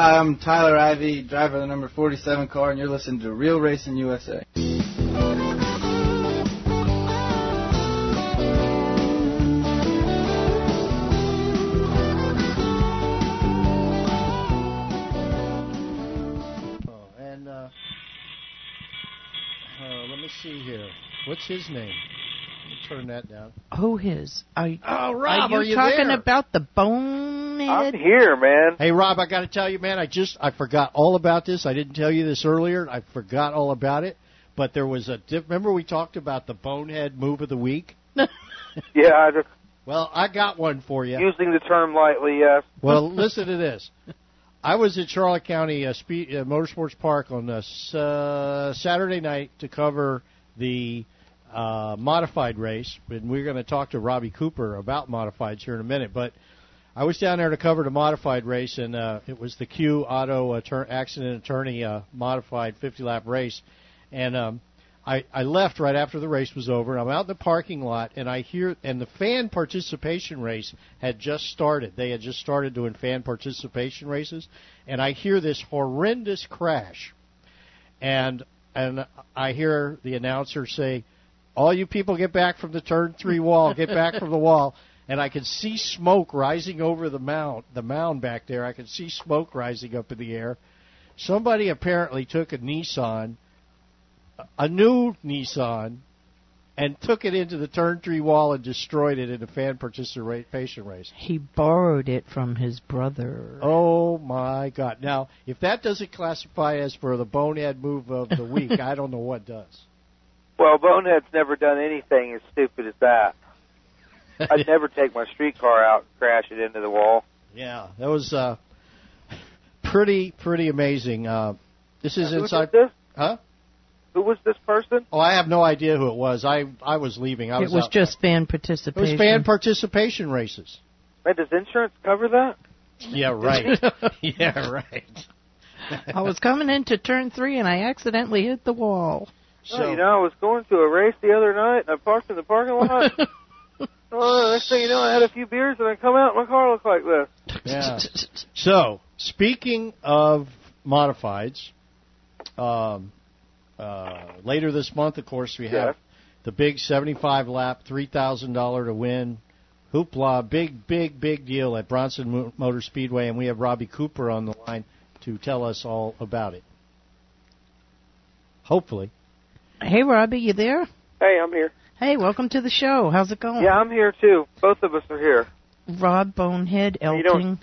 Hi, I'm Tyler Ivy, driver of the number 47 car, and you're listening to Real Racing USA. Oh, and uh, uh, let me see here. What's his name? Let me turn that down. Who his? Are, Oh, Rob, are you, are you talking there? about the bonehead? I'm here, man. Hey, Rob, I got to tell you, man, I just I forgot all about this. I didn't tell you this earlier. I forgot all about it. But there was a diff- remember we talked about the bonehead move of the week. Yeah, I just Well, I got one for you. using the term lightly. Yes. Well, listen to this. I was at Charlotte County uh, Speed, uh, Motorsports Park on uh, s- uh, Saturday night to cover the uh, modified race, and we're going to talk to Robbie Cooper about modifieds here in a minute. But I was down there to cover the modified race, and uh, it was the Q Auto attor- Accident Attorney uh, modified 50 lap race, and um, I, I left right after the race was over. And I'm out in the parking lot, and I hear, and the fan participation race had just started. They had just started doing fan participation races, and I hear this horrendous crash, and and I hear the announcer say, "All you people get back from the turn three wall, get back from the wall." And I could see smoke rising over the mound, the mound back there. I could see smoke rising up in the air. Somebody apparently took a Nissan a new Nissan and took it into the turn three wall and destroyed it in a fan participation race. He borrowed it from his brother. Oh my God! Now, if that doesn't classify as for the bonehead move of the week, I don't know what does. Well, Bonehead's never done anything as stupid as that. I'd never take my streetcar out and crash it into the wall. Yeah, that was uh, pretty pretty amazing. Uh, this is Who inside, this? huh? Who was this person? Oh, I have no idea who it was. I I was leaving. I it was was out- just fan participation. it was fan participation races. Wait, does insurance cover that? Yeah, right. yeah, right. I was coming into turn three and I accidentally hit the wall. Oh, you know, I was going to a race the other night and I parked in the parking lot. oh, next thing you know, I had a few beers and I come out and my car looked like this. Yeah. So, speaking of modifieds, um, uh, later this month, of course, we have the big 75 lap, $3,000 to win. Hoopla, big, big, big deal at Bronson Motor Speedway, and we have Robbie Cooper on the line to tell us all about it. Hopefully. Hey, Robbie, you there? Hey, I'm here. Hey, welcome to the show. How's it going? Yeah, I'm here too. Both of us are here. Rob Bonehead you? Elting.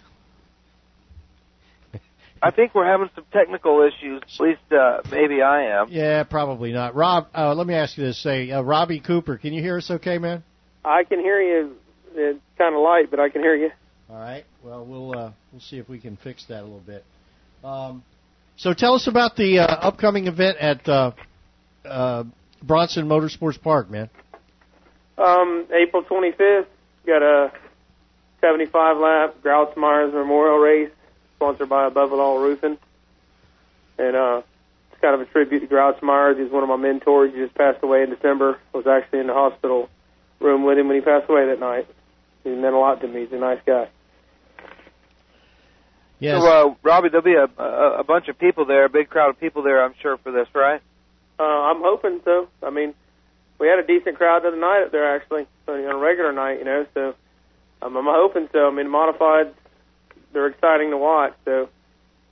I think we're having some technical issues. At least, uh, maybe I am. Yeah, probably not. Rob, uh, let me ask you this. Say, uh, Robbie Cooper, can you hear us okay, man? I can hear you. It's kind of light, but I can hear you. All right. Well, we'll uh, we'll see if we can fix that a little bit. Um, so tell us about the uh, upcoming event at uh, uh, Bronson Motorsports Park, man. Um, April 25th, got a 75 lap Grouse Myers Memorial Race sponsored by Above It All Roofing. And uh, it's kind of a tribute to Grouse Myers. He's one of my mentors. He just passed away in December. I was actually in the hospital room with him when he passed away that night. He meant a lot to me. He's a nice guy. Yes. So, uh, Robbie, there'll be a, a a bunch of people there, a big crowd of people there, I'm sure, for this, right? Uh, I'm hoping so. I mean, we had a decent crowd the other night up there actually, on a regular night, you know. So um, I'm hoping so. I mean, modified, they're exciting to watch. So,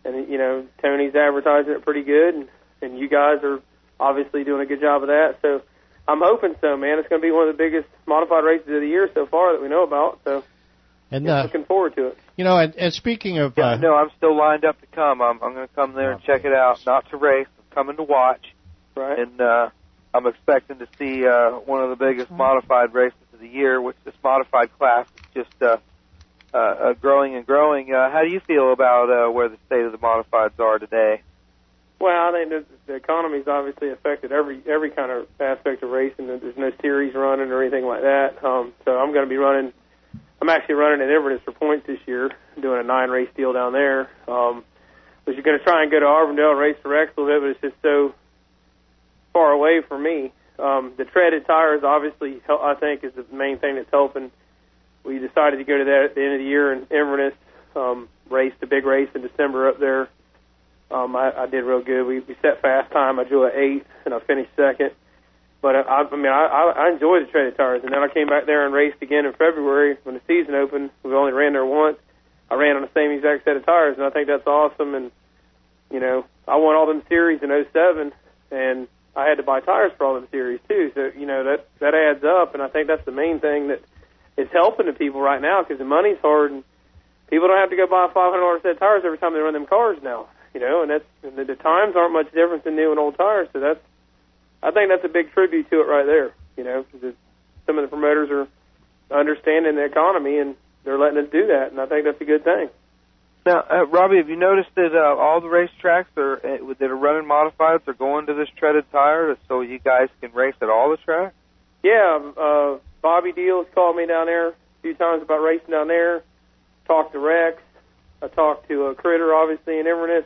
and you know, Tony's advertising it pretty good, and, and you guys are obviously doing a good job of that. So I'm hoping so, man. It's going to be one of the biggest modified races of the year so far that we know about. So and yeah, uh, looking forward to it. you know, and, and speaking of, Yeah, uh, no, I'm still lined up to come. I'm, I'm going to come there and check it out. Not to race, I'm coming to watch. Right. And uh, I'm expecting to see uh, one of the biggest modified races of the year, which this modified class is just uh, uh, uh, growing and growing. Uh, how do you feel about uh, where the state of the modifieds are today? Well, I think that the economy's obviously affected every every kind of aspect of racing. There's no series running or anything like that. Um, so I'm going to be running. I'm actually running at Inverness for points this year, doing a nine race deal down there. Um, was going to try and go to Auburndale and race for Rex a little bit, but it's just so far away for me. Um, the treaded tires, obviously, I think, is the main thing that's helping. We decided to go to that at the end of the year in Inverness. Um, raced a big race in December up there. Um, I, I did real good. We, we set fast time. I drew an eight, and I finished second. But I, I mean, I I enjoyed the treaded tires, and then I came back there and raced again in February when the season opened. We only ran there once. I ran on the same exact set of tires, and I think that's awesome. And you know, I won all them series in '07, and I had to buy tires for all them series too. So you know that that adds up, and I think that's the main thing that is helping the people right now because the money's hard, and people don't have to go buy a five hundred dollar set of tires every time they run them cars now. You know, and that's and the, the times aren't much different than new and old tires. So that's I think that's a big tribute to it right there. You know, because some of the promoters are understanding the economy and they're letting us do that, and I think that's a good thing. Now, uh, Robbie, have you noticed that uh, all the racetracks are uh, that are running modifieds are going to this treaded tire, so you guys can race at all the tracks? Yeah, uh, Bobby Deals called me down there a few times about racing down there. Talked to Rex. I talked to uh, Critter, obviously in Inverness.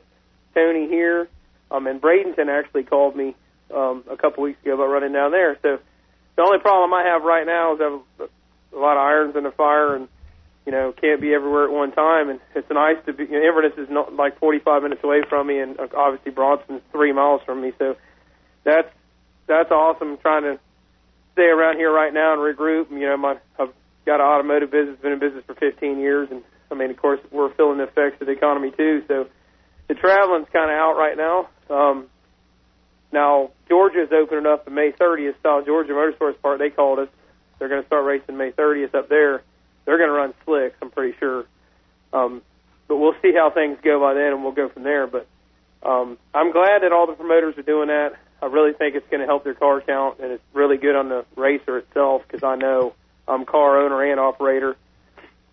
Tony here. Um, and Bradenton actually called me um, a couple weeks ago about running down there. So the only problem I have right now is I have a lot of irons in the fire and you know can't be everywhere at one time. And it's nice to be. You know, Inverness is not like 45 minutes away from me, and uh, obviously Bronson's three miles from me. So that's that's awesome. trying to stay around here right now and regroup. You know, my I've got an automotive business, been in business for 15 years, and I mean, of course, we're feeling the effects of the economy too. So the traveling's kind of out right now. Um, now Georgia is opening up on May 30th. South Georgia Motorsports Park. They called us. They're going to start racing May 30th up there. They're going to run slicks. I'm pretty sure. Um, but we'll see how things go by then, and we'll go from there. But um, I'm glad that all the promoters are doing that. I really think it's going to help their car count, and it's really good on the racer itself because I know I'm car owner and operator.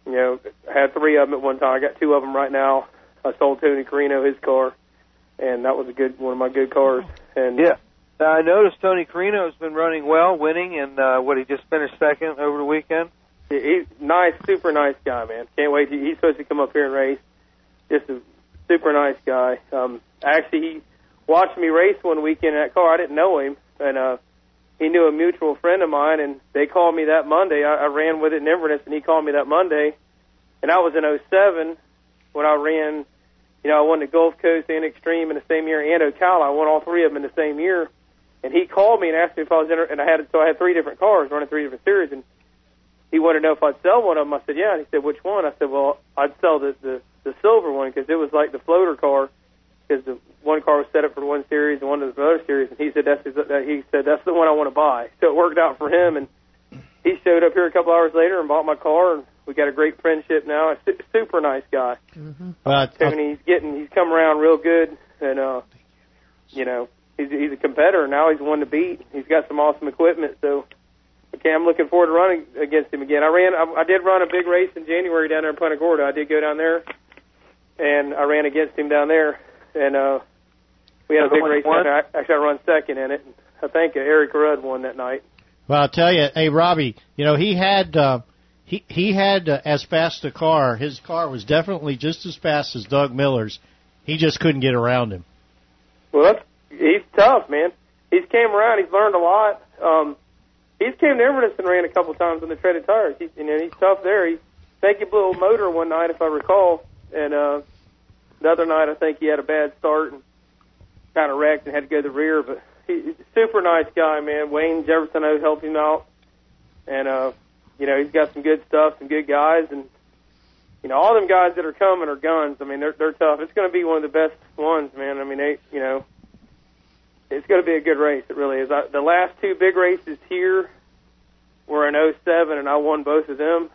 You know, had three of them at one time. I got two of them right now. I sold Tony Carino his car, and that was a good one of my good cars. And Yeah. Now, I noticed Tony Carino's been running well, winning, and uh, what he just finished second over the weekend. He- he's nice, super nice guy, man. Can't wait. To, he's supposed to come up here and race. Just a super nice guy. Um, actually, he watched me race one weekend in that car. I didn't know him, and uh, he knew a mutual friend of mine, and they called me that Monday. I, I ran with it in Inverness, and he called me that Monday, and I was in '07 when I ran. You know, I won the Gulf Coast and Extreme in the same year, and Ocala. I won all three of them in the same year. And he called me and asked me if I was in, and I had so I had three different cars running three different series, and he wanted to know if I'd sell one of them. I said, yeah. And he said, which one? I said, well, I'd sell the the, the silver one because it was like the floater car because the one car was set up for one series and one was another series. And he said that's his, that he said that's the one I want to buy. So it worked out for him, and he showed up here a couple hours later and bought my car, and we got a great friendship now. A su- super nice guy. Well, Tony, he's getting he's come around real good, and uh, you know he's he's a competitor now. He's one to beat. He's got some awesome equipment, so okay, I'm looking forward to running against him again. I ran I, I did run a big race in January down there in Punta Gorda. I did go down there, and I ran against him down there, and uh, we had a big race down there. I, actually, I run second in it. I think Eric Rudd won that night. Well, I'll tell you, hey Robbie, you know he had uh, he he had uh, as fast a car. His car was definitely just as fast as Doug Miller's. He just couldn't get around him. Well, that's, he's tough, man. He's came around. He's learned a lot. Um, he's came to Inverness and ran a couple times on the treaded tires. He's, you know, he's tough there. He, I think he blew a motor one night, if I recall, and uh, the other night I think he had a bad start and kind of wrecked and had to go to the rear. But he, he's a super nice guy, man. Wayne Jefferson O helped him out, and uh, you know he's got some good stuff, some good guys, and you know all them guys that are coming are guns. I mean they're they're tough. It's going to be one of the best ones, man. I mean they, you know, it's going to be a good race. It really is. I, the last two big races here were in '07, and I won both of them.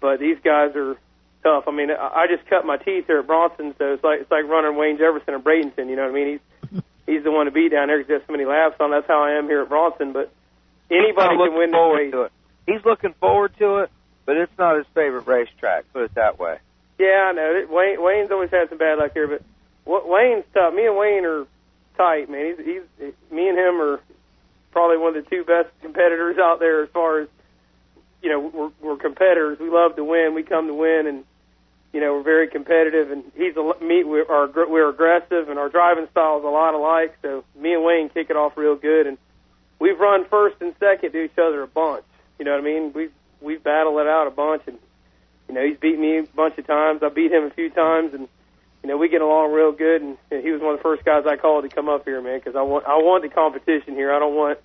But these guys are tough. I mean, I I just cut my teeth here at Bronson, so it's like it's like running Wayne Jefferson and Bradenton. You know what I mean? He's he's the one to beat down there because he has so many laps on. That's how I am here at Bronson. But anybody can win looking this race. to it. He's looking forward to it, but it's not his favorite racetrack. Put it that way. Yeah, I know. Wayne Wayne's always had some bad luck here, but Wa- Wayne's tough. Me and Wayne are tight, man. He's he's me and him are probably one of the two best competitors out there as far as you know. We're we're competitors. We love to win. We come to win, and you know we're very competitive. And he's a me. We are we're aggressive, and our driving style is a lot alike. So me and Wayne kick it off real good, and we've run first and second to each other a bunch. You know what I mean? We've we've battled it out a bunch, and You know, he's beat me a bunch of times. I beat him a few times, and you know, we get along real good. And, and he was one of the first guys I called to come up here, man, because I want I want the competition here. I don't want,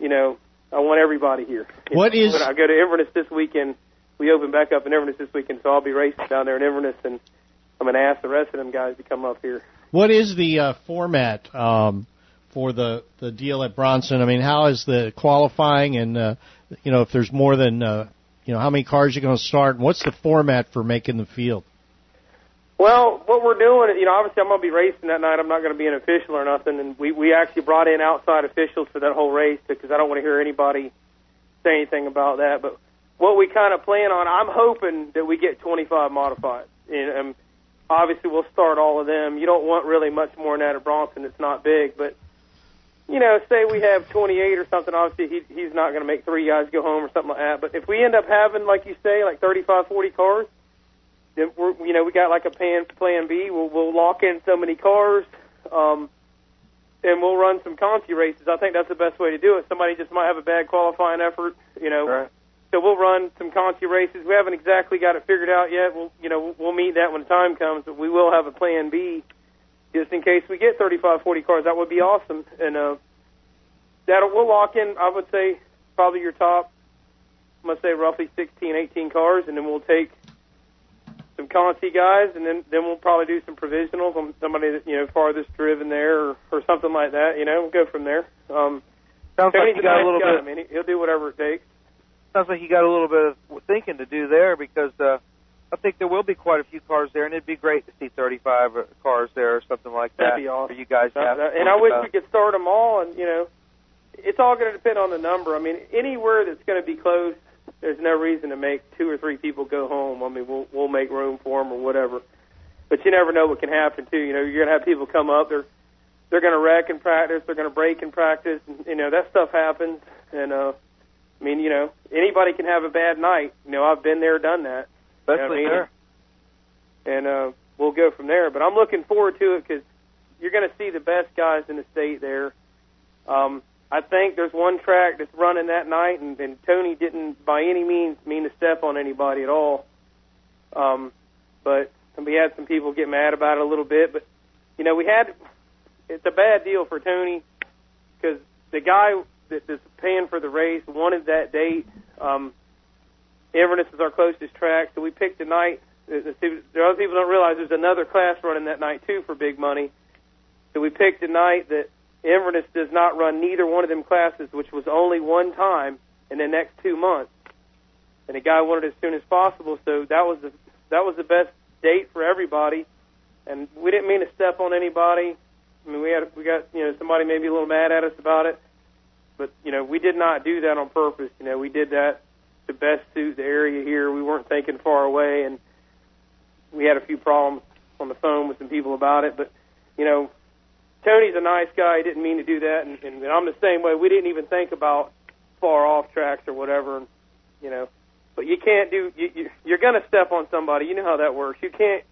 you know, I want everybody here. You What know, is- When I go to Inverness this weekend, we open back up in Inverness this weekend, so I'll be racing down there in Inverness, and I'm going to ask the rest of them guys to come up here. What is the uh, format um, for the the deal at Bronson? I mean, how is the qualifying, and uh, you know, if there's more than uh, you know, how many cars you're going to start, and what's the format for making the field? Well, what we're doing, you know, obviously I'm going to be racing that night. I'm not going to be an official or nothing, and we we actually brought in outside officials for that whole race because I don't want to hear anybody say anything about that. But what we kind of plan on, I'm hoping that we get 25 modified, and um, obviously we'll start all of them. You don't want really much more than that at Bronson. It's not big, but you know, say we have 28 or something. Obviously, he, he's not going to make three guys go home or something like that. But if we end up having, like you say, like 35, 40 cars then we're you know we got like a plan plan B. We'll we'll lock in so many cars, um, and we'll run some Conti races. I think that's the best way to do it. Somebody just might have a bad qualifying effort, you know. Right. So we'll run some Conti races. We haven't exactly got it figured out yet. We'll you know we'll meet that when the time comes, but we will have a plan B just in case we get 35, 40 cars. That would be awesome, and uh, that we'll lock in. I would say probably your top. I'm gonna say roughly 16, 18 cars, and then we'll take some Conti guys, and then then we'll probably do some provisionals on somebody that you know farthest driven there or, or something like that. You know, we'll go from there. Um, Sounds like Tony's you a got nice a little guy. bit. I mean, he- he'll do whatever it takes. sounds like you got a little bit of thinking to do there because uh, I think there will be quite a few cars there, and it'd be great to see 35 cars there or something like that That'd be awesome. for you guys. to Uh, have uh, and I wish about. we could start them all, and you know, it's all going to depend on the number. I mean, anywhere that's going to be close, there's no reason to make two or three people go home. I mean, we'll we'll make room for them or whatever. But you never know what can happen too. You know, you're going to have people come up. They're they're going to wreck in practice. They're going to break in practice. And, you know, that stuff happens. And uh, I mean, you know, anybody can have a bad night. You know, I've been there, done that. Especially I mean, there. and uh, we'll go from there. But I'm looking forward to it because you're going to see the best guys in the state there. Um, I think there's one track that's running that night, and, and Tony didn't by any means mean to step on anybody at all. Um, but we had some people get mad about it a little bit. But you know, we had it's a bad deal for Tony because the guy that, that's paying for the race wanted that date. Um, Inverness is our closest track, so we picked a night. The, the, the other people don't realize there's another class running that night too for big money. So we picked a night that Inverness does not run neither one of them classes, which was only one time in the next two months. And the guy wanted it as soon as possible, so that was the that was the best date for everybody. And we didn't mean to step on anybody. I mean, we had we got you know somebody maybe a little mad at us about it, but you know we did not do that on purpose. You know we did that to best suit the area here. We weren't thinking far away, and we had a few problems on the phone with some people about it. But you know, Tony's a nice guy. He didn't mean to do that, and, and I'm the same way. We didn't even think about far off tracks or whatever, and you know. But you can't do. You, you, you're going to step on somebody. You know how that works. You can't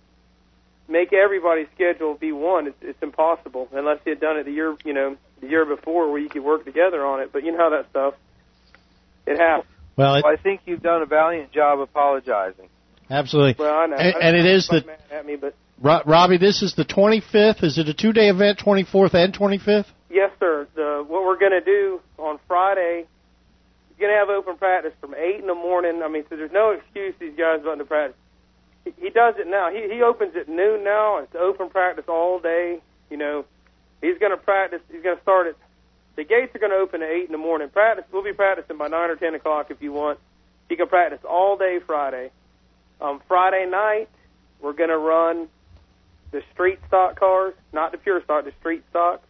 make everybody's schedule be one. It's, it's impossible unless you had done it the year, you know, the year before where you could work together on it. But you know how that stuff. It happens. Well, it, Well, I think you've done a valiant job apologizing. absolutely. Well, I know. And, I and it know is the mad at me, but Ro- Robbie. This is the 25th. Is it a two-day event, 24th and 25th? Yes, sir. The, what we're going to do on Friday, we're going to have open practice from 8 in the morning. I mean, so there's no excuse these guys going to practice. He, he does it now. He, he opens at noon now. It's open practice all day. You know, he's going to practice. He's going to start at, the gates are going to open at 8 in the morning. Practice, we'll be practicing by 9 or 10 o'clock if you want. You can practice all day Friday. Um, Friday night, we're going to run the street stock cars, not the pure stock, the street stock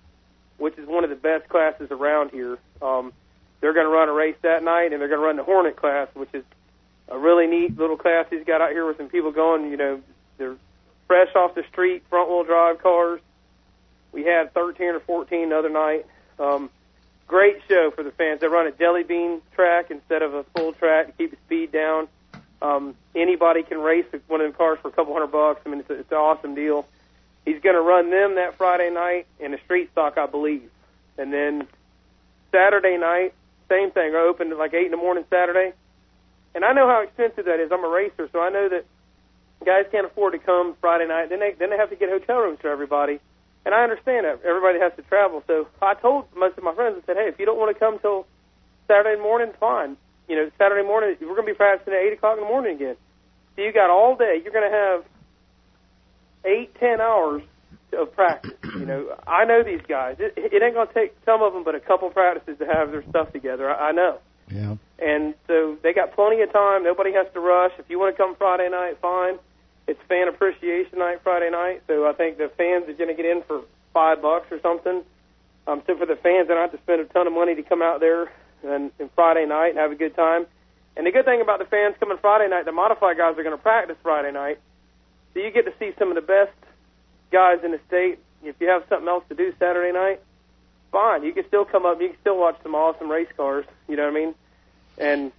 which is one of the best classes around here. Um, they're going to run a race that night, and they're going to run the Hornet class, which is a really neat little class he's got out here with some people going. You know, they're fresh off the street, front wheel drive cars. We had 13 or 14 the other night. Um, great show for the fans. They run a jelly bean track instead of a full track to keep the speed down. Um, anybody can race one of them cars for a couple hundred bucks. I mean, it's, a, it's an awesome deal. He's going to run them that Friday night in the street stock, I believe. And then Saturday night, same thing. I opened at like 8 in the morning Saturday. and I know how expensive that is. I'm a racer, so I know that guys can't afford to come Friday night. Then they then they have to get hotel rooms for everybody, and I understand that everybody has to travel. So I told most of my friends, I said, hey, if you don't want to come till Saturday morning, fine. You know, Saturday morning we're going to be practicing at eight o'clock in the morning again. So you got all day. You're going to have eight, ten hours of practice. You know, I know these guys. It, it ain't going to take some of them but a couple practices to have their stuff together. I, I know. Yeah. And so they got plenty of time. Nobody has to rush. If you want to come Friday night, fine. It's fan appreciation night Friday night, so I think the fans are going to get in for five bucks or something. Um, so for the fans, they don't have to spend a ton of money to come out there and, and Friday night and have a good time. And the good thing about the fans coming Friday night, the modified guys are going to practice Friday night, so you get to see some of the best guys in the state. If you have something else to do Saturday night, fine. You can still come up. You can still watch some awesome race cars. You know what I mean? And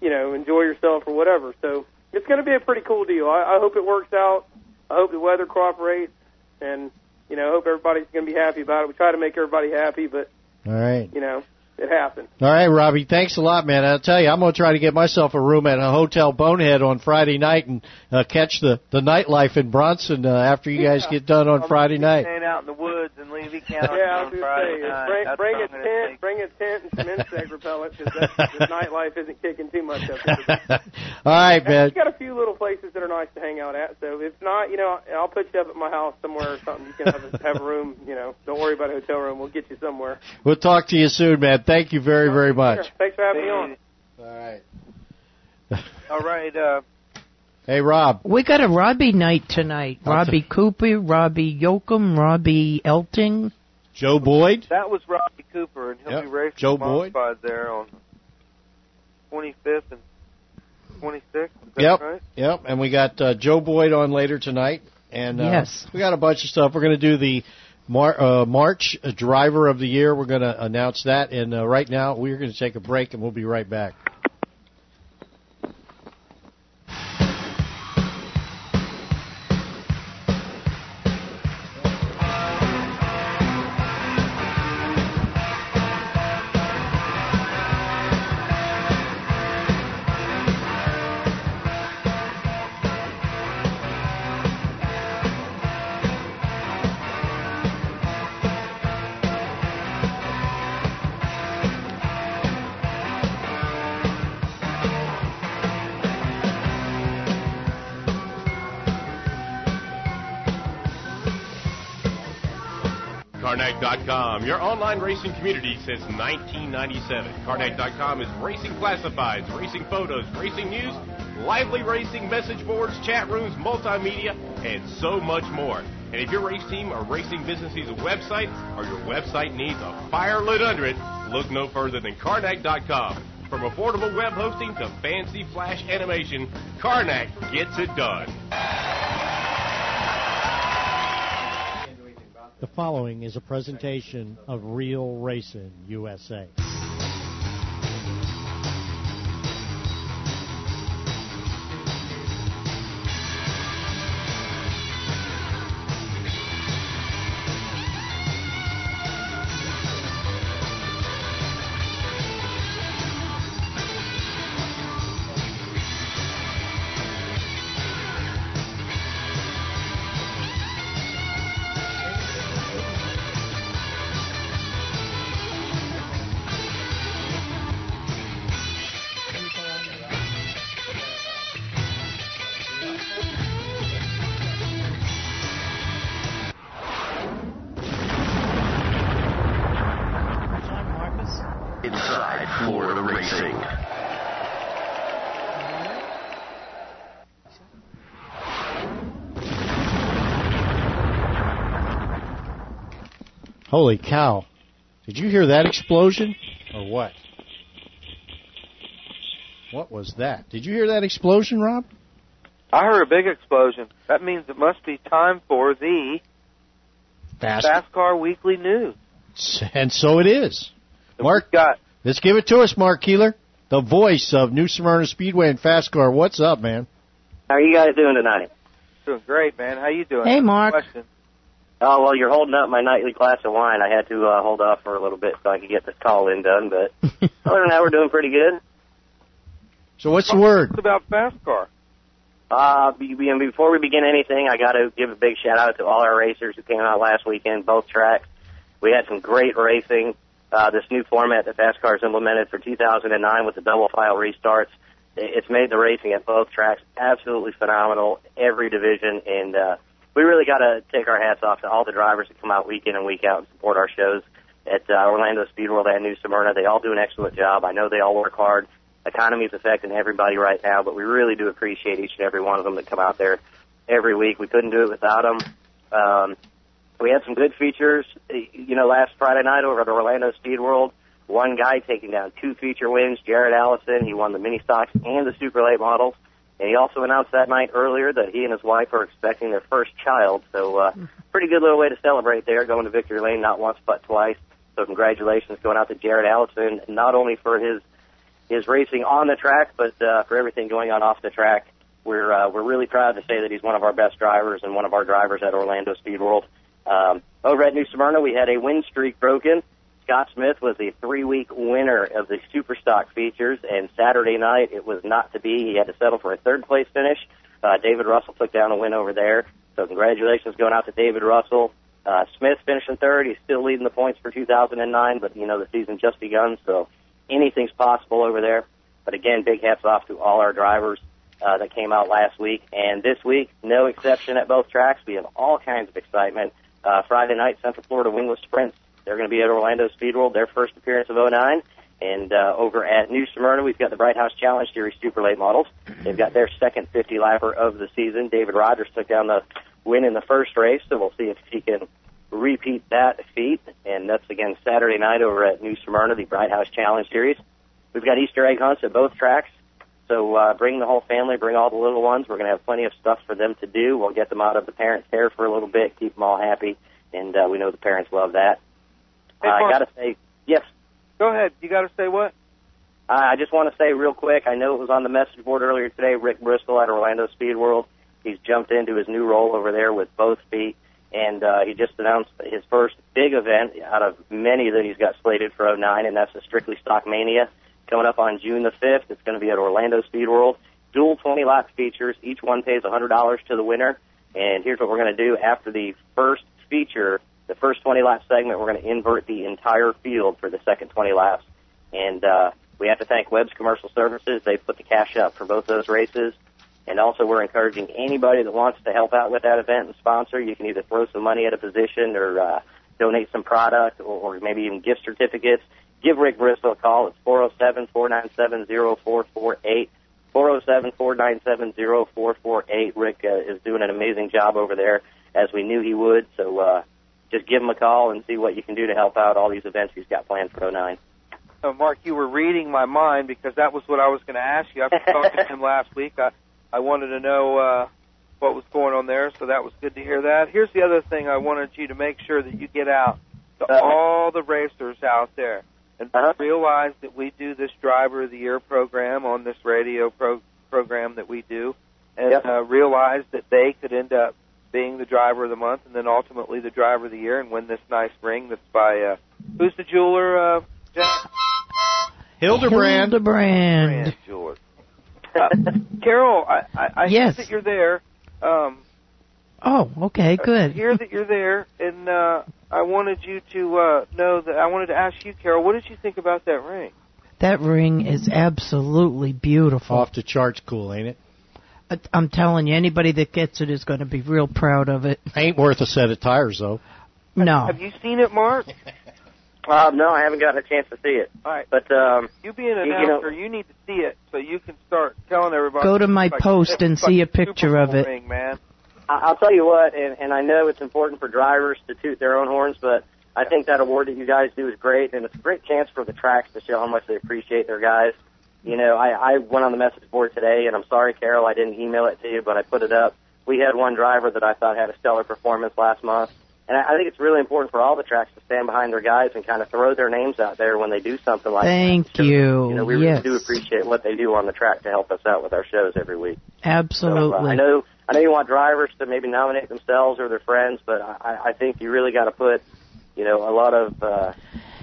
you know, enjoy yourself or whatever. So it's going to be a pretty cool deal. I, I hope it works out. I hope the weather cooperates, and you know, I hope everybody's going to be happy about it. We try to make everybody happy, but All right. you know, it happens. All right, Robbie. Thanks a lot, man. I'll tell you, I'm going to try to get myself a room at a hotel Bonehead on Friday night and uh, catch the the nightlife in Bronson uh, after you guys get done on Friday night. Staying out in the woods in Levy County Yeah, I was on Friday say, night. bring, That's bring a I'm tent, take. bring a tent and some insect repellent because the nightlife isn't kicking too much up here. All right, man. We got a few little places that are nice to hang out at. So if not, you know, I'll put you up at my house somewhere or something. You can have a, have a room. You know, don't worry about a hotel room. We'll get you somewhere. We'll talk to you soon, man. Thank you very, very much. Sure. Thanks for having me on. All right. All right. Uh, Hey, Rob. We got a Robbie night tonight. I'll Robbie Cooper, Robbie Yoakum, Robbie Elting. Joe Boyd. that was Robbie Cooper, and he'll Yep. be racing Joe Boyd. modified there on 25th and 26th. Yep. right? Yep. And we got uh, Joe Boyd on later tonight. And uh, Yes. we got a bunch of stuff. We're going to do the Mar- uh, March Driver of the Year. We're going to announce that. And uh, right now, we're going to take a break, and we'll be right back. Racing community since 1997. Carnac.com is racing classifieds, racing photos, racing news, lively racing message boards, chat rooms, multimedia, and so much more. And if your race team or racing business needs a website or your website needs a fire lit under it, look no further than Carnac.com. From affordable web hosting to fancy flash animation, Carnac gets it done. The following is a presentation of Real Racing USA. Holy cow. Did you hear that explosion? Or what? What was that? Did you hear that explosion, Rob? I heard a big explosion. That means it must be time for the Fast. Fast Car Weekly News. And so it is. Mark, Got let's give it to us, Mark Keeler, the voice of New Smyrna Speedway and Fast Car. What's up, man? How are you guys doing tonight? doing great, man. How you doing? Hey, Mark. Question. Oh well, you're holding up my nightly glass of wine. I had to uh, hold off for a little bit so I could get this call in done. But other than that, we're doing pretty good. So what's the word? What about fast car? Uh, be- be- before we begin anything, I got to give a big shout out to all our racers who came out last weekend, both tracks. We had some great racing. Uh, this new format that Fast Cars implemented for 2009 with the double file restarts, it's made the racing at both tracks absolutely phenomenal, every division, and uh, we really got to take our hats off to all the drivers that come out week in and week out and support our shows at uh, Orlando Speed World and New Smyrna. They all do an excellent job. I know they all work hard. Economy is affecting everybody right now, but we really do appreciate each and every one of them that come out there every week. We couldn't do it without them. Um, we had some good features. You know, last Friday night over at Orlando Speed World, one guy taking down two feature wins, Jared Allison. He won the mini stocks and the super late models. And he also announced that night earlier that he and his wife are expecting their first child. So, uh, pretty good little way to celebrate there, going to victory lane not once but twice. So, congratulations going out to Jared Allison, not only for his his racing on the track, but uh, for everything going on off the track. We're uh, we're really proud to say that he's one of our best drivers and one of our drivers at Orlando Speed World. Um, over at New Smyrna, we had a win streak broken. Scott Smith was the three-week winner of the Superstock features, and Saturday night it was not to be. He had to settle for a third-place finish. Uh, David Russell took down a win over there, so congratulations going out to David Russell. Uh, Smith finishing third. He's still leading the points for 2009, but you know the season just begun, so anything's possible over there. But again, big hats off to all our drivers uh, that came out last week. And this week, no exception at both tracks. We have all kinds of excitement. Uh, Friday night, Central Florida Wingless Sprints. They're going to be at Orlando Speed World, their first appearance of 09. And uh, over at New Smyrna, we've got the Bright House Challenge Series Super Late Models. They've got their second 50 lapper of the season. David Rogers took down the win in the first race, so we'll see if he can repeat that feat. And that's again Saturday night over at New Smyrna, the Bright House Challenge Series. We've got Easter egg hunts at both tracks. So uh, bring the whole family, bring all the little ones. We're going to have plenty of stuff for them to do. We'll get them out of the parents' hair for a little bit, keep them all happy, and uh, we know the parents love that. Hey, Uh, I got to say, yes, Go ahead. You got to say what? I I just want to say real quick. I know it was on the message board earlier today. Rick Bristol at Orlando Speed World. He's jumped into his new role over there with both feet, and uh, he just announced his first big event out of many that he's got slated for 09, and that's the Strictly Stock Mania coming up on June the 5th. It's going to be at Orlando Speed World. Dual 20 lap features. Each one pays $100 to the winner. And here's what we're going to do after the first feature, the first 20 lap segment. We're going to invert the entire field for the second 20 laps. And uh, we have to thank Webb's Commercial Services. They put the cash up for both those races. And also, we're encouraging anybody that wants to help out with that event and sponsor. You can either throw some money at a position or uh, donate some product or, or maybe even gift certificates. Give Rick Bristol a call. It's 407 497 0448. 407 497 0448. Rick uh, is doing an amazing job over there, as we knew he would. So uh, just give him a call and see what you can do to help out all these events he's got planned for 09. Uh, Mark, you were reading my mind because that was what I was going to ask you. Been talking to him last week. I, I wanted to know uh, what was going on there, so that was good to hear that. Here's the other thing I wanted you to make sure that you get out to Uh-huh. all the racers out there and Uh-huh. realize that we do this Driver of the Year program on this radio pro- program that we do, and Yep. uh, realize that they could end up being the Driver of the Month and then ultimately the Driver of the Year and win this nice ring that's by uh, who's the jeweler? Uh, Jack? Hildebrand. Hildebrand. Brand Jeweler. Uh, Carol, I, I, I Yes. hear that you're there. Um, Oh, okay, I good. hear that you're there, and uh, I wanted you to uh, know that I wanted to ask you, Carol, what did you think about that ring? That ring is absolutely beautiful. Off the charts cool, ain't it? I- I'm telling you, anybody that gets it is going to be real proud of it. Ain't worth a set of tires, though. No. Have you seen it, Mark? Uh, no, I haven't gotten a chance to see it. All right. But um, You being an You- you know- announcer, you need to see it so you can start telling everybody. Go to my like- post and like see a picture of it. Ring, man. I- I'll tell you what, and, and I know it's important for drivers to toot their own horns, but I think that award that you guys do is great, and it's a great chance for the tracks to show how much they appreciate their guys. You know, I, I went on the message board today, and I'm sorry, Carol, I didn't email it to you, but I put it up. We had one driver that I thought had a stellar performance last month, and I, I think it's really important for all the tracks to stand behind their guys and kind of throw their names out there when they do something like Thank that. you. You know, we yes. really do appreciate what they do on the track to help us out with our shows every week. So, uh, Absolutely. I know I know you want drivers to maybe nominate themselves or their friends, but I, I think you really got to put, you know, a lot of uh,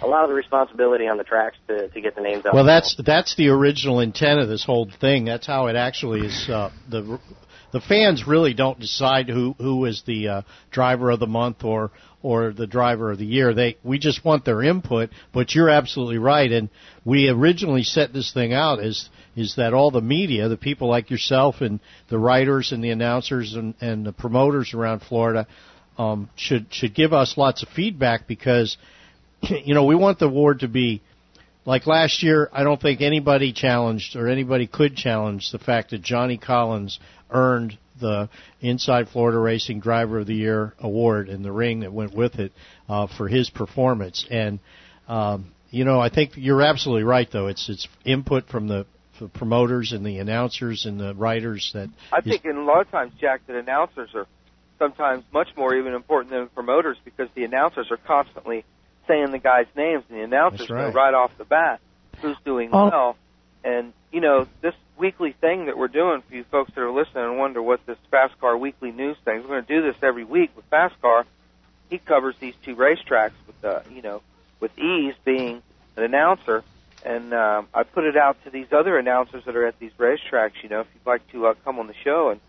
a lot of the responsibility on the tracks to to get the names out. Well, that's that's the original intent of this whole thing. That's how it actually is. Uh, the the fans really don't decide who who is the uh, driver of the month or or the driver of the year. They we just want their input. But you're absolutely right. And we originally set this thing out as is that all the media, the people like yourself and the writers and the announcers and, and the promoters around Florida, um, should should give us lots of feedback because you know we want the award to be like last year. I don't think anybody challenged or anybody could challenge the fact that Johnny Collins earned the Inside Florida Racing Driver of the Year award and the ring that went with it uh, for his performance. And um, you know, I think you're absolutely right. Though it's it's input from the, the promoters and the announcers and the writers that. I think in a lot of times, Jack, that announcers are sometimes much more even important than promoters because the announcers are constantly saying the guys' names, and the announcers right. know right off the bat who's doing Oh. well. And you know, this weekly thing that we're doing for you folks that are listening and wonder what this Fast Car Weekly News thing. We're going to do this every week with Fast Car. He covers these two racetracks with, uh, you know, with ease being an announcer. And um, I put it out to these other announcers that are at these racetracks. You know, if you'd like to uh, come on the show and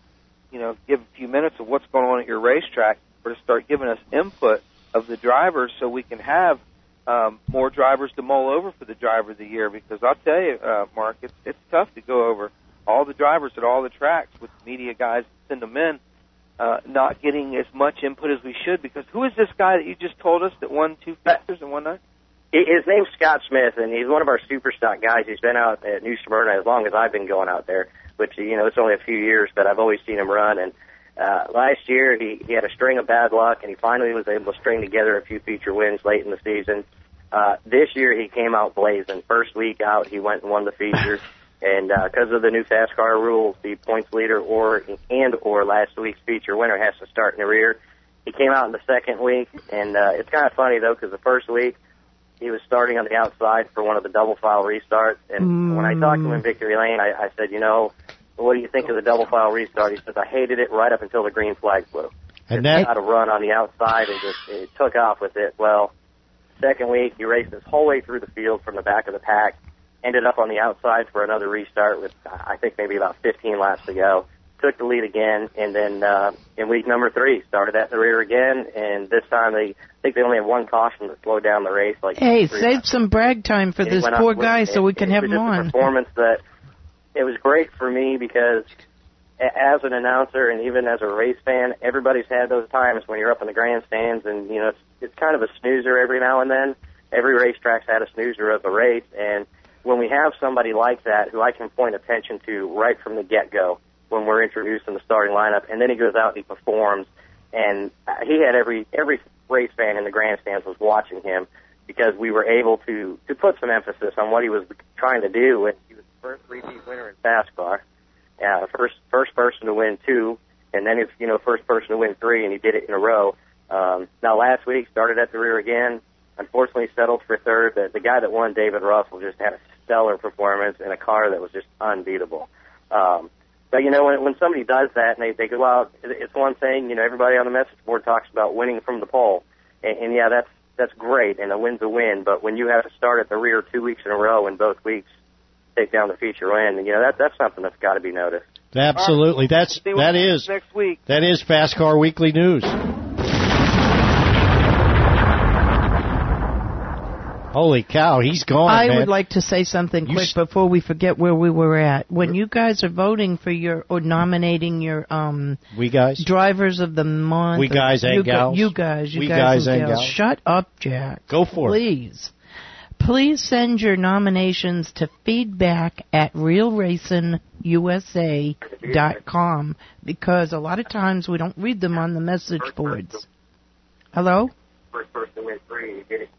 you know give a few minutes of what's going on at your racetrack, or to start giving us input of the drivers, so we can have um, more drivers to mull over for the driver of the year. Because I'll tell you, uh, Mark, it's it's tough to go over all the drivers at all the tracks with media guys send them in, uh, not getting as much input as we should. Because who is this guy that you just told us that won two factors in one night? His name's Scott Smith, and he's one of our super stock guys. He's been out at New Smyrna as long as I've been going out there, which you know it's only a few years, but I've always seen him run. And uh, last year he he had a string of bad luck, and he finally was able to string together a few feature wins late in the season. Uh, this year he came out blazing. First week out, he went and won the feature. And because of the new fast car rules, the points leader or and or last week's feature winner has to start in the rear. He came out in the second week, and uh, it's kind of funny though because the first week he was starting on the outside for one of the double file restarts. And when I talked to him in Victory Lane, I, I said, you know, what do you think of the double file restart? He says, I hated it right up until the green flag flew. and Just that how to run on the outside and just it took off with it. Well, second week he raced his whole way through the field from the back of the pack, ended up on the outside for another restart with I think maybe about 15 laps to go. Took the lead again, and then uh, in week number three started at the rear again, and this time they I think they only have one caution to slow down the race. Like Hey, save laps. some brag time for It this went up poor with- guy so we it- can it have was him on. performance that it was great for me because as an announcer and even as a race fan, everybody's had those times when you're up in the grandstands and you know it's, it's kind of a snoozer every now and then. Every racetrack's had a snoozer of a race, and when we have somebody like that who I can point attention to right from the get go when we're introducing the starting lineup, and then he goes out and he performs, and he had every every race fan in the grandstands was watching him because we were able to to put some emphasis on what he was trying to do. And he was first repeat winner in NASCAR, uh, first first person to win two, and then it's you know first person to win three, and he did it in a row. Um, now last week started at the rear again. Unfortunately, settled for third. The, the guy that won, David Russell, just had a stellar performance in a car that was just unbeatable. Um, but you know, when when somebody does that and they they go out, it's one thing. You know, everybody on the message board talks about winning from the pole, and, and yeah, that's that's great, and a win's a win. But when you have to start at the rear two weeks in a row and both weeks take down the feature win, you know that that's something that's got to be noticed. absolutely that's See what that happens is next week. that is Fast Car Weekly News. Holy cow, he's gone, I man. would like to say something You quick s- before we forget where we were at. When you guys are voting for your or nominating your um we guys. drivers of the month, We guys and you, gu- gals. you guys, you We guys, guys and, and gals. gals. Shut up, Jack. Go for it. Please. Please send your nominations to feedback at realracingusa.com because a lot of times we don't read them on the message boards. Hello? First person to win three, you get it.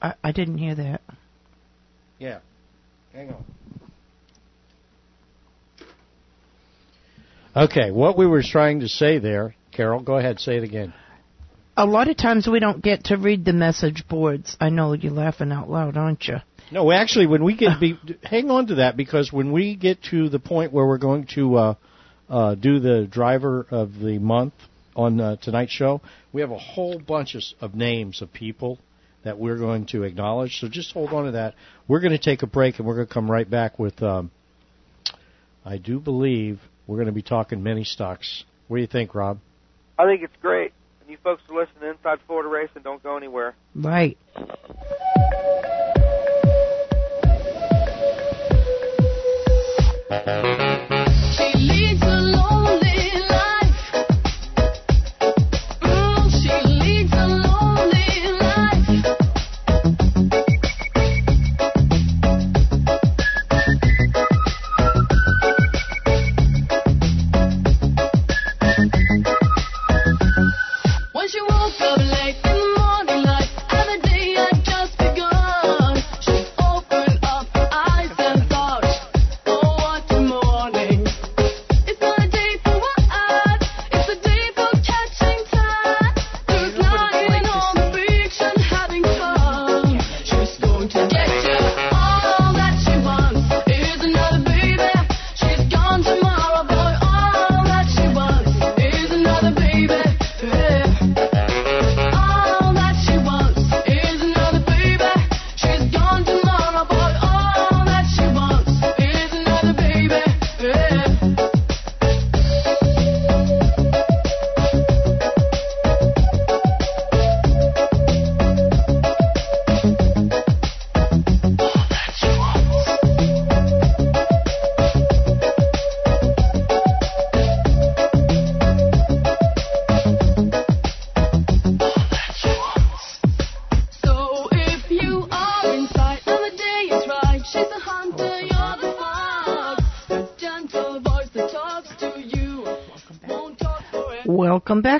I, I didn't hear that. Yeah. Hang on. Okay, what we were trying to say there, Carol, go ahead, say it again. A lot of times we don't get to read the message boards. I know you're laughing out loud, aren't you? No, actually, when we get, be, hang on to that because when we get to the point where we're going to uh, uh, do the driver of the month on uh, tonight's show. We have a whole bunch of, of names of people that we're going to acknowledge. So just hold on to that. We're going to take a break and we're going to come right back with. Um, I do believe we're going to be talking mini stocks. What do you think, Rob? I think it's great. And you folks are listening to Inside Florida Racing. Don't go anywhere. Right.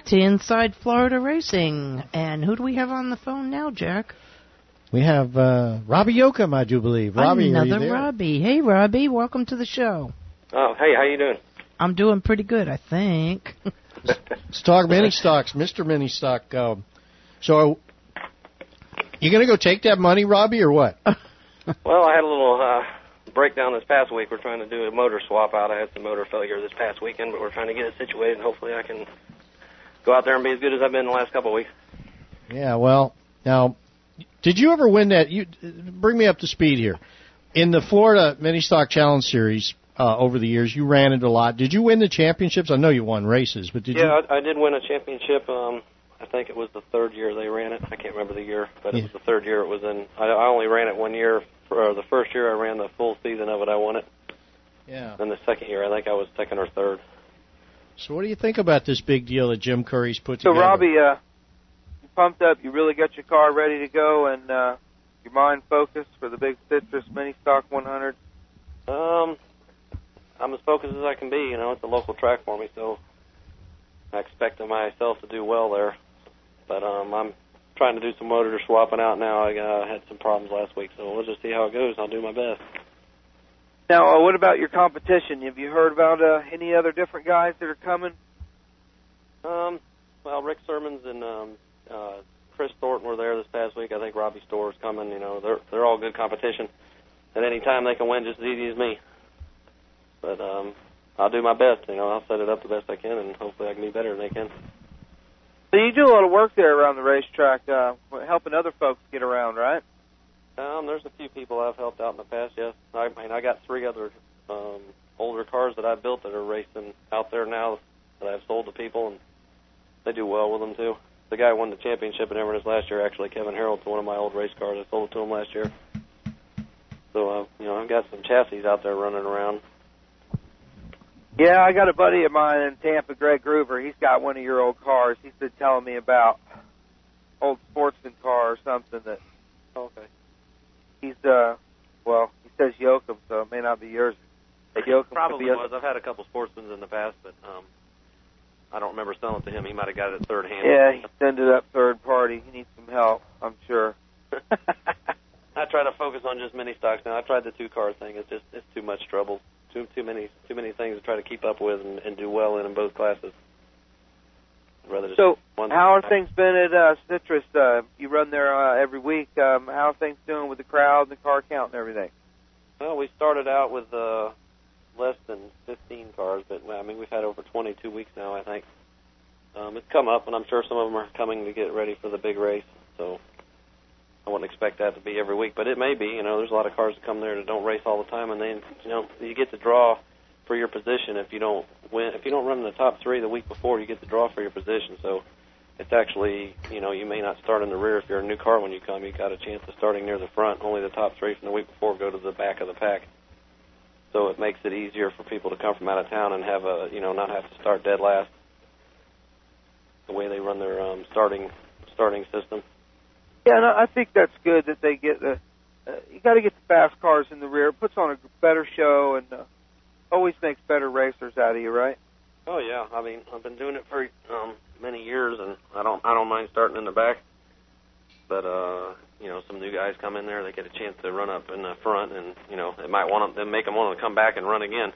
To Inside Florida Racing. And who do we have on the phone now, Jack? We have uh, Robbie Yoakum, I do believe. Robbie, are you Another there? Robbie. Hey, Robbie. Welcome to the show. Oh, hey, how you doing? I'm doing pretty good, I think. Let's talk mini stocks, Mr. Mini Stock. Um, so, you going to go take that money, Robbie, or what? Well, I had a little uh, breakdown this past week. We're trying to do a motor swap out. I had some motor failure this past weekend, but we're trying to get it situated, and hopefully I can go out there and be as good as I've been the last couple of weeks. Yeah, well, now, did you ever win that? You bring me up to speed here. In the Florida Mini Stock Challenge Series uh, over the years, you ran it a lot. Did you win the championships? I know you won races, but did yeah, you? I, I did win a championship. Um, I think it was the third year they ran it. I can't remember the year, but it was the third year it was in. I, I only ran it one year. For, uh, the first year I ran the full season of it, I won it. Yeah. And the second year, I think I was second or third. So, what do you think about this big deal that Jim Curry's put So, together? So, Robbie, uh, you pumped up. You really got your car ready to go, and uh, your mind focused for the big Citrus Mini Stock 100. Um, I'm as focused as I can be. You know, it's a local track for me, so I expect myself to do well there. But um, I'm trying to do some motor swapping out now. I uh, had some problems last week, so we'll just see how it goes. I'll do my best. Now, uh, what about your competition? Have you heard about uh, any other different guys that are coming? Um, well, Rick Sermons and um, uh, Chris Thornton were there this past week. I think Robbie Store's coming. You know, they're they're all good competition. At any time they can win just as easy as me. But um, I'll do my best. You know, I'll set it up the best I can, and hopefully I can be better than they can. So you do a lot of work there around the racetrack, uh, helping other folks get around, right? Um, there's a few people I've helped out in the past. Yes, I mean I got three other um, older cars that I built that are racing out there now that I've sold to people, and they do well with them too. The guy who won the championship in Inverness last year, actually Kevin Harold's one of my old race cars. I sold it to him last year. So uh, you know I've got some chassis out there running around. Yeah, I got a buddy of mine in Tampa, Greg Groover. He's got one of your old cars. He's been telling me about old sportsman car or something that Okay. He's uh well, he says Yoakum, so it may not be yours. Yoakum Probably was. I've had a couple sportsmen in the past, but um, I don't remember selling it to him. He might have got it third hand. Yeah, he sent it up third party. He needs some help, I'm sure. I try to focus on just mini stocks now. I tried the two car thing. It's just it's too much trouble. Too too many too many things to try to keep up with and, and do well in in both classes. I'd rather just So, how are things been at uh, Citrus? Uh, you run there uh, every week. Um, how are things doing with the crowd and the car count and everything? Well, we started out with uh, less than 15 cars, but well, I mean we've had over 22 weeks now, I think. Um, it's come up, and I'm sure some of them are coming to get ready for the big race. So I wouldn't expect that to be every week, but it may be. You know, there's a lot of cars that come there that don't race all the time, and then you know you get to draw for your position if you don't win. If you don't run in the top three the week before, you get to draw for your position. So it's actually you know you may not start in the rear if you're a new car when you come. You got a chance of starting near the front. Only the top three from the week before go to the back of the pack. So it makes it easier for people to come from out of town and have a you know not have to start dead last. The way they run their um, starting starting system. Yeah, and I I think that's good that they get the. Uh, you got to get the fast cars in the rear. It puts on a better show and uh, always makes better racers out of you, right? Oh yeah, I mean I've been doing it for um, many years, and I don't I don't mind starting in the back. But uh, you know, some new guys come in there, they get a chance to run up in the front, and you know, it might want them, make them want to come back and run again.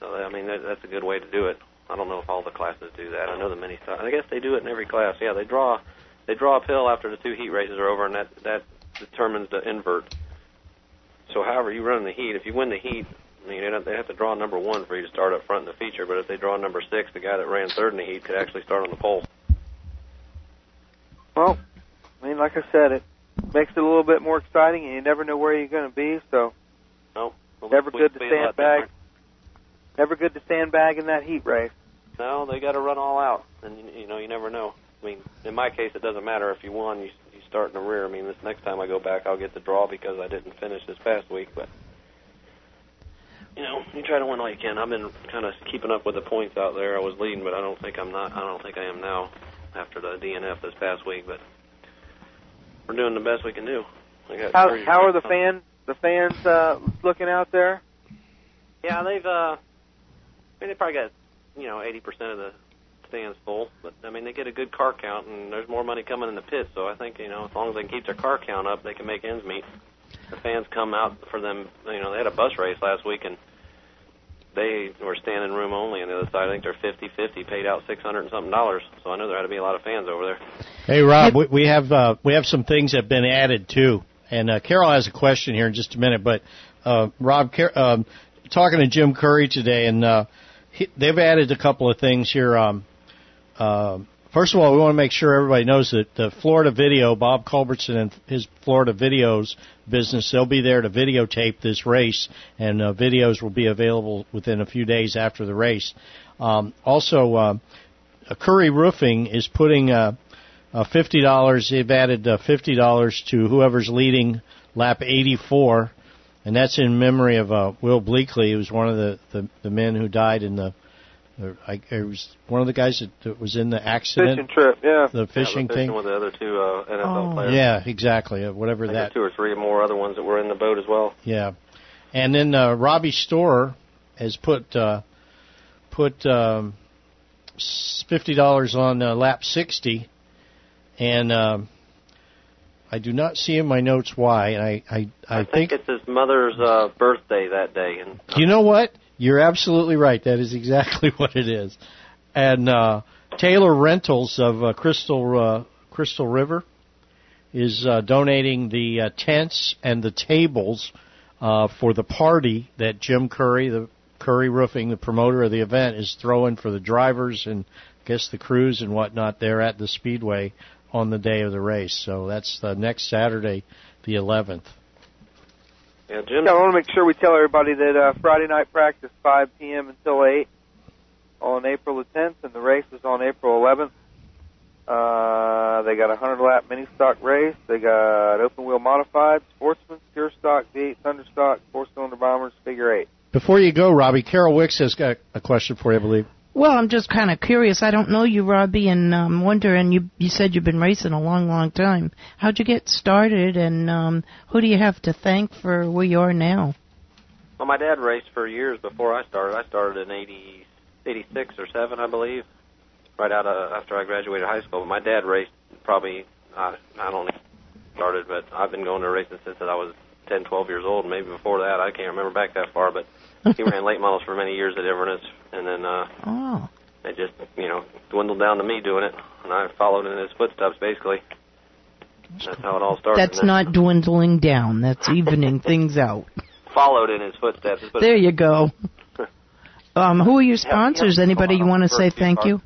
So I mean, that, that's a good way to do it. I don't know if all the classes do that. I know the many. Stuff. I guess they do it in every class. Yeah, they draw they draw a pill after the two heat races are over, and that that determines the invert. So however you run the heat, if you win the heat, I mean, they they have to draw number one for you to start up front in the feature. But if they draw number six, the guy that ran third in the heat could actually start on the pole. Well, I mean, like I said, it makes it a little bit more exciting, and you never know where you're going to be. So No, well, never good to sandbag. Never good to sandbag in that heat race. No, they got to run all out, and you, you know you never know. I mean, in my case, it doesn't matter if you won, you you start in the rear. I mean, this next time I go back, I'll get the draw because I didn't finish this past week. But you know, you try to win all you can. I've been kind of keeping up with the points out there. I was leading, but I don't think I'm not. I don't think I am now after the DNF this past week. But we're doing the best we can do. I got How how are the fans the fans uh, looking out there? Yeah, they've. uh I mean, they probably got you know 80% of the stands full, but I mean they get a good car count, and there's more money coming in the pits. So I think you know as long as they can keep their car count up, they can make ends meet. The fans come out for them. You know, they had a bus race last week, and they were standing room only on the other side. I think they're 50-50, paid out 600 and something dollars. So I know there had to be a lot of fans over there. Hey Rob, we, we have uh, we have some things that have been added too, and uh, Carol has a question here in just a minute. But uh, Rob, Car- um, talking to Jim Curry today, and uh, he, they've added a couple of things here. Um, uh, first of all, we want to make sure everybody knows that the Florida Video, Bob Culbertson and his Florida Videos business, they'll be there to videotape this race, and uh, videos will be available within a few days after the race. Um, also, uh, uh, Curry Roofing is putting uh, uh, fifty dollars. They've added uh, fifty dollars to whoever's leading lap eighty-four, and that's in memory of uh, Will Bleakley, who was one of the, the, the men who died in the. Uh, I, was one of the guys that, that was in the accident. Fishing trip, yeah. The fishing yeah, thing. with the other two uh, NFL Oh. players. Yeah, exactly. Uh, whatever I that. two or three more other ones that were in the boat as well. Yeah, and then uh, Robbie Store has put uh, put um, fifty dollars on uh, lap sixty, and um, I do not see in my notes why. And I I, I, I think it's his mother's uh, birthday that day, and you know what? You're absolutely right. That is exactly what it is. And uh, Taylor Rentals of uh, Crystal uh, Crystal River is uh, donating the uh, tents and the tables uh, for the party that Jim Curry, the Curry Roofing, the promoter of the event, is throwing for the drivers and I guess the crews and whatnot there at the Speedway on the day of the race. So that's uh, next Saturday, the 11th. Yeah, Jim. Yeah, I want to make sure we tell everybody that uh, Friday night practice 5 p.m. until 8 on April the 10th, and the race is on April 11th. Uh, they got a 100 lap mini stock race. They got open wheel modified, sportsman, pure stock, V8 thunder stock, four cylinder bombers, figure eight. Before you go, Robbie, Carol Wicks has got a question for you, I believe. Well, I'm just kind of curious. I don't know you, Robbie, and um, wonder. And you you said you've been racing a long, long time. How'd you get started, and um, who do you have to thank for where you are now? Well, my dad raced for years before I started. I started in 80, 86 or 7, I believe, right out of, after I graduated high school. But my dad raced probably, uh, I don't started, but I've been going to racing since I was 10, 12 years old. Maybe before that, I can't remember back that far. But he ran late models for many years at Inverness, and then uh, Oh, it just, you know, dwindled down to me doing it, and I followed in his footsteps basically. That's how it all started. that's And then not dwindling down. That's evening things out. followed in his footsteps. There you go. Um, who are your sponsors? Anybody you want to say thank you?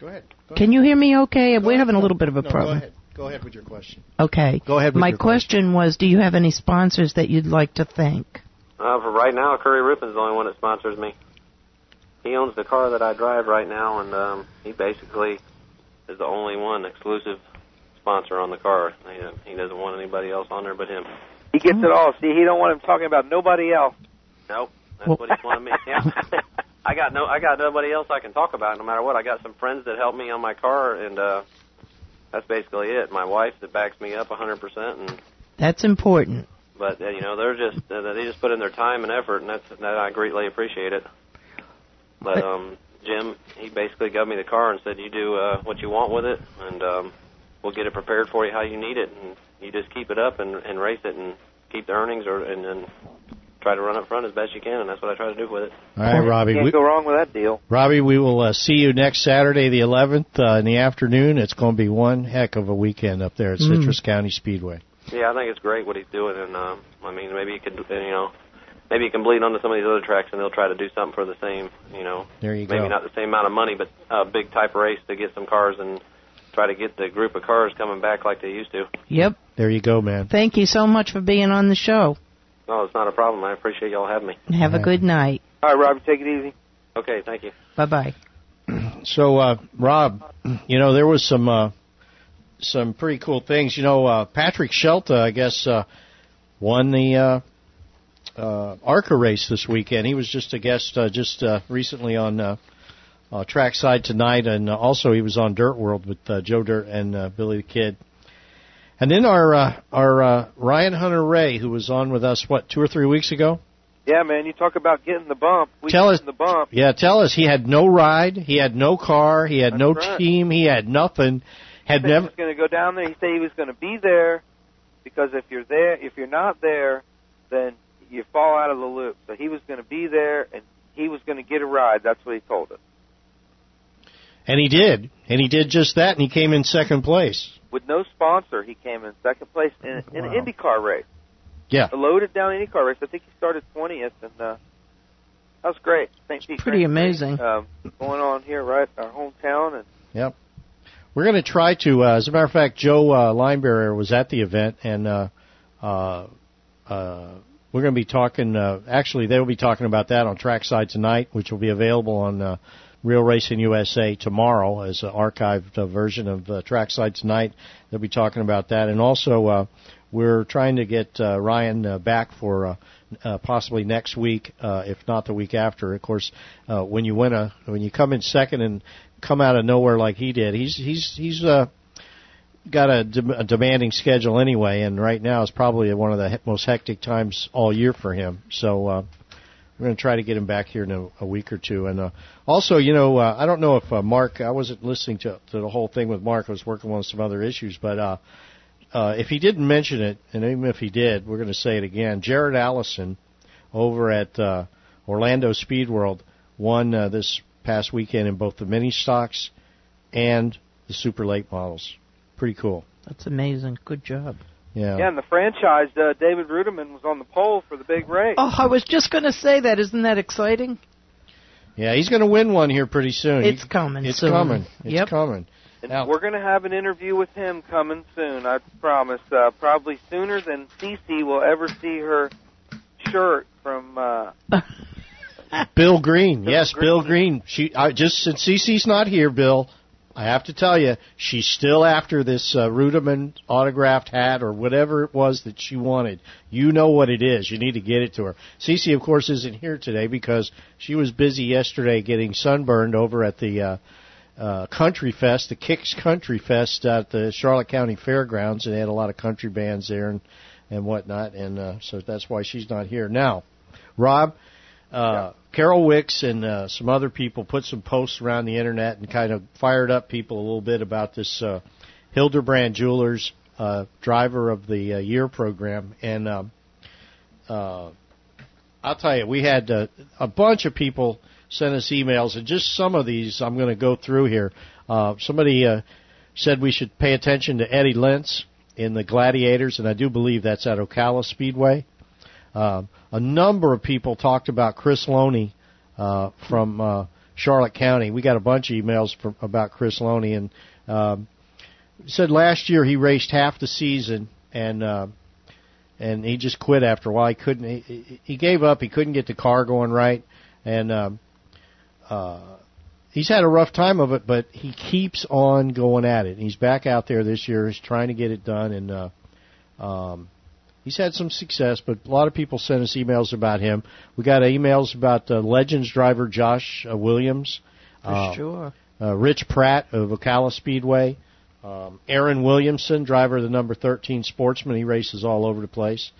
Go ahead. Go Can you hear me okay? We're having a little bit of a No, problem. Go ahead. Go ahead with your question. Okay. Go ahead with My your question was, do you have any sponsors that you'd like to thank? Uh, for right now, Curry Roofing's the only one that sponsors me. He owns the car that I drive right now, and um, he basically is the only one exclusive sponsor on the car. He, he doesn't want anybody else on there but him. He gets it all. See, he don't want him talking about nobody else. Nope, that's what he wanted me. Yeah. I got no, I got nobody else I can talk about no matter what. I got some friends that help me on my car, and uh, that's basically it. My wife that backs me up 100%, and That's important. But uh, you know they're just uh, they just put in their time and effort, and that's that I greatly appreciate it. But um, Jim, he basically got me the car and said, "You do uh, what you want with it, and um, we'll get it prepared for you how you need it, and you just keep it up and, and race it, and keep the earnings, or and then try to run up front as best you can, and that's what I try to do with it." All right, Robbie. Can't We, go wrong with that deal. Robbie, we will uh, see you next Saturday, the 11th, uh, in the afternoon. It's going to be one heck of a weekend up there at Mm. Citrus County Speedway. Yeah, I think it's great what he's doing, and um, I mean maybe he could you know maybe he can bleed onto some of these other tracks, and they'll try to do something for the same you know There you maybe go. not the same amount of money, but a big type race to get some cars and try to get the group of cars coming back like they used to. Yep. There you go, man. Thank you so much for being on the show. No, it's not a problem. I appreciate y'all having me. Have a good night. All right, Robbie, take it easy. Okay, thank you. Bye bye. So, uh, Rob, you know there was some uh, some pretty cool things. You know, uh, Patrick Sheltra, I guess, uh, won the uh, uh, ARCA race this weekend. He was just a guest uh, just uh, recently on uh, uh, Trackside tonight, and also he was on Dirt World with uh, Joe Dirt and uh, Billy the Kid. And then our uh, our uh, Ryan Hunter-Reay, who was on with us what two or three weeks ago. Yeah, man, you talk about getting the bump. We Tell us- the bump. Yeah, tell us he had no ride, he had no car, he had no right. team, he had nothing, had He never. was going to go down there. He said he was going to be there because if you're there, if you're not there, then you fall out of the loop. So he was going to be there and he was going to get a ride. That's what he told us. And he did, and he did just that, and he came in second place. With no sponsor, he came in second place in, in Wow. an IndyCar race. Yeah. A loaded down IndyCar race. I think he started 20th, and uh, that was great. St. Pete Pretty Grand Prix, amazing. Um, going on here, right, our hometown, and Yep. We're going to try to. Uh, as a matter of fact, Joe uh, was at the event, and uh, uh, uh, we're going to be talking. Uh, actually, they'll be talking about that on Trackside tonight, which will be available on uh, Real Racing USA tomorrow as an archived uh, version of uh, Trackside tonight. They'll be talking about that, and also uh, we're trying to get uh, Ryan uh, back for. Uh, uh, possibly next week, uh, if not the week after. Of course, uh, when you win a, when you come in second and come out of nowhere like he did, he's he's he's uh, got a, de- a demanding schedule anyway, and right now is probably one of the he- most hectic times all year for him. So uh, we're going to try to get him back here in a, a week or two. And uh, also, you know, uh, I don't know if uh, Mark, I wasn't listening to to the whole thing with Mark. I was working on some other issues, but. uh uh, if he didn't mention it, and even if he did, we're going to say it again. Jared Allison over at uh, Orlando Speed World won uh, this past weekend in both the mini stocks and the super late models. Pretty cool. That's amazing. Good job. Yeah. yeah, and the franchise, uh, David Ruderman was on the pole for the big race. Oh, I was just going to say that. Isn't that exciting? Yeah, he's going to win one here pretty soon. It's He- coming It's soon. coming. It's Yep. coming. And Now- we're going to have an interview with him coming soon, I promise. Uh, probably sooner than Cece will ever see her shirt from. Uh, Bill Green. yes, Bill Green. She I, just since Cece's not here, Bill. I have to tell you, she's still after this uh, Ruderman autographed hat or whatever it was that she wanted. You know what it is. You need to get it to her. Cece, of course, isn't here today because she was busy yesterday getting sunburned over at the uh, uh, Country Fest, the Kicks Country Fest at the Charlotte County Fairgrounds, and they had a lot of country bands there and and whatnot, and uh, so that's why she's not here now. Rob, uh, Carol Wicks and uh, some other people put some posts around the internet and kind of fired up people a little bit about this uh, Hildebrand Jewelers uh, Driver of the uh, Year program, and um, uh, I'll tell you, we had uh, a bunch of people send us emails, and just some of these I'm going to go through here. Uh, somebody uh, said we should pay attention to Eddie Lentz in the Gladiators, and I do believe that's at Ocala Speedway. Um, a number of people talked about Chris Loney uh, from uh, Charlotte County. We got a bunch of emails from about Chris Loney and um, said last year he raced half the season and uh, and he just quit after a while. He couldn't. He, he gave up. He couldn't get the car going right, and um, uh, he's had a rough time of it. But he keeps on going at it. He's back out there this year. He's trying to get it done, and uh, um, he's had some success. But a lot of people sent us emails about him. We got emails about uh, Legends driver Josh uh, Williams. For uh, sure. uh, Rich Pratt of Ocala Speedway, um, Aaron Williamson, driver of the number 13 Sportsman. He races all over the place.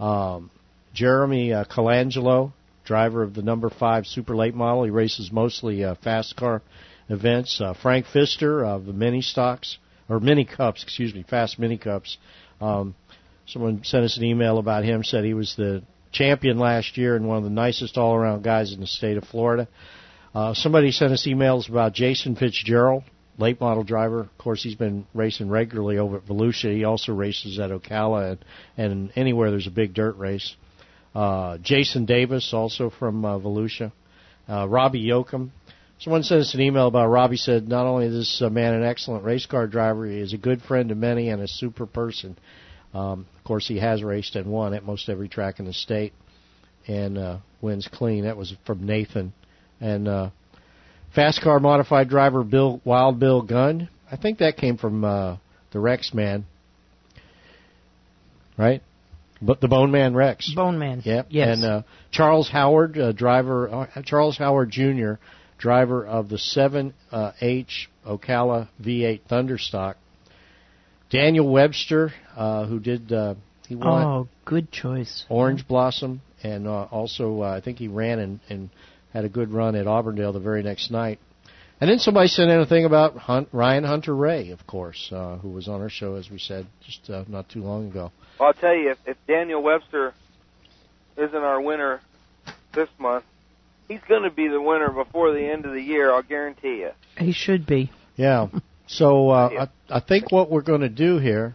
Um, Jeremy uh, Colangelo, driver of the number 5 Super Late Model. He races mostly uh, fast car events. Uh, Frank Pfister of the Mini Stocks, or Mini Cups, excuse me, Fast Mini Cups. Um, someone sent us an email about him, said he was the champion last year and one of the nicest all around guys in the state of Florida. Uh, somebody sent us emails about Jason Fitzgerald, late model driver. Of course, he's been racing regularly over at Volusia. He also races at Ocala and, and anywhere there's a big dirt race. Uh, Jason Davis, also from uh, Volusia. Uh, Robbie Yoakum. Someone sent us an email about Robbie said not only is this man an excellent race car driver, he is a good friend to many and a super person. Um, of course, he has raced and won at most every track in the state and uh, wins clean. That was from Nathan. And uh, fast car modified driver Bill Wild Bill Gunn. I think that came from uh, the Rex Man, right? But the Bone Man Rex. Bone Man. Yep. Yes. And uh, Charles Howard, uh, driver, uh, Charles Howard Jr., driver of the 7H Ocala V8 Thunderstock. Daniel Webster, uh, who did uh, he won Oh, good choice. Orange Blossom, and uh, also uh, I think he ran and, and had a good run at Auburndale the very next night. And then somebody sent in a thing about Hunt, Ryan Hunter-Reay, of course, uh, who was on our show as we said just uh, not too long ago. Well, I'll tell you, if, if Daniel Webster isn't our winner this month, he's going to be the winner before the end of the year. I'll guarantee you. He should be. Yeah. So uh, I, I think what we're going to do here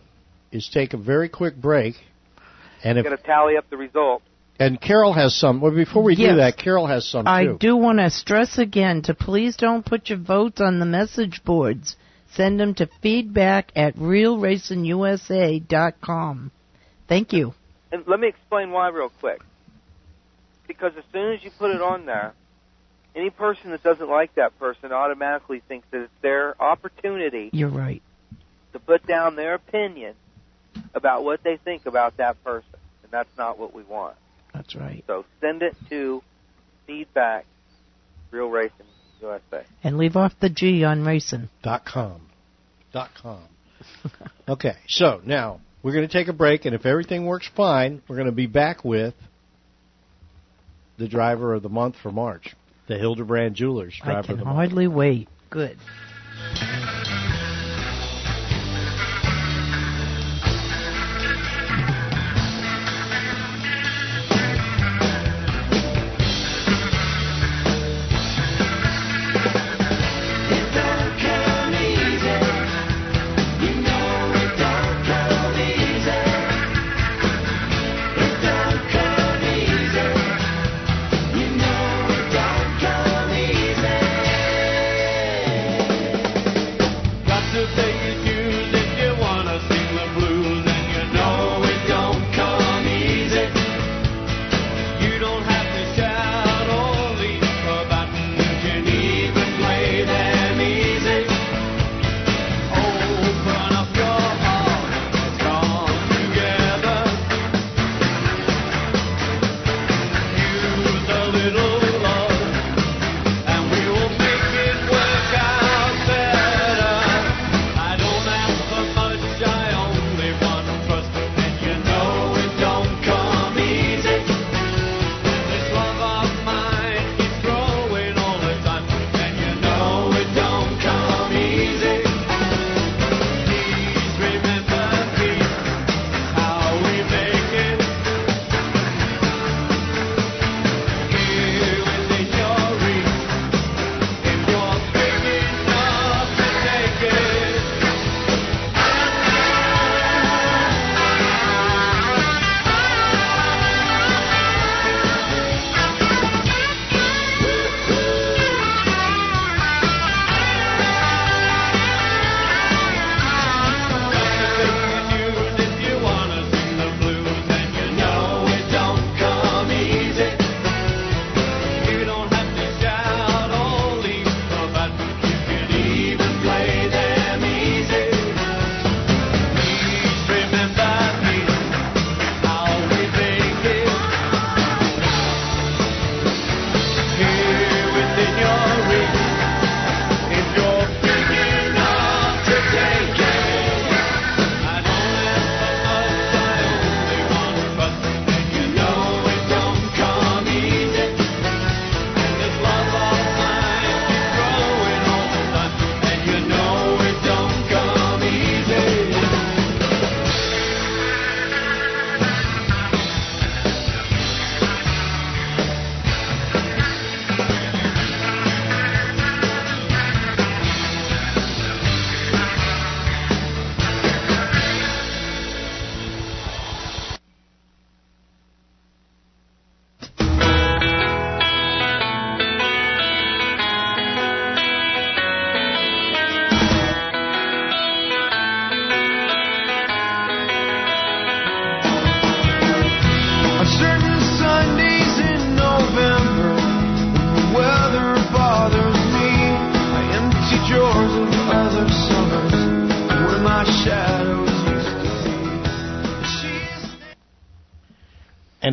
is take a very quick break, and if Got to tally up the results. and Carol has some. Well, before we do that, Carol has some I too. do want to stress again to please don't put your votes on the message boards. Send them to feedback at realracingusa.com. Thank you. And let me explain why real quick. Because as soon as you put it on there, any person that doesn't like that person automatically thinks that it's their opportunity You're right. to put down their opinion about what they think about that person. And that's not what we want. That's right. So send it to feedback, Real Racing USA. And leave off the G on racing. dot com. Dot com. okay, so now we're going to take a break, and if everything works fine, we're going to be back with the driver of the month for March, the Hildebrand Jewelers driver I can hardly wait. Good.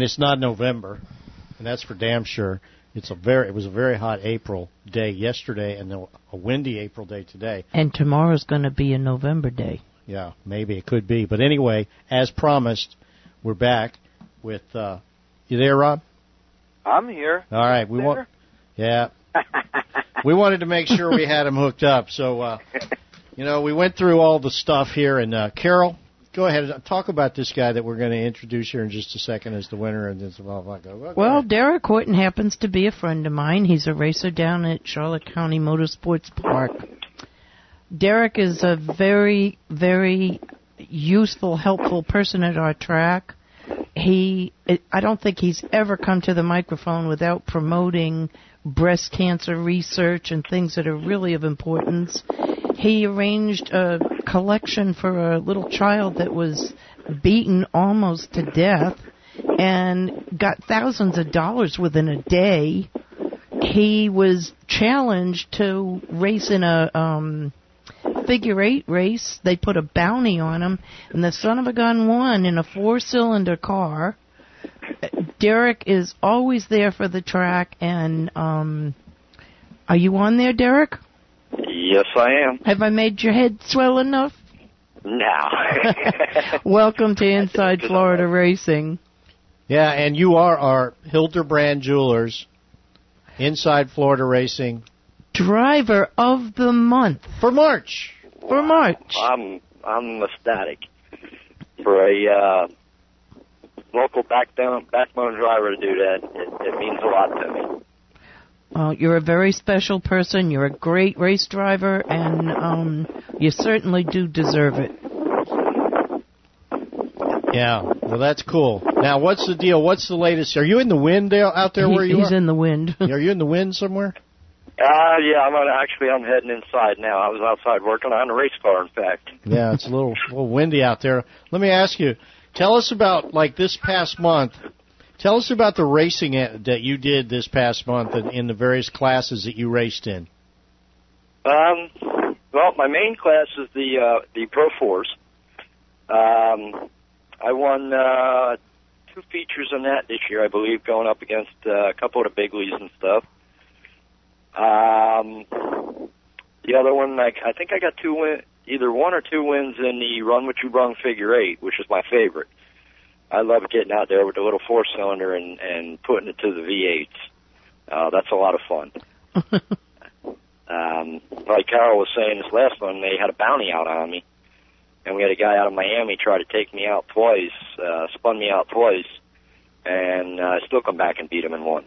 It's not November, and that's for damn sure. It's a very it was a very hot April day yesterday, and a windy April day today. And tomorrow's going to be a November day. Yeah, maybe it could be, but anyway, as promised, we're back with. uh You there, Rob? I'm here. All right, we want. Yeah, we wanted to make sure we had him hooked up. So, uh, you know, we went through all the stuff here, and uh, Carol, go ahead and talk about this guy that we're going to introduce here in just a second as the winner, and then blah blah blah. Well. Derek Horton happens to be a friend of mine. He's a racer down at Charlotte County Motorsports Park. Derek is a very, very useful, helpful person at our track. He, I don't think he's ever come to the microphone without promoting breast cancer research and things that are really of importance. He arranged a collection for a little child that was beaten almost to death and got thousands of dollars within a day. He was challenged to race in a um figure eight race. They put a bounty on him, and the son of a gun won in a four cylinder car. Derek is always there for the track, and um, are you on there, Derek? Yes, I am. Have I made your head swell enough? Now. Welcome to Inside Florida Racing. Yeah, and you are our Hildebrand Jewelers, Inside Florida Racing Driver of the month for March. For March. I'm I'm ecstatic for a uh, local backbone backbone driver to do that. It, it means a lot to me. Well, you're a very special person. You're a great race driver, and um, you certainly do deserve it. Yeah, well, that's cool. Now, what's the deal? What's the latest? Are you in the wind there, out there He- where you he's are? in the wind. are you in the wind somewhere? Uh, yeah, I'm on, actually I'm heading inside now. I was outside working on a race car, in fact. Yeah, it's a little, a little windy out there. Let me ask you, tell us about like this past month. Tell us about the racing that you did this past month in, in the various classes that you raced in. Um, well, my main class is the uh, the Pro Fours. Um, I won uh, two features in that this year, I believe, going up against uh, a couple of the big leagues and stuff. Um, the other one, I, I think I got two win, either one or two wins in the Run What You Brung Figure Eight, which is my favorite. I love getting out there with the little four cylinder and and putting it to the V8s. Uh, that's a lot of fun. um, like Carol was saying, this last one they had a bounty out on me, and we had a guy out of Miami try to take me out twice, uh, spun me out twice, and uh, I still come back and beat him in one.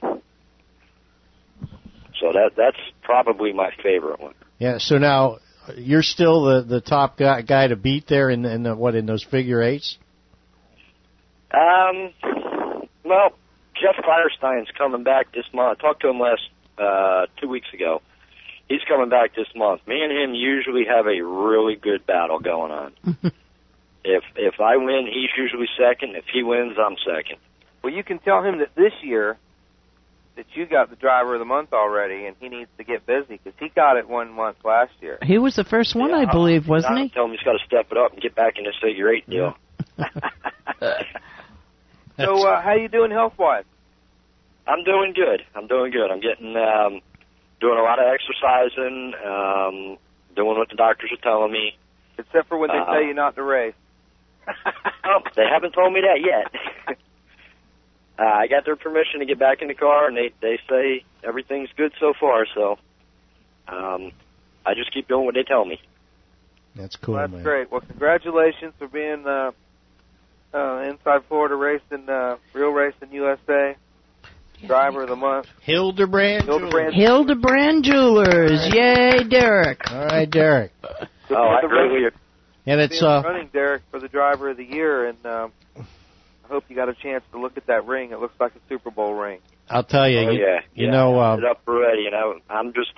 So that that's probably my favorite one. Yeah. So now you're still the the top guy, guy to beat there in, in the, what in those figure eights. Um, well, Jeff Firestein's coming back this month. I talked to him last uh, two weeks ago. He's coming back this month. Me and him usually have a really good battle going on. if if I win, he's usually second. If he wins, I'm second. Well, you can tell him that this year that you got the driver of the month already, and he needs to get busy because he got it one month last year. He was the first one, I believe, wasn't I he? Tell him he's got to step it up and get back in this figure eight deal. So, uh, how you doing health wise? I'm doing good. I'm doing good. I'm getting um, doing a lot of exercising, um, doing what the doctors are telling me. Except for when they Uh, tell you not to race. Oh, they haven't told me that yet. uh, I got their permission to get back in the car, and they they say everything's good so far. So, um, I just keep doing what they tell me. That's cool, Well, that's man. great. Well, congratulations for being uh, uh, inside Florida racing, uh, real racing USA driver of the month. Hildebrand. Hildebrand. Hildebrand Jewelers. Yay, Derek. All right, Derek. Good Oh, I for the greatly And it's uh, running Derek for the driver of the year, and um, I hope you got a chance to look at that ring. It looks like a Super Bowl ring. I'll tell you. Oh, you, yeah, you yeah, know, I uh, got up already, and I, I'm just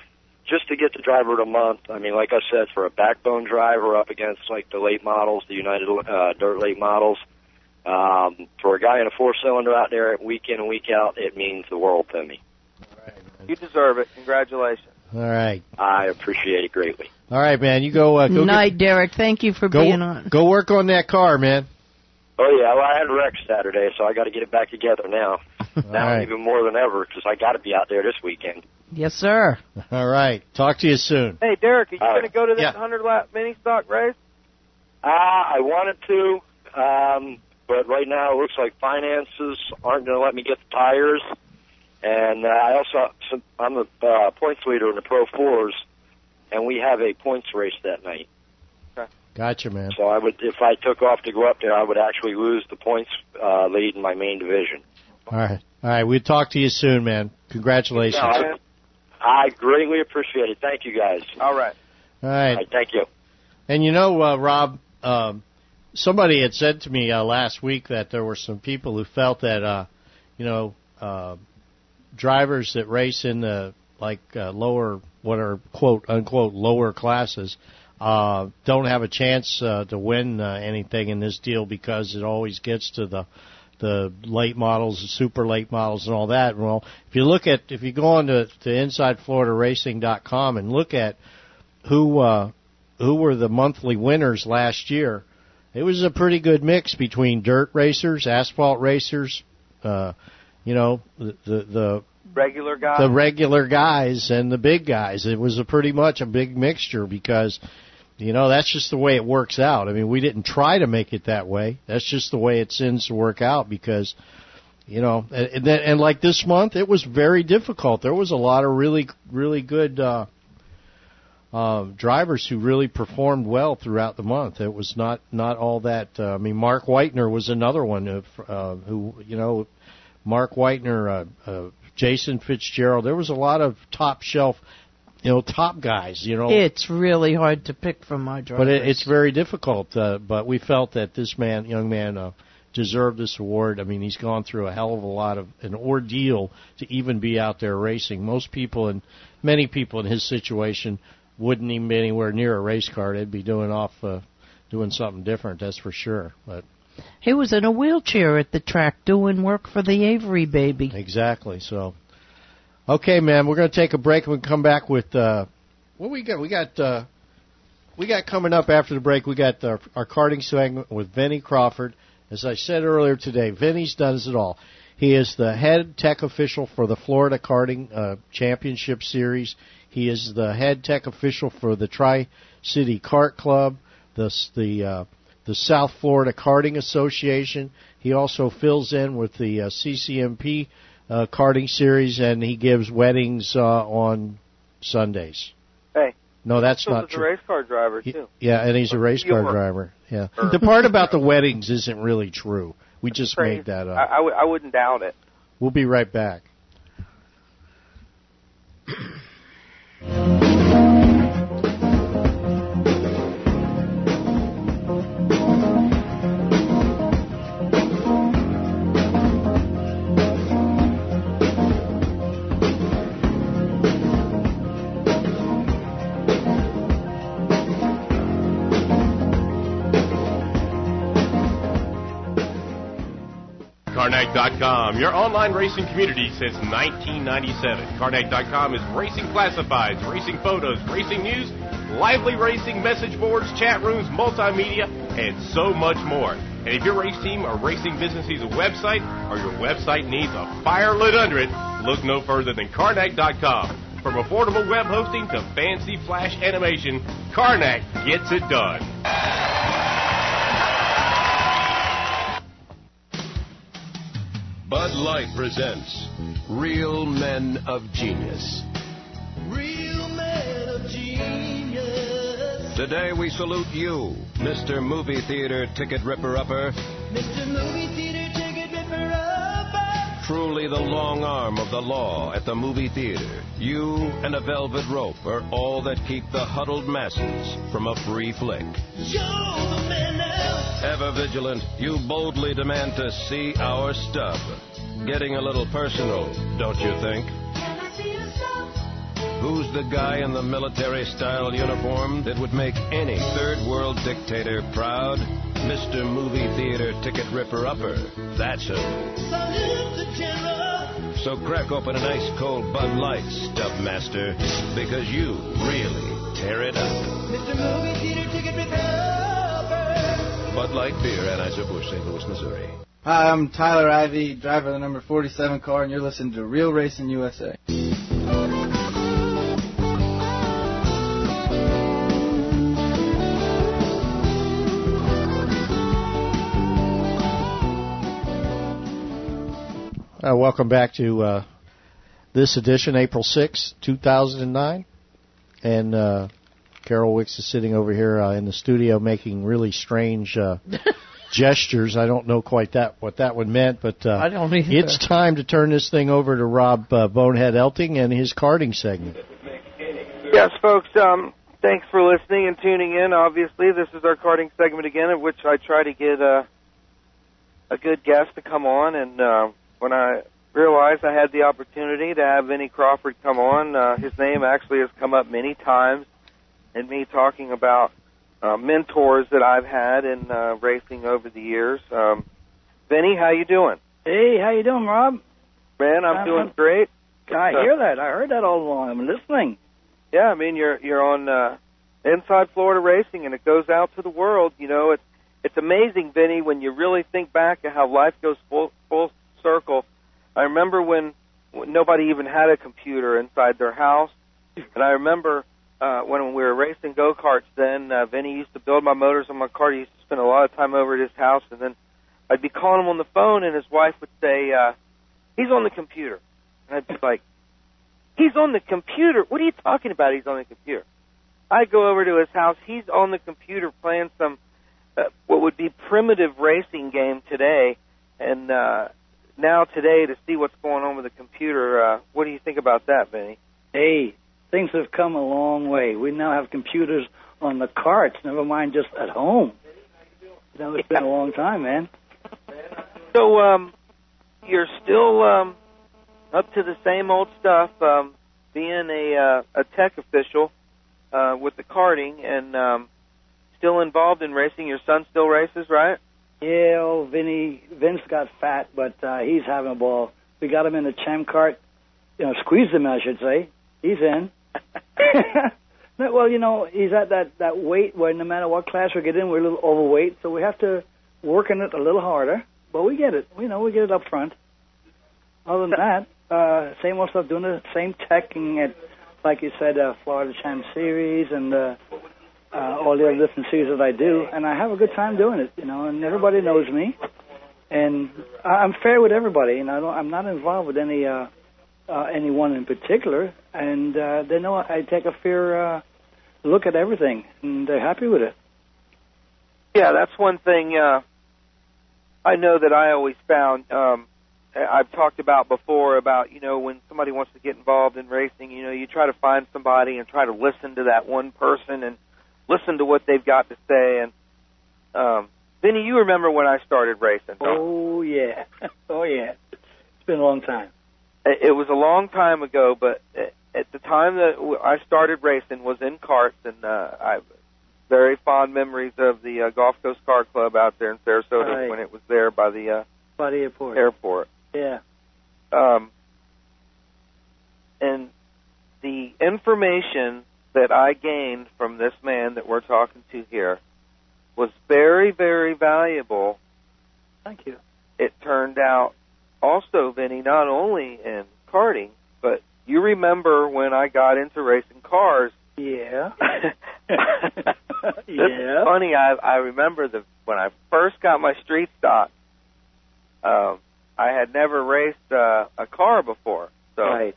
just to get the driver of the month. I mean, like I said, for a backbone driver up against like the late models, the United uh, Dirt late models. Um, for a guy in a four cylinder out there week in and week out, it means the world to me. You deserve it. Congratulations. All right. I appreciate it greatly. All right, man. You go. Uh, go Night, Derek. Thank you for Go, being on. go work on that car, man. Oh yeah, well, I had a wreck Saturday, so I got to get it back together now. now right. even more than ever because I got to be out there this weekend. Yes, sir. All right. Talk to you soon. Hey, Derek, are you All going to go to this Yeah. 100 lap mini stock race? Ah, I wanted to, um, but right now it looks like finances aren't going to let me get the tires. And uh, I also, I'm the uh, points leader in the Pro Fours, and we have a points race that night. Gotcha, man. So I would, if I took off to go up there, I would actually lose the points uh, lead in my main division. All right. All right. We'll talk to you soon, man. Congratulations. No, I, I greatly appreciate it. Thank you guys. All right. All right. All right, thank you. And you know, uh, Rob, um, somebody had said to me uh, last week that there were some people who felt that, uh, you know, uh, drivers that race in the like uh, lower, what are quote unquote lower classes, uh, don't have a chance uh, to win uh, anything in this deal because it always gets to the the late models, the super late models, and all that. Well, if you look at if you go on to, to InsideFloridaRacing.com and look at who uh, who were the monthly winners last year, it was a pretty good mix between dirt racers, asphalt racers, uh, you know, the the the, Regular guys, the regular guys and the big guys. It was a pretty much a big mixture because you know that's just the way it works out. I mean, we didn't try to make it that way. That's just the way it tends to work out because you know, and and, then, and like this month, it was very difficult. There was a lot of really really good uh, uh, drivers who really performed well throughout the month. It was not not all that. Uh, I mean, Mark Whitener was another one of, uh, who you know, Mark Whitener, uh, uh, Jason Fitzgerald. There was a lot of top shelf, you know, top guys. You know, It's really hard to pick from my drivers. but it, it's very difficult. Uh, but we felt that this man, young man, uh, deserved this award. I mean, he's gone through a hell of a lot of an ordeal to even be out there racing. Most people and many people in his situation wouldn't even be anywhere near a race car. They'd be doing off, uh, doing something different. That's for sure. But He was in a wheelchair at the track doing work for the Avery baby. exactly. So, okay, man, we're going to take a break and we come back with uh, what we got. We got. Uh, we got coming up after the break. We got our, our karting segment with Vinny Crawford. As I said earlier today, Vinny's does it all. He is the head tech official for the Florida Karting uh, Championship Series. He is the head tech official for the Tri City Kart Club, the the uh, the South Florida Karting Association. He also fills in with the uh, CCMP uh, karting series, and he gives weddings uh, on Sundays. Hey. No, that's so not true. He's a race car driver too. Yeah, and he's a race car driver. Yeah. The part about the weddings isn't really true. We just Crazy. made that up. I, w- I wouldn't doubt it. We'll be right back. Thank you. Carnac.com, your online racing community since 1997. Carnac.com is racing classifieds, racing photos, racing news, lively racing message boards, chat rooms, multimedia, and so much more. And if your race team or racing business needs a website or your website needs a fire lit under it, look no further than Carnac.com. From affordable web hosting to fancy flash animation, Carnac gets it done. Bud Light presents Real Men of Genius. Real man of genius. Today we salute you, Mr. Movie Theater Ticket Ripper Upper, Mr. Movie Theater Ticket Ripper Upper. Truly the long arm of the law at the movie theater. You and a velvet rope are all that keep the huddled masses from a free flick. Ever vigilant, you boldly demand to see our stub. Getting a little personal, don't you think? Who's the guy in the military style uniform that would make any third world dictator proud? Mr. Movie Theater Ticket Ripper Upper. That's who. Salute the general. So crack open an ice cold Bud Light, Stubmaster, because you really tear it up. Mr. Movie Theater Ticket Revolver. Bud Light Beer, Anheuser-Busch, St. Louis, Missouri. Hi, I'm Tyler Ivy, driver of the number 47 car, and you're listening to Real Racing USA. Uh, welcome back to uh, this edition, April sixth, two 2009. And uh, Carol Wicks is sitting over here uh, in the studio making really strange uh, gestures. I don't know quite that what that one meant, but uh, I don't either. it's time to turn this thing over to Rob uh, Bonehead Elting and his karting segment. Yes, folks. Um, thanks for listening and tuning in. Obviously, this is our karting segment again, in which I try to get a a good guest to come on. And uh, when I realized I had the opportunity to have Vinnie Crawford come on, uh, his name actually has come up many times in me talking about uh, mentors that I've had in uh, racing over the years. Um, Vinny, how you doing? Hey, how you doing, Rob? Man, I'm Uh, doing great. I hear that. I heard that all along. I'm listening. Yeah, I mean you're you're on uh, Inside Florida Racing, and it goes out to the world. You know, it's it's amazing, Vinny, when you really think back at how life goes full full circle. I remember when, when nobody even had a computer inside their house, and I remember uh, when we were racing go karts. Then uh, Vinny used to build my motors on my car. He used to spend a lot of time over at his house, and then I'd be calling him on the phone, and his wife would say, uh, "He's on the computer," and I'd be like. He's on the computer. What are you talking about? He's on the computer. I go over to his house. He's on the computer playing some uh, what would be primitive racing game today. And uh, now today to see what's going on with the computer. Uh, what do you think about that, Vinny? Hey, things have come a long way. We now have computers on the carts, never mind just at home. You know, it's been a long time, man. So um, you're still um, up to the same old stuff, um, being a uh, a tech official uh, with the karting, and um, still involved in racing. Your son still races, right? Yeah, old Vinny, Vince got fat, but uh, he's having a ball. We got him in the champ cart, you know, squeezed him, I should say. He's in. Well, you know, he's at that that weight where no matter what class we get in, we're a little overweight, so we have to work on it a little harder. But we get it. You know, we get it up front. Other than that, uh, same old stuff, doing the same teching at, like you said, uh, Florida Champ Series and uh, uh, all the other series that I do, and I have a good time doing it. You know, and everybody knows me, and I'm fair with everybody, and I don't, I'm not involved with any uh, uh, anyone in particular, and uh, they know I take a fair uh, look at everything, and they're happy with it. Yeah, that's one thing uh, I know that I always found. Um, I've talked about before about you know when somebody wants to get involved in racing, you know you try to find somebody and try to listen to that one person and listen to what they've got to say. And um, Vinny, you remember when I started racing? Oh yeah, oh yeah. It's been a long time. It it was a long time ago, but at- at the time that I started racing was in karts, and uh, I very fond memories of the uh, Gulf Coast Car Club out there in Sarasota Right. when it was there by the uh, By the airport. airport. Yeah. Um, and the information that I gained from this man that we're talking to here was very, very valuable. Thank you. It turned out also, Vinny, not only in karting, but you remember when I got into racing cars. Yeah. Yeah. funny. I I remember the when I first got my street stock. Um, I had never raced uh, a car before, so Right.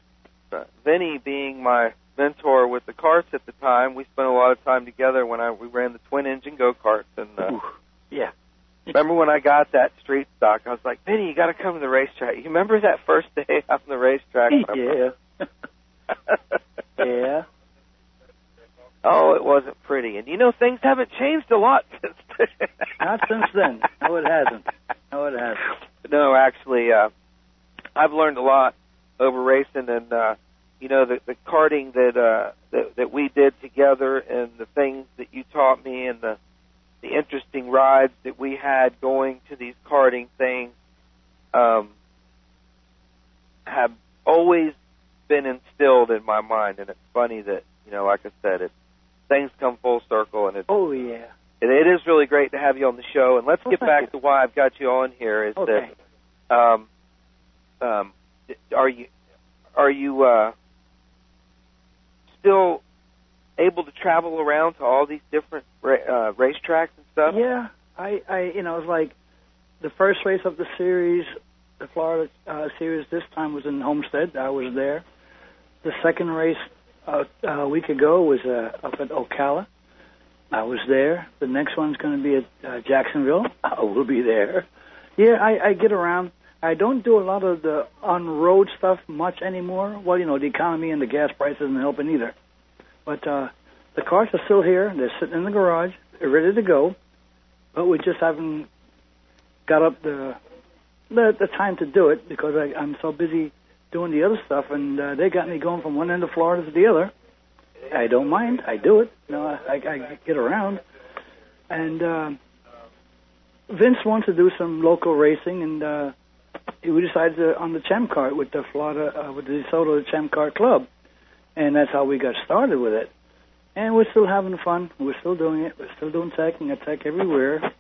uh, Vinny being my mentor with the carts at the time, we spent a lot of time together when I we ran the twin engine go karts. And uh, Yeah. remember when I got that street stock, I was like, Vinny, you got to come to the racetrack. You remember that first day on the racetrack? yeah. yeah. Oh, it wasn't pretty. And you know, things haven't changed a lot since then. Not since then. No, it hasn't. No, it hasn't. No, actually, uh, I've learned a lot over racing, and uh, you know, the, the karting that uh, that that we did together, and the things that you taught me, and the the interesting rides that we had going to these karting things, um, have always been instilled in my mind, and it's funny that you know, like I said, it things come full circle, and it Oh yeah. it, it is really great to have you on the show. And let's Well, get thank back you. to why I've got you on here. Is Okay. that um, um, are you are you uh, still able to travel around to all these different ra- uh, racetracks and stuff? Yeah, I, I, you know, it's like the first race of the series, the Florida uh, series this time was in Homestead. I was there. The second race uh, a week ago was uh, up at Ocala. I was there. The next one's going to be at uh, Jacksonville. I will be there. Yeah, I, I get around. I don't do a lot of the on-road stuff much anymore. Well, you know, the economy and the gas prices isn't helping either. But uh, the cars are still here. They're sitting in the garage. They're ready to go. But we just haven't got up the the, the time to do it because I, I'm so busy doing the other stuff, and uh, they got me going from one end of Florida to the other. I don't mind. I do it. You know, I, I get around. And uh, Vince wants to do some local racing, and uh, we decided to, on the champ Cart with the Florida, uh, with the DeSoto champ Cart Club, and that's how we got started with it. And we're still having fun. We're still doing it. We're still doing and tech everywhere.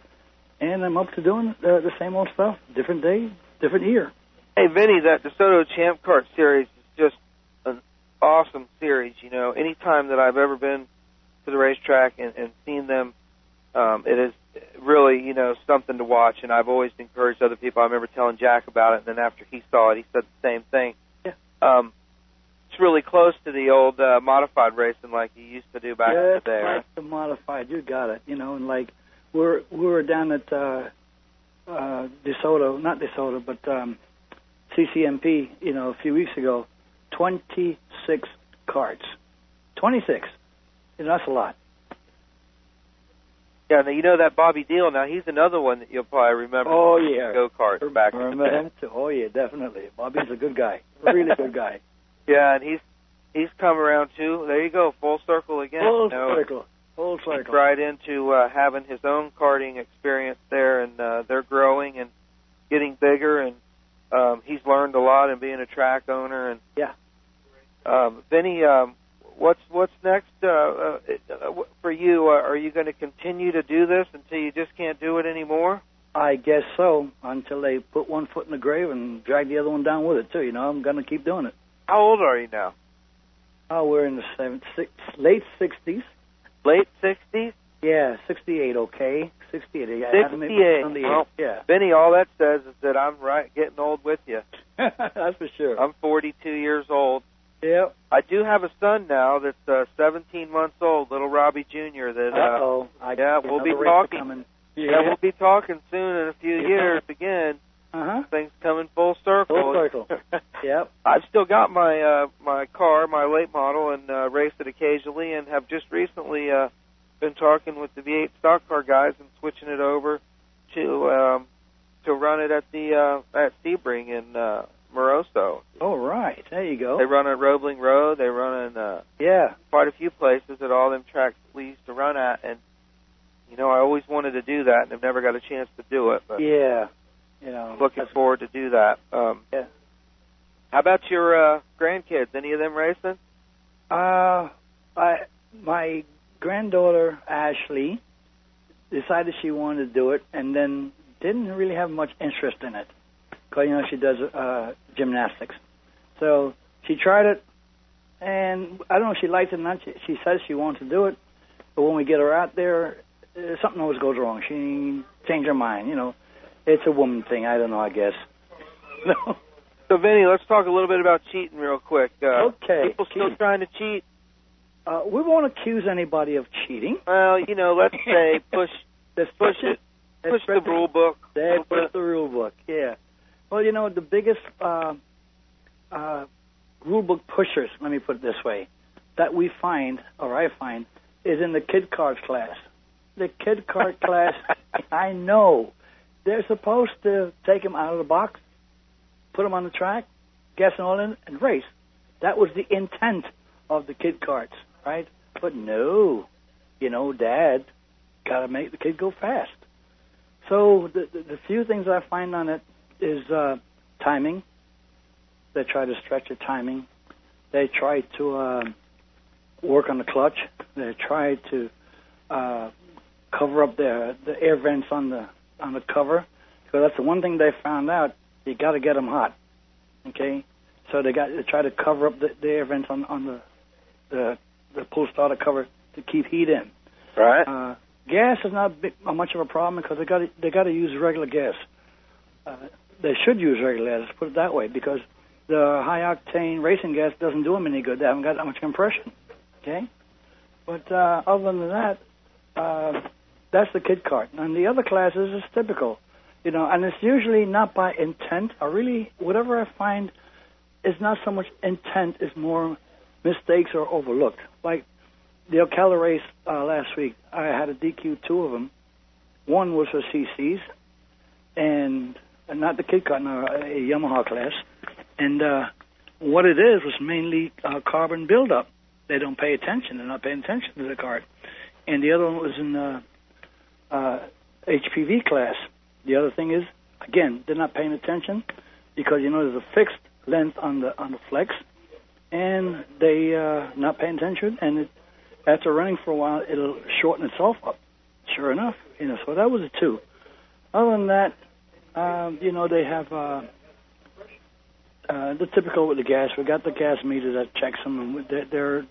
And I'm up to doing uh, the same old stuff. Different day, different year. Hey, Vinny, that DeSoto Champ Kart series is just an awesome series. You know, any time that I've ever been to the racetrack and, and seen them, um, it is really, you know, something to watch. And I've always encouraged other people. I remember telling Jack about it, and then after he saw it, he said the same thing. Yeah. Um, it's really close to the old uh, modified racing like you used to do back yeah, in the day. right? like the modified. You got it. You know, and like we're we were down at uh, uh, DeSoto, not DeSoto, but um, CCMP. You know, a few weeks ago, twenty six carts. Twenty six. You know, that's a lot. Yeah, now you know that Bobby Deal. Now he's another one that you'll probably remember. Oh, yeah. go kart back Remember him too? Oh yeah, definitely. Bobby's a good guy. Really good guy. Yeah, and he's he's come around too. There you go, full circle again. Full you know. circle. Full He's circle. right into uh, having his own karting experience there, and uh, they're growing and getting bigger, and um, he's learned a lot in being a track owner. And Yeah. um, Vinny, um, what's what's next uh, uh, uh, for you? Uh, are you going to continue to do this until you just can't do it anymore? I guess so. Until they put one foot in the grave and drag the other one down with it too. You know, I'm gonna keep doing it. How old are you now? Oh, we're in the seven, six, late sixties. Late sixties. Yeah, sixty-eight. Okay, sixty-eight. Yeah, I had to make my Sixty-eight. Well, yeah, Vinny, all that says is that I'm right, getting old with you. that's for sure. I'm 42 years old. Yep. I do have a son now that's uh, 17 months old, little Robbie Jr. That uh, oh. Yeah, we'll be talking. Coming. yeah. we'll be talking soon in a few Yeah. years again. Uh huh. Things coming full circle. Full circle. Yep. I've still got my uh, my car, my late model, and uh, race it occasionally, and have just recently uh, been talking with the V8 stock car guys and switching it over to um, to run it at the uh, at Sebring in uh, Moroso. Oh, right. There you go. They run at Roebling Road. They run in uh, Yeah. quite a few places that all them tracks we used to run at, and you know I always wanted to do that, and I've never got a chance to do it. But Yeah. You know. looking forward to do that. Um, Yeah. How about your uh, grandkids? Any of them racing? Uh, I my granddaughter Ashley decided she wanted to do it, and then didn't really have much interest in it, you know she does uh, gymnastics. So she tried it, and I don't know if she liked it or not. She, she says she wants to do it, but when we get her out there, uh, something always goes wrong. She changed her mind. You know, it's a woman thing. I don't know. I guess. No. So, Vinny, let's talk a little bit about cheating real quick. Uh, Okay, People still cheating. trying to cheat. Uh, we won't accuse anybody of cheating. Well, you know, let's say push Let's push it, push the rule book. a That little was bit. the rule book. Yeah. Well, you know, the biggest uh, uh, rule book pushers, let me put it this way, that we find, or I find, is in the kid cars class. The kid car class, I know. They're supposed to take them out of the box, put them on the track, gas and oil in, and race. That was the intent of the kid carts, right? But no, you know, Dad got to make the kid go fast. So the, the, the few things I find on it is uh, timing. They try to stretch your timing. They try to uh, work on the clutch. They try to uh, cover up the the air vents on the on the cover. So that's the one thing they found out. You got to get them hot. Okay, so they got to try to cover up the, the air vents on on the the the pull starter cover to keep heat in. Right. Uh, gas is not big, not much of a problem because they got they got to use regular gas. Uh, they should use regular gas. Let's put it that way because the high octane racing gas doesn't do them any good. They haven't got that much compression. Okay, but uh, other than that, uh, that's the kid cart. And the other classes is typical, you know, and it's usually not by intent. I really whatever I find is not so much intent; is more mistakes or overlooked. Like the Ocala race uh, last week, I had a DQ two of them. One was for CCs, and not the kid car, no, a Yamaha class. And uh, what it is was mainly uh, carbon buildup. They don't pay attention. They're not paying attention to the cart. And the other one was in uh, uh, HPV class. The other thing is, again, they're not paying attention because you know there's a fixed length on the on the flex, and they uh, not paying attention. And it, after running for a while, it'll shorten itself up. Sure enough, you know. So that was a two. Other than that, um, you know, they have uh, uh, the typical with the gas. We got the gas meter that checks them. And they're,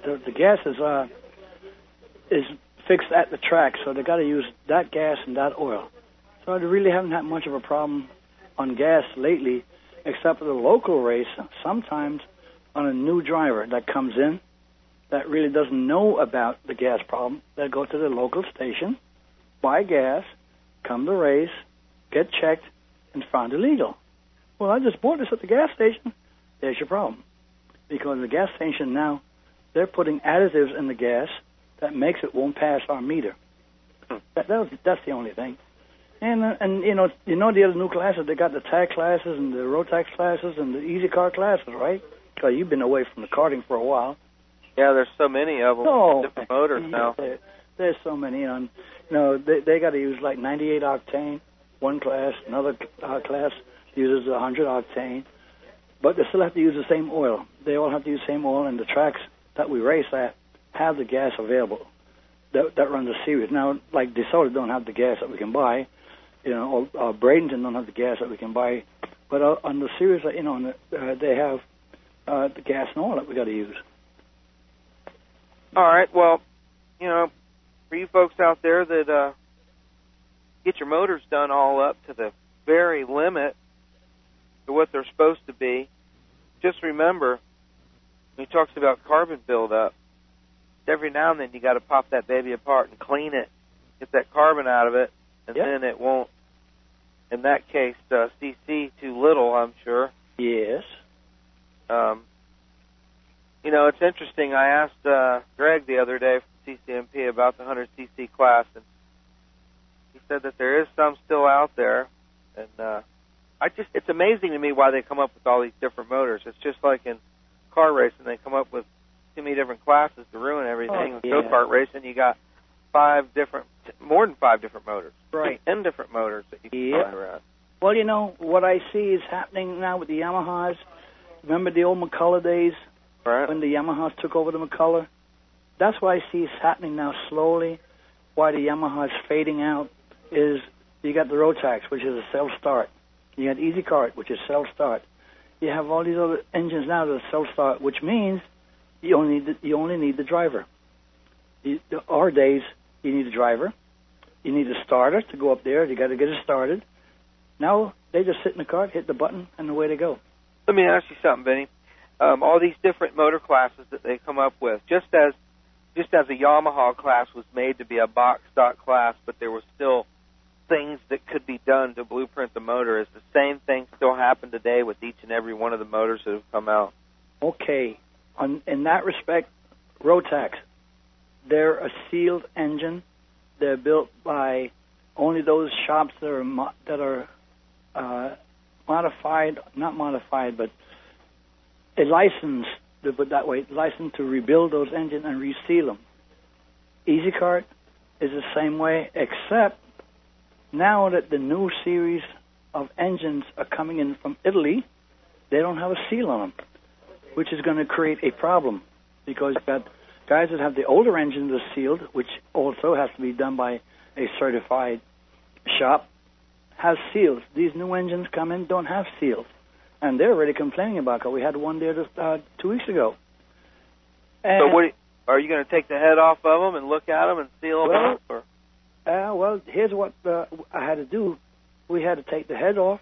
they're, the, gas is uh, is fixed at the track, so they got to use that gas and that oil. So they really haven't had much of a problem on gas lately, except for the local race. Sometimes on a new driver that comes in that really doesn't know about the gas problem, they go to the local station, buy gas, come to the race, get checked, and found illegal. Well, I just bought this at the gas station. There's your problem. Because the gas station now, they're putting additives in the gas that makes it won't pass our meter. That, that was, that's the only thing. And uh, and you know you know the other new classes they got the tag classes and the Rotax classes and the Easy Kart classes, right? Because you've been away from the karting for a while. Yeah, there's so many of them. Oh, different motors now. There, there's so many. And, you know they they got to use like 98 octane, one class, another uh, class uses 100 octane, but they still have to use the same oil. They all have to use the same oil, and the tracks that we race at have the gas available. That that runs a series. Now, like DeSoto don't have the gas that we can buy, you know, or uh, Bradenton don't have the gas that we can buy, but uh, on the series, you know, on the, uh, they have uh, the gas and oil that we got to use. All right. Well, you know, for you folks out there that uh, get your motors done all up to the very limit to what they're supposed to be, just remember he talks about carbon buildup, every now and then you got to pop that baby apart and clean it, get that carbon out of it, and Yep. then it won't. In that case, uh, CC too little, I'm sure. Yes. Um, you know, it's interesting. I asked uh, Greg the other day from CCMP about the 100cc class, and said that there is some still out there. And uh, I just, it's amazing to me why they come up with all these different motors. It's just like in car racing, they come up with too many different classes to ruin everything. Oh, yeah. go kart racing, you got five different, more than five different motors, Right. ten different motors that you can Yep. fly around. Well, you know what I see is happening now with the Yamahas. Remember the old McCulloch days Right. when the Yamahas took over the McCulloch? That's what I see is happening now slowly. Why the Yamaha's fading out is you got the Rotax, which is a self start. You got Easy Kart, which is self start. You have all these other engines now that are self start, which means you only need the, you only need the driver. You, our days, you need a driver. You need a starter to go up there. You got to get it started. Now they just sit in the cart, hit the button, and away they go. Let me ask you something, Benny. Um, all these different motor classes that they come up with, just as just as a Yamaha class was made to be a box stock class, but there was still things that could be done to blueprint the motor. Is the same thing still happen today with each and every one of the motors that have come out? Okay, on, in that respect, Rotax, they're a sealed engine. They're built by only those shops that are mo- that are uh, modified, not modified, but a license, to put that way, licensed to rebuild those engines and reseal them. Easy Kart is the same way, except now that the new series of engines are coming in from Italy, they don't have a seal on them. which is going to create a problem because you've got guys that have the older engines are sealed, which also has to be done by a certified shop, has seals. These new engines come in don't have seals, and they're already complaining about it. We had one there just, uh, two weeks ago. And, so what are you going to take the head off of them and look at them and seal them Well, up? Or? Uh, well, here's what uh, I had to do. We had to take the head off,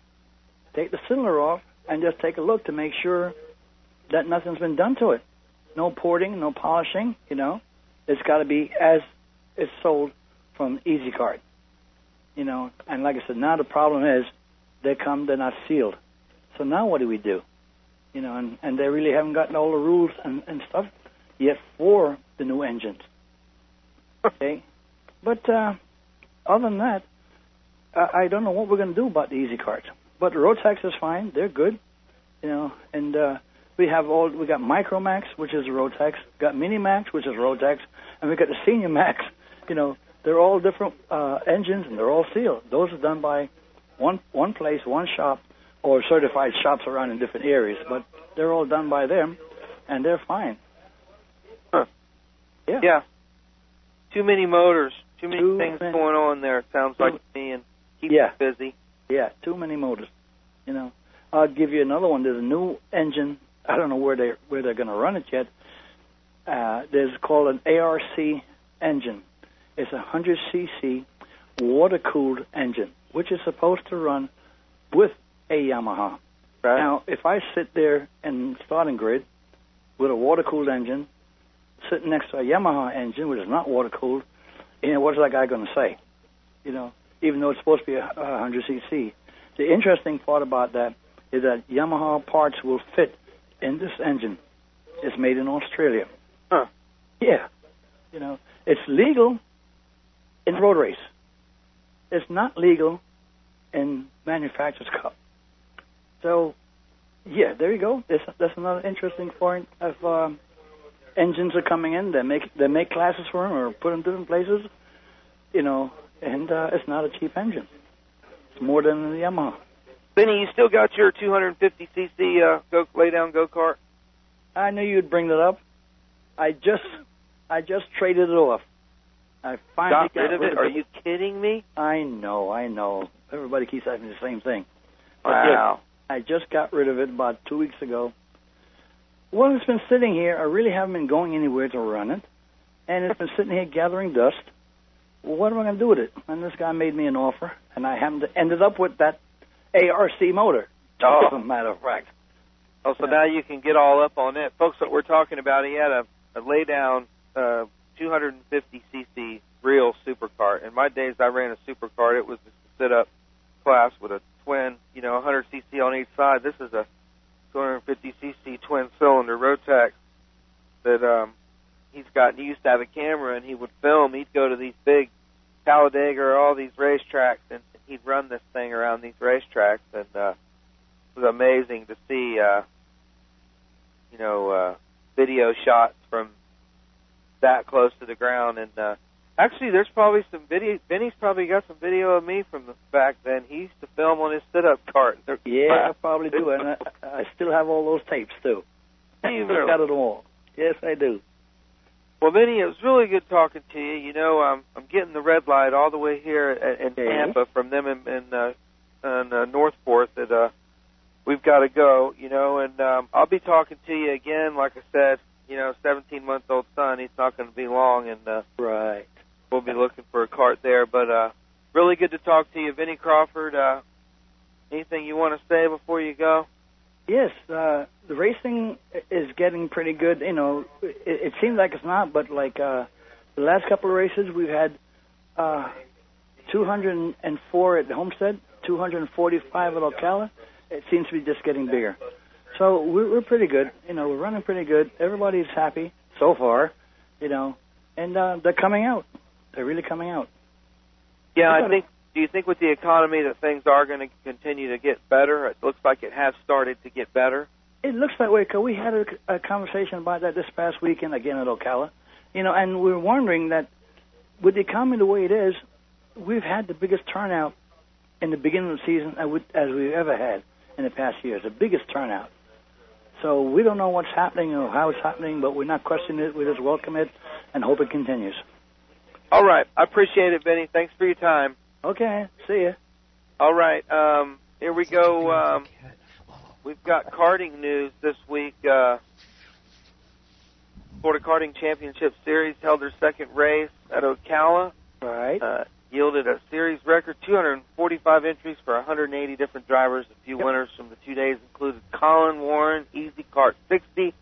take the cylinder off, and just take a look to make sure that nothing's been done to it. No porting, no polishing. You know, it's got to be as it's sold from Easy Kart. You know, and like I said, now the problem is they come, they're not sealed. So now what do we do? You know, and, and they really haven't gotten all the rules and, and stuff yet for the new engines. Okay, but uh, other than that, I, I don't know what we're going to do about the Easy Karts. But Rotax is fine; they're good, you know. And uh, we have all we got Micromax, which is Rotax, got Minimax, which is Rotax, and we got the Senior Max. You know, they're all different uh, engines and they're all sealed. Those are done by one one place, one shop, or certified shops around in different areas. But they're all done by them, and they're fine. Huh. Yeah. Yeah. Too many motors. Too many Too things many. going on there. It sounds like to me, and keep Yeah. busy. Yeah, too many motors. You know, I'll give you another one. There's a new engine. I don't know where they where they're going to run it yet. Uh, there's called an ARC engine. It's a 100 cc water cooled engine, which is supposed to run with a Yamaha. Right. Now, if I sit there in starting grid with a water cooled engine, sitting next to a Yamaha engine, which is not water cooled, you know, what's that guy going to say? You know, even though it's supposed to be a, a 100 cc. The interesting part about that is that Yamaha parts will fit in this engine. It's made in Australia. Huh. Yeah. You know, it's legal in road race. It's not legal in manufacturer's cup. So, yeah, there you go. That's, that's another interesting point of um, engines are coming in. They make they make classes for them or put them different places. You know, and uh, it's not a cheap engine. It's more than the Yamaha. Benny, you still got your 250cc uh, go lay down go kart? I knew you'd bring that up. I just I just traded it off. I finally Got rid of it? Are you kidding me? I know, I know. Everybody keeps asking the same thing. Wow. I just got rid of it about two weeks ago. Well, it's been sitting here. I really haven't been going anywhere to run it, and it's been sitting here gathering dust. Well, what am I going to do with it? And this guy made me an offer, and I happened to ended up with that ARC motor. Oh. As a matter of fact. Oh, so now you can get all up on it, folks. What we're talking about, he had a, a lay down uh, 250cc real supercar. In my days, I ran a supercar. It was a sit up class with a twin, you know, 100cc on each side. This is a 250cc twin cylinder Rotax that um, he's used to have a camera and he would film. He'd go to these big Talladega or all these racetracks and he'd run this thing around these racetracks and uh, it was amazing to see. Uh, you know, uh, video shots from that close to the ground. And uh, actually, there's probably some video. Benny's probably got some video of me from the back then. He used to film on his sit-up cart. Yeah, I probably do, and I, I still have all those tapes too. You I've got it all. Yes, I do. Well, Benny, it was really good talking to you. You know, um, I'm getting the red light all the way here at, in Okay. Tampa from them in, in, uh, in uh, Northport that uh, we've got to go. You know, and um, I'll be talking to you again. Like I said, you know, 17 month old son. He's not going to be long, and uh, Right. We'll be looking for a cart there. But uh, really good to talk to you, Vinny Crawford. Uh, anything you want to say before you go? Yes, uh, the racing is getting pretty good. You know, it, it seems like it's not, but like uh, the last couple of races, we've had uh, 204 at Homestead, 245 at Ocala. It seems to be just getting bigger. So we're, we're pretty good. You know, we're running pretty good. Everybody's happy so far. You know, and uh, they're coming out. They're really coming out. Yeah, I think. Do you think with the economy that things are going to continue to get better? It looks like it has started to get better. It looks that way because we had a, a conversation about that this past weekend again at Ocala. You know, and we're wondering that with the economy the way it is, we've had the biggest turnout in the beginning of the season as we've ever had in the past years, the biggest turnout. So we don't know what's happening or how it's happening, but we're not questioning it. We just welcome it and hope it continues. All right. I appreciate it, Benny. Thanks for your time. Okay. See ya. All right. Um, here we go. Um, we've got karting news this week. Uh, Florida Karting Championship Series held their second race at Ocala. Right. Uh, yielded a series record 245 entries for 180 different drivers. A few winners from the two days included Colin Warren, Easy Kart 60,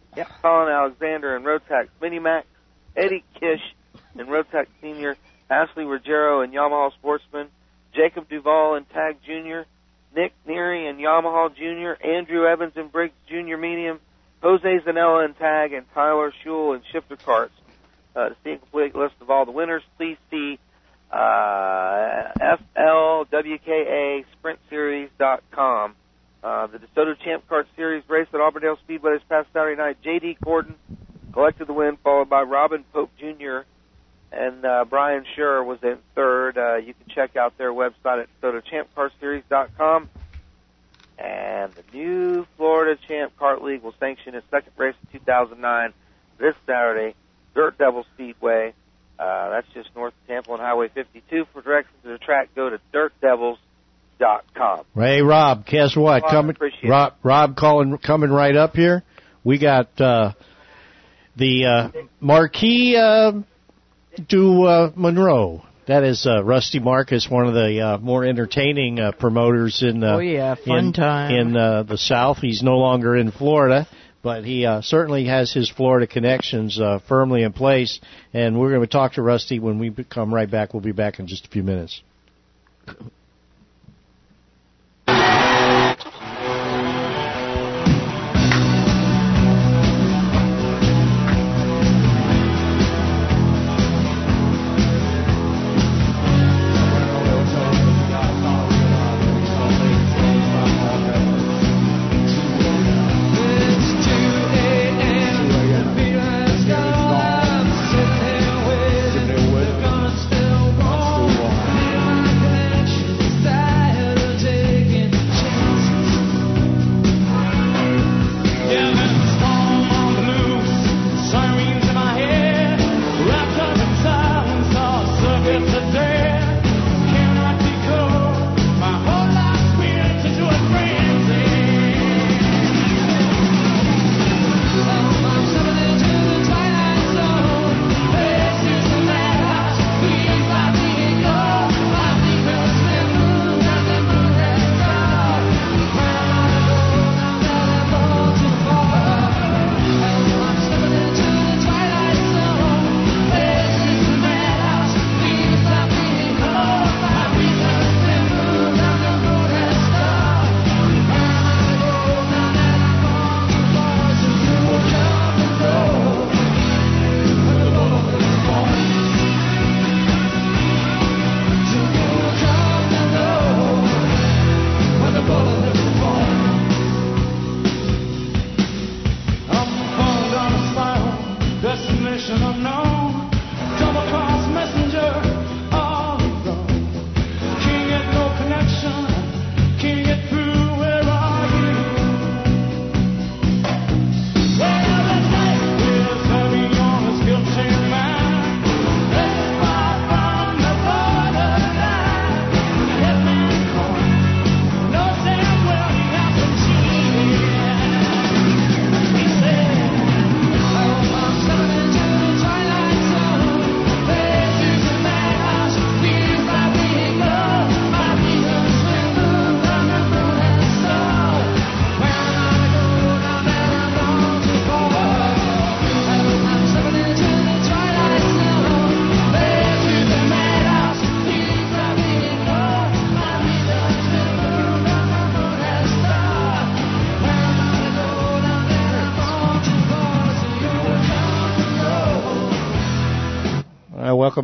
Colin Alexander and Rotax Minimax, Eddie Kish and Rotax Senior, Ashley Ruggiero and Yamaha Sportsman, Jacob Duvall and Tag Jr., Nick Neary and Yamaha Jr., Andrew Evans and Briggs Jr. Medium, Jose Zanella and Tag, and Tyler Schul and Shifter Carts. Uh, to see a complete list of all the winners, please see uh, FLWKA Uh, the DeSoto Champ Kart Series race at Auburndale Speedway this past Saturday night. J.D. Gordon collected the win, followed by Robin Pope Jr. and uh, Brian Scher was in third. Uh, you can check out their website at DeSotoChampKartSeries.com. And the new Florida Champ Kart League will sanction its second race in 2009 this Saturday, Dirt Devil Speedway. Uh, that's just north of Tampa on Highway 52. For directions to the track, go to dirtdevils.com. Hey Rob, guess what? Well, coming, Rob, Rob calling, coming right up here. We got uh, the uh, Marquis du uh, Monroe. That is uh, Rusty Marcus, one of the uh, more entertaining uh, promoters in uh, Oh, yeah, fun in, time. in uh, the South. He's no longer in Florida, but he uh, certainly has his Florida connections uh, firmly in place. And we're going to talk to Rusty when we come right back. We'll be back in just a few minutes.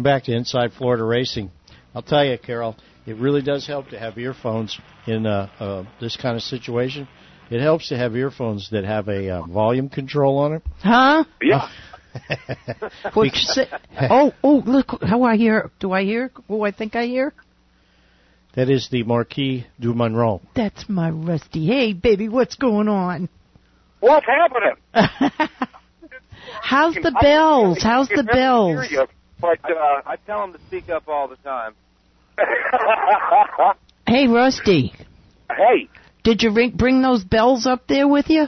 Back to Inside Florida Racing. I'll tell you, Carol, it really does help to have earphones in uh, uh, this kind of situation. It helps to have earphones that have a uh, volume control on it. Huh? Yeah. What you say? Oh, oh, look how I hear. Do I hear who I think I hear? That is the Marquis du Monroe. That's my Rusty. Hey, baby, what's going on? What's happening? How's the bells? How's the bells? Hear you, but uh, I tell them to speak up all the time. Hey, Rusty. hey, Did you bring, bring those bells up there with you?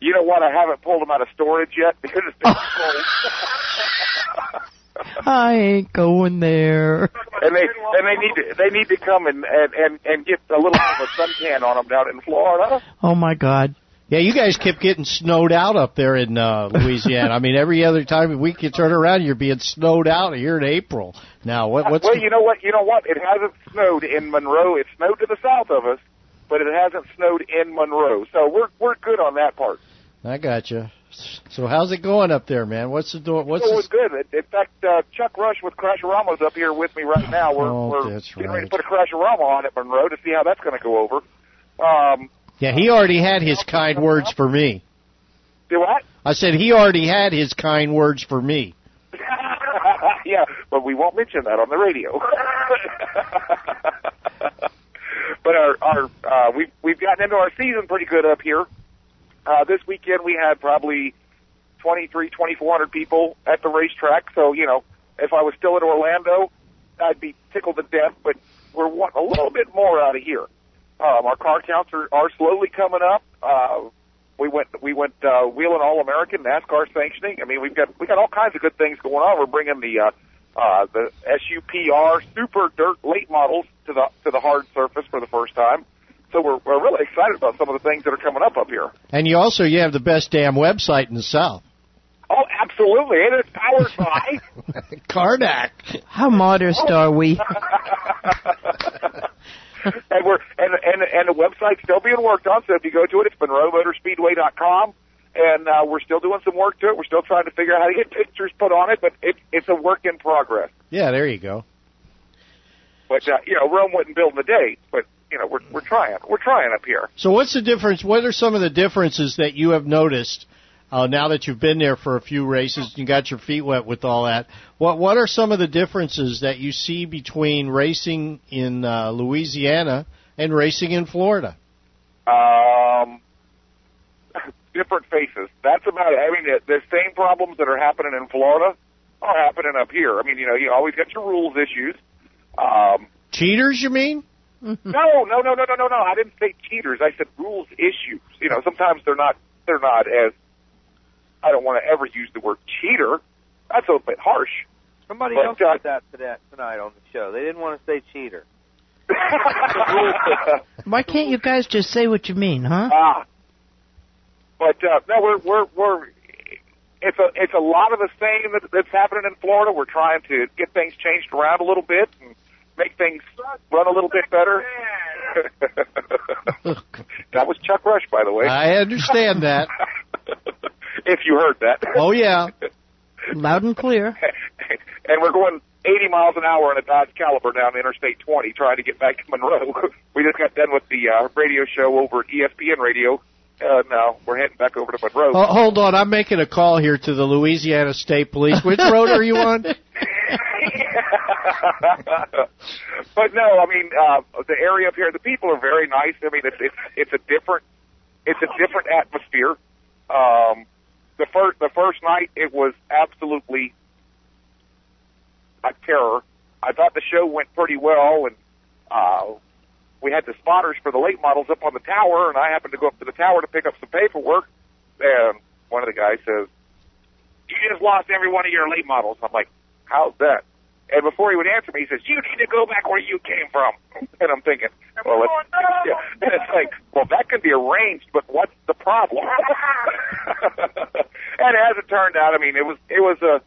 you know what? I haven't pulled them out of storage yet because it's been cold. I ain't going there. and they and they need to they need to come and and and, and get a little bit of a suntan on them down in Florida. Oh my God. Yeah, you guys kept getting snowed out up there in uh, Louisiana. I mean, every other time we could turn around, you're being snowed out here in April. Now, what, what's well, the- you know what? You know what? It hasn't snowed in Monroe. It snowed to the south of us, but it hasn't snowed in Monroe. So we're we're good on that part. I got you. So how's it going up there, man? What's the door? What's it's good. In fact, uh, Chuck Rush with Crashorama's up here with me right now. We're, Oh, we're getting ready to put a Crashorama on at Monroe to see how that's going to go over. Um, Yeah, he already had his kind words for me. do what? I said he already had his kind words for me. yeah, but we won't mention that on the radio. but our our uh, we've we've gotten into our season pretty good up here. Uh, this weekend we had probably twenty three, twenty four hundred people at the racetrack. So you know, if I was still in Orlando, I'd be tickled to death. But we're wanting a little bit more out of here. Um, our car counts are, are slowly coming up. Uh, we went we went uh, Whelen all American NASCAR sanctioning. I mean, we've got we got all kinds of good things going on. We're bringing the uh, uh, the SUPR super dirt late models to the to the hard surface for the first time. So we're we're really excited about some of the things that are coming up up here. And you also you have the best damn website in the South. Oh, absolutely, and it's powered by. Karnak. How modest are we? and we're and and and the website's still being worked on. So if you go to it, it's MonroeMotorspeedway.com, and uh, we're still doing some work to it. We're still trying to figure out how to get pictures put on it, but it's it's a work in progress. Yeah, there you go. But uh, you know, Rome wouldn't build in a day, but you know, we're we're trying. We're trying up here. So what's the difference? What are some of the differences that you have noticed uh, now that you've been there for a few races? You got your feet wet with all that. What what are some of the differences that you see between racing in uh, Louisiana and racing in Florida? Um, different faces. That's about it. I mean, the, the same problems that are happening in Florida are happening up here. I mean, you know, you always got your rules issues. Um, Cheaters, you mean? no, no, no, no, no, no, no. I didn't say cheaters. I said rules issues. You know, sometimes they're not they're not as. I don't want to ever use the word cheater. That's a little bit harsh. Somebody But, else uh, said that today, tonight on the show. They didn't want to say cheater. Why can't you guys just say what you mean, huh? Ah, but uh, no, we're we're we're. It's a it's a lot of the same that, that's happening in Florida. We're trying to get things changed around a little bit and make things run a little bit better. that was Chuck Rush, by the way. I understand that. if you heard that. Oh yeah. Loud and clear. and we're going 80 miles an hour in a Dodge Caliber down Interstate 20 trying to get back to Monroe. we just got done with the uh, radio show over at ESPN Radio. Uh, now we're heading back over to Monroe. Oh, hold on, I'm making a call here to the Louisiana State Police. Which road are you on? but no, I mean uh, the area up here, the people are very nice. I mean, it's it's, it's a different it's a different atmosphere. Um, the first the first night, it was absolutely a terror. I thought the show went pretty well, and uh, we had the spotters for the late models up on the tower, and I happened to go up to the tower to pick up some paperwork, and one of the guys says, "You just lost every one of your late models." I'm like, "How's that?" And before he would answer me, he says, "You need to go back where you came from." And I'm thinking, "Well, it's, yeah. and it's like, well, that can be arranged, but what's the problem?" and as it turned out, I mean, it was it was a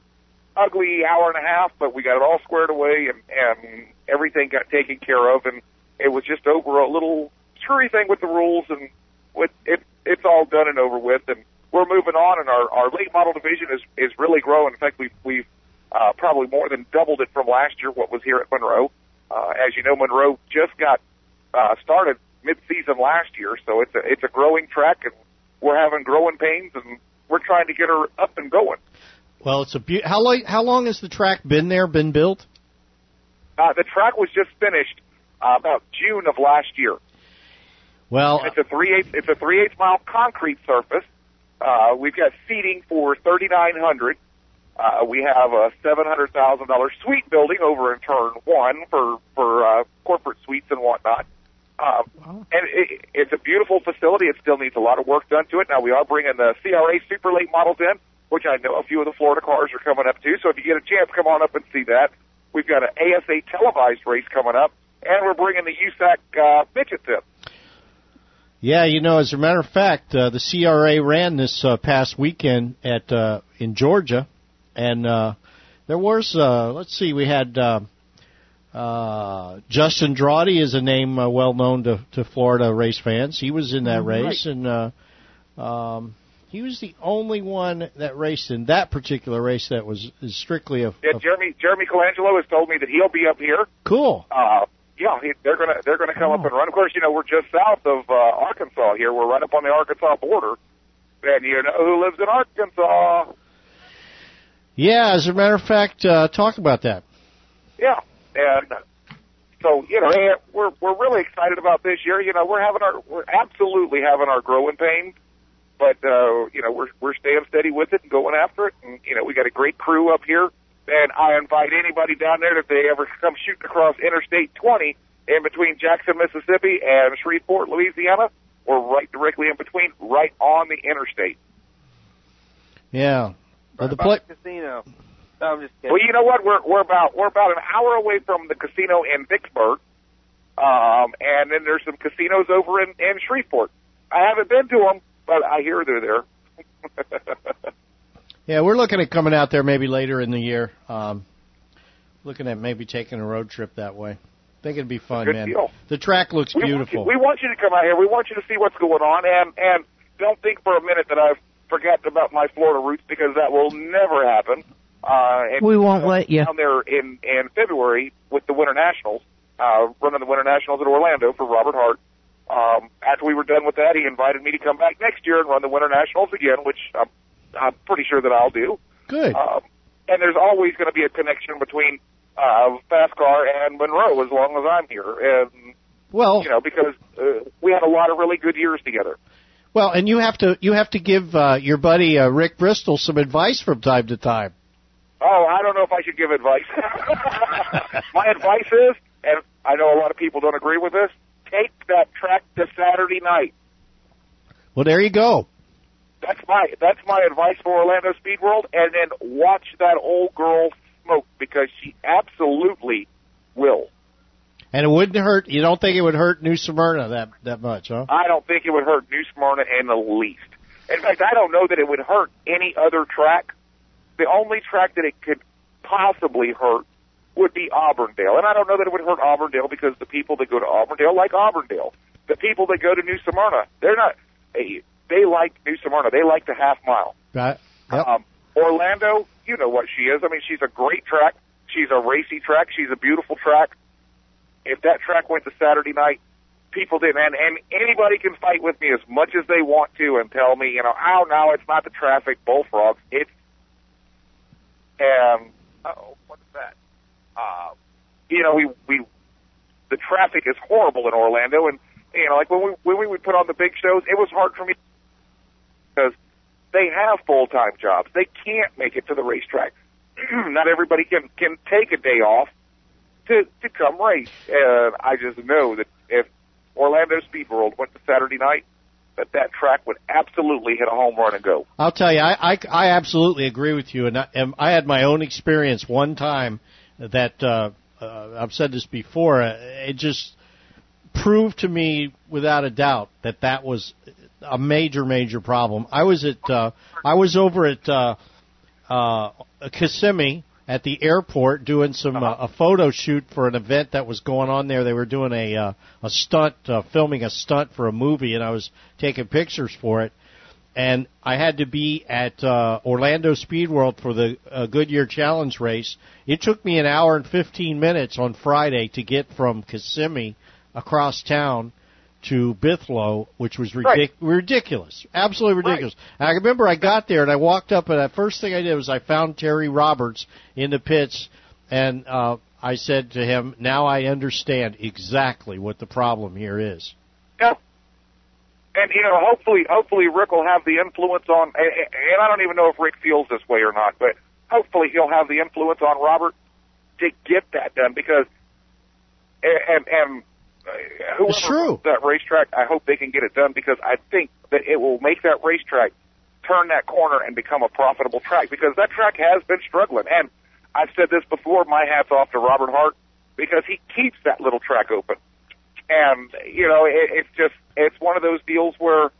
ugly hour and a half, but we got it all squared away, and and everything got taken care of, and it was just over a little screwy thing with the rules, and with it, it's all done and over with, and we're moving on, and our our late model division is is really growing. In fact, we've we've uh, probably more than doubled it from last year. What was here at Monroe, uh, as you know, Monroe just got uh, started mid-season last year, so it's a it's a growing track, and we're having growing pains, and we're trying to get her up and going. Well, it's a be- how long how long has the track been there? Been built? Uh, the track was just finished uh, about June of last year. Well, And it's a three eighths it's a three eighths mile concrete surface. Uh, we've got seating for thirty nine hundred. Uh, we have a seven hundred thousand dollar suite building over in turn one for for uh, corporate suites and whatnot. Um, and it, it's a beautiful facility. It still needs a lot of work done to it. Now we are bringing the CRA super late models in, which I know a few of the Florida cars are coming up too. So if you get a chance, come on up and see that. We've got an ASA televised race coming up, and we're bringing the USAC uh, midgets in. Yeah, you know, as a matter of fact, uh, the CRA ran this uh, past weekend at uh, in Georgia, and uh, there was uh, let's see, we had uh, uh, Justin Drawdy is a name uh, well known to, to Florida race fans. He was in that Right. race, and uh, um, he was the only one that raced in that particular race that was is strictly a, Yeah, Jeremy Jeremy Colangelo has told me that he'll be up here. cool. Uh, yeah, he, they're gonna they're gonna come up and run. Of course, you know we're just south of uh, Arkansas here. We're right up on the Arkansas border, and you know who lives in Arkansas? Yeah, as a matter of fact, uh, talk about that. Yeah, and so you know we're we're really excited about this year. You know we're having our we're absolutely having our growing pains, but uh, you know we're we're staying steady with it and going after it. And you know we got a great crew up here, and I invite anybody down there if they ever come shooting across Interstate 20 in between Jackson, Mississippi, and Shreveport, Louisiana. We're right directly in between, right on the interstate. Yeah, uh, the By pla- the casino. No, I'm just kidding. Well, you know what? We're we're about we're about an hour away from the casino in Vicksburg, um, and then there's some casinos over in in Shreveport. I haven't been to them, but I hear they're there. Yeah, we're looking at coming out there maybe later in the year. Um, looking at maybe taking a road trip that way. think it'd be fun, man. deal. The track looks we beautiful. Want you, we want you to come out here. We want you to see what's going on, and and don't think for a minute that I've forgotten about my Florida roots because that will never happen. Uh, and, We won't let you. Down there in in February with the Winter Nationals, uh, running the Winter Nationals at Orlando for Robert Hart. Um, after we were done with that, he invited me to come back next year and run the Winter Nationals again, which I'm, I'm pretty sure that I'll do. Good. Um, and there's always going to be a connection between uh, FASCAR and Monroe as long as I'm here, and well, you know because uh, we had a lot of really good years together. Well, and you have to you have to give uh, your buddy uh, Rick Bristol some advice from time to time. Oh, I don't know if I should give advice. My advice is, and I know a lot of people don't agree with this, take that track to Saturday night. Well, there you go. That's my that's my advice for Orlando Speed World, and then watch that old girl smoke because she absolutely will. And it wouldn't hurt. You don't think it would hurt New Smyrna that that much, huh? I don't think it would hurt New Smyrna in the least. In fact, I don't know that it would hurt any other track. The only track that it could possibly hurt would be Auburndale. And I don't know that it would hurt Auburndale because the people that go to Auburndale like Auburndale. The people that go to New Smyrna, they're not, they, they like New Smyrna. They like the half mile. Right. Yep. Um, Orlando, you know what she is. I mean, she's a great track. She's a racy track. She's a beautiful track. If that track went to Saturday night, people did, and and anybody can fight with me as much as they want to and tell me, you know, oh no, it's not the traffic, bullfrogs. It's and oh, what is that? Uh, you know, we we the traffic is horrible in Orlando, and you know, like when we when we would put on the big shows, it was hard for me because they have full time jobs. They can't make it to the racetrack. Not everybody can can take a day off to to come race. And I just know that if Orlando Speed World went to Saturday night, that that track would absolutely hit a home run and go. I'll tell you, I, I, I absolutely agree with you, and I, and I had my own experience one time that uh, uh, I've said this before. Uh, it just proved to me without a doubt that that was a major, major problem. I was at uh, I was over at uh, uh, Kissimmee at the airport doing some uh, a photo shoot for an event that was going on there. They were doing a uh, a stunt, uh, filming a stunt for a movie, and I was taking pictures for it. And I had to be at uh, Orlando Speed World for the uh, Goodyear Challenge race. It took me an hour and 15 minutes on Friday to get from Kissimmee across town to Bithlo, which was ridic- Right. ridiculous, absolutely ridiculous. And I remember I got there and I walked up, and the first thing I did was I found Terry Roberts in the pits, and uh, I said to him, "Now I understand exactly what the problem here is." Yeah, and you know, hopefully, hopefully Rick will have the influence on. And, and I don't even know if Rick feels this way or not, but hopefully he'll have the influence on Robert to get that done because, and and Uh, whoever It's true. that racetrack, I hope they can get it done because I think that it will make that racetrack turn that corner and become a profitable track because that track has been struggling. And I've said this before. My hats off to Robert Hart because he keeps that little track open. And you know, it, it's just it's one of those deals where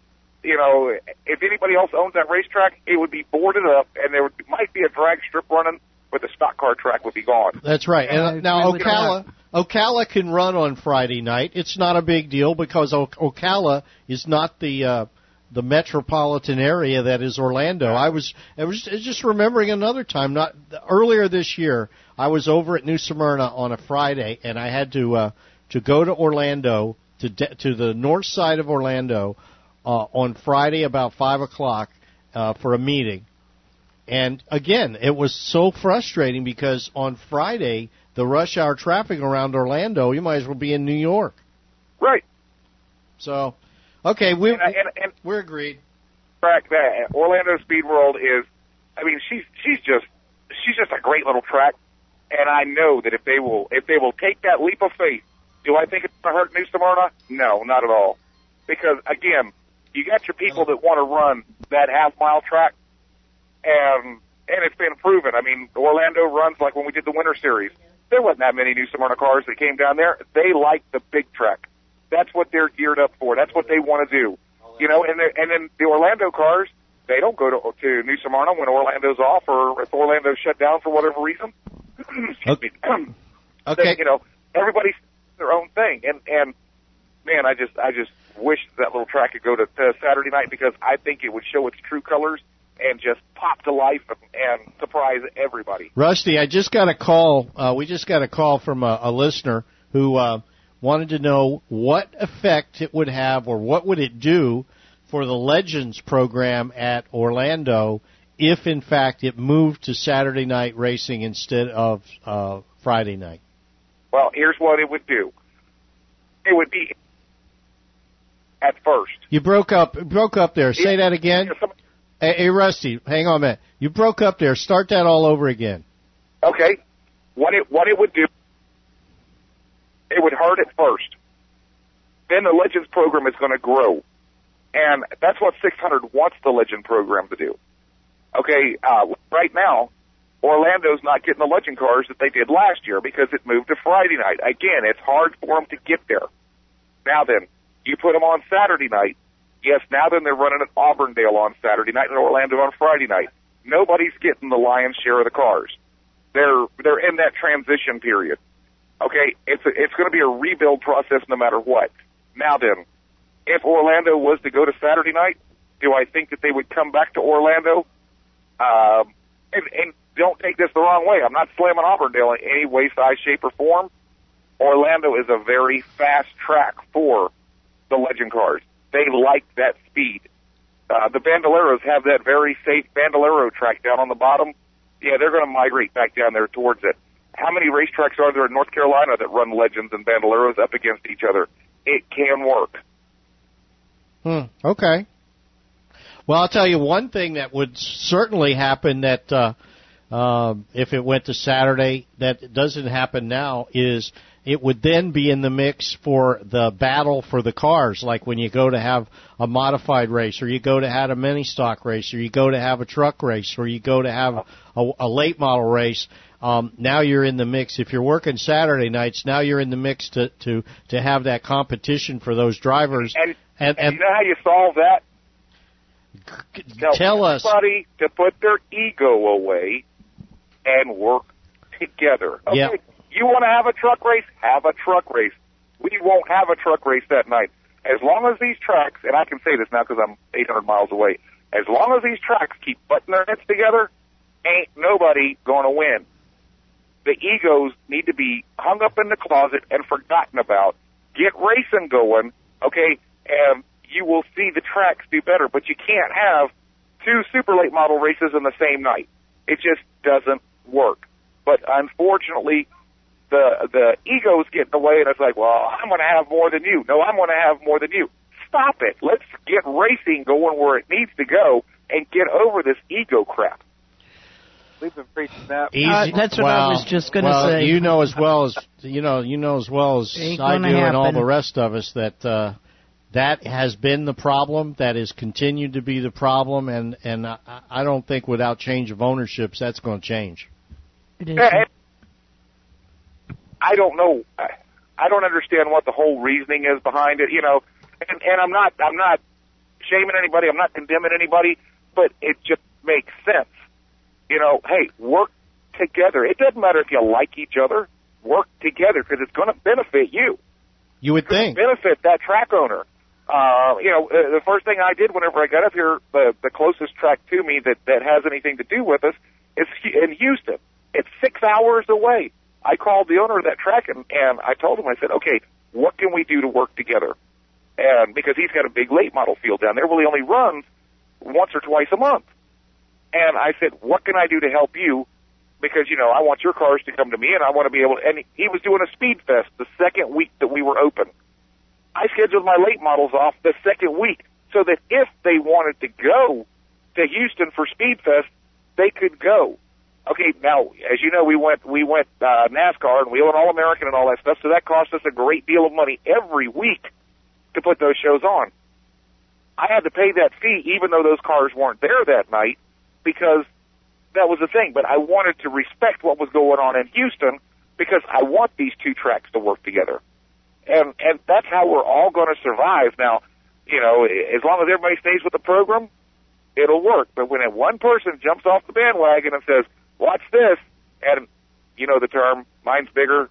you know if anybody else owns that racetrack, it would be boarded up and there would might be a drag strip running, but the stock car track would be gone. That's right. And uh, now agree Ocala, Ocala can run on Friday night. It's not a big deal because o- Ocala is not the uh, the metropolitan area that is Orlando. I was I was just remembering another time. Not earlier this year, I was over at New Smyrna on a Friday, and I had to uh, to go to Orlando to de- to the north side of Orlando uh, on Friday about five o'clock uh, for a meeting. And again, it was so frustrating because on Friday, the rush hour traffic around Orlando, you might as well be in New York. Right. So, okay, we And, and, and we're agreed. track that Orlando Speed World is. I mean, she's she's just she's just a great little track, and I know that if they will if they will take that leap of faith, do I think it's going to hurt New Smyrna? No, not at all. Because again, you got your people that want to run that half mile track, and and it's been proven. I mean, Orlando runs like when we did the Winter Series. There wasn't that many New Smyrna cars that came down there. They like the big track. That's what they're geared up for. That's what they want to do. You know, and and then the Orlando cars, they don't go to to New Smyrna when Orlando's off or if Orlando's shut down for whatever reason. Excuse me. Okay. They, you know, everybody's their own thing, and and man, I just I just wish that little track could go to, to Saturday night because I think it would show its true colors and just pop to life and, and surprise everybody. Rusty, I just got a call. Uh, we just got a call from a, a listener who uh, wanted to know what effect it would have, or what would it do for the Legends program at Orlando if, in fact, it moved to Saturday night racing instead of uh, Friday night. Well, here's what it would do. It would be at first. You broke up. Broke up there. Say that again. Hey, hey, Rusty, hang on a minute. You broke up there. Start that all over again. Okay, what it what it would do, it would hurt at first. Then the Legends program is going to grow, and that's what 600 wants the Legend program to do. Okay, uh, right now, Orlando's not getting the Legend cars that they did last year because it moved to Friday night. Again, it's hard for them to get there. Now then, you put them on Saturday night. Yes, now then they're running at Auburndale on Saturday night and Orlando on Friday night. Nobody's getting the lion's share of the cars. They're they're in that transition period. Okay, it's a, it's going to be a rebuild process no matter what. Now then, if Orlando was to go to Saturday night, do I think that they would come back to Orlando? Um, and, and don't take this the wrong way. I'm not slamming Auburndale in any way, size, shape, or form. Orlando is a very fast track for the legend cars. They like that speed. Uh, the Bandoleros have that very safe Bandolero track down on the bottom. Yeah, they're going to migrate back down there towards it. How many racetracks are there in North Carolina that run legends and Bandoleros up against each other? It can work. Hmm. Okay. Well, I'll tell you one thing that would certainly happen that uh, um, if it went to Saturday that doesn't happen now is it would then be in the mix for the battle for the cars, like when you go to have a modified race, or you go to have a mini stock race, or you go to have a truck race, or you go to have a, a late model race. Um, now you're in the mix. If you're working Saturday nights, now you're in the mix to to to have that competition for those drivers. And, and, and you know how you solve that? Tell, tell us. everybody to put their ego away and work together. Okay, Yeah. you want to have a truck race? Have a truck race. We won't have a truck race that night. As long as these tracks, and I can say this now because I'm 800 miles away, as long as these tracks keep butting their heads together, ain't nobody going to win. The egos need to be hung up in the closet and forgotten about. Get racing going, okay, and you will see the tracks do better. But you can't have two super late model races in the same night. It just doesn't work. But unfortunately, the the egos get in the way, and it's like, well, I'm going to have more than you. No, I'm going to have more than you. stop it. Let's get racing going where it needs to go and get over this ego crap. We've been preaching that. Easy. Uh, that's what I well, was just gonna well, say. You know as well as you know. You know as well as I do, gonna and all the rest of us that uh, that has been the problem. That has continued to be the problem, and and I, I don't think without change of ownerships that's going to change. It is. I don't know. I- I don't understand what the whole reasoning is behind it. You know, and and I'm not I'm not shaming anybody. I'm not condemning anybody, but it just makes sense. You know, hey, work together. It doesn't matter if you like each other. Work together because it's going to benefit you. You would think. benefit that track owner. Uh, you know, uh, the first thing I did whenever I got up here, the the closest track to me that that has anything to do with us is in Houston. It's six hours away. I called the owner of that track and and I told him I said, okay, what can we do to work together? And because he's got a big late model field down there, well, he only runs once or twice a month. And I said, what can I do to help you? Because you know, I want your cars to come to me, and I want to be able. To, and he was doing a speed fest the second week that we were open. I scheduled my late models off the second week so that if they wanted to go to Houston for Speed Fest, they could go. Okay, now as you know, we went we went uh, NASCAR and Whelen All American and all that stuff, so that cost us a great deal of money every week to put those shows on. I had to pay that fee even though those cars weren't there that night because that was the thing. But I wanted to respect what was going on in Houston because I want these two tracks to work together and and that's how we're all going to survive. Now, you know, as long as everybody stays with the program, it'll work. But when one person jumps off the bandwagon and says, "Watch this," and you know the term, "Mine's bigger,"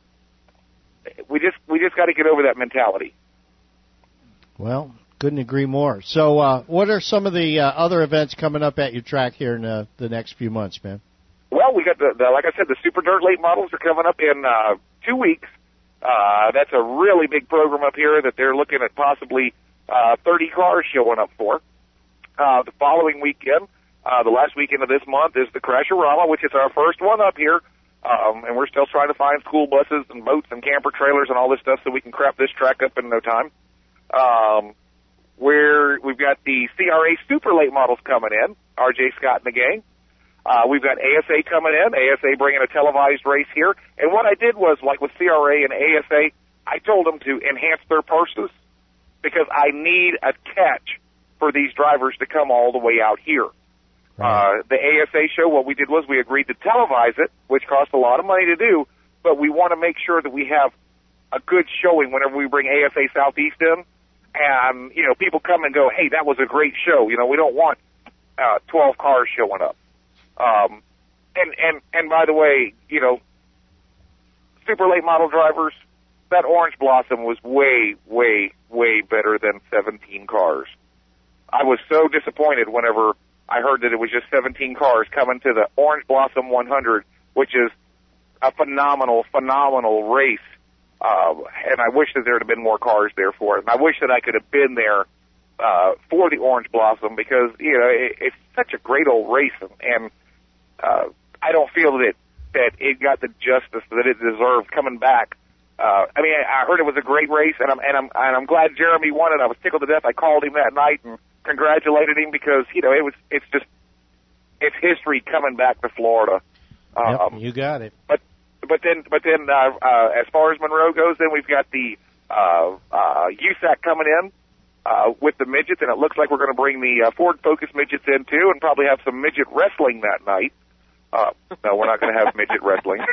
we just we just got to get over that mentality. Well, couldn't agree more. So, uh, what are some of the uh, other events coming up at your track here in uh, the next few months, man? Well, we got the, the like I said, the Super Dirt late models are coming up in uh, two weeks. Uh, that's a really big program up here that they're looking at possibly uh, 30 cars showing up for. Uh, the following weekend, uh, the last weekend of this month, is the Crasherama, which is our first one up here. Um, and we're still trying to find school buses and boats and camper trailers and all this stuff so we can crap this track up in no time. Um, where we've got the CRA super late models coming in, RJ Scott and the gang. Uh, we've got ASA coming in, ASA bringing a televised race here. And what I did was, like with CRA and ASA, I told them to enhance their purses because I need a catch for these drivers to come all the way out here. Uh, the ASA show, what we did was we agreed to televise it, which cost a lot of money to do, but we want to make sure that we have a good showing whenever we bring ASA Southeast in. And, you know, people come and go, hey, that was a great show. You know, we don't want uh, 12 cars showing up. Um, and, and, and by the way, you know, super late model drivers, that orange blossom was way, way, way better than 17 cars. I was so disappointed whenever I heard that it was just 17 cars coming to the Orange Blossom 100, which is a phenomenal, phenomenal race. Uh, and I wish that there had been more cars there for it. And I wish that I could have been there uh, for the Orange Blossom because you know it, it's such a great old race, and, and uh, I don't feel that that it got the justice that it deserved coming back. Uh, I mean, I heard it was a great race, and I'm and I'm and I'm glad Jeremy won it. I was tickled to death. I called him that night and congratulated him because you know it was it's just it's history coming back to Florida. Um, yep, you got it. but but then but then uh, uh, as far as Monroe goes, then we've got the uh, uh, USAC coming in uh, with the midgets, and it looks like we're going to bring the uh, Ford Focus midgets in too, and probably have some midget wrestling that night. Uh, no, we're not going to have midget wrestling.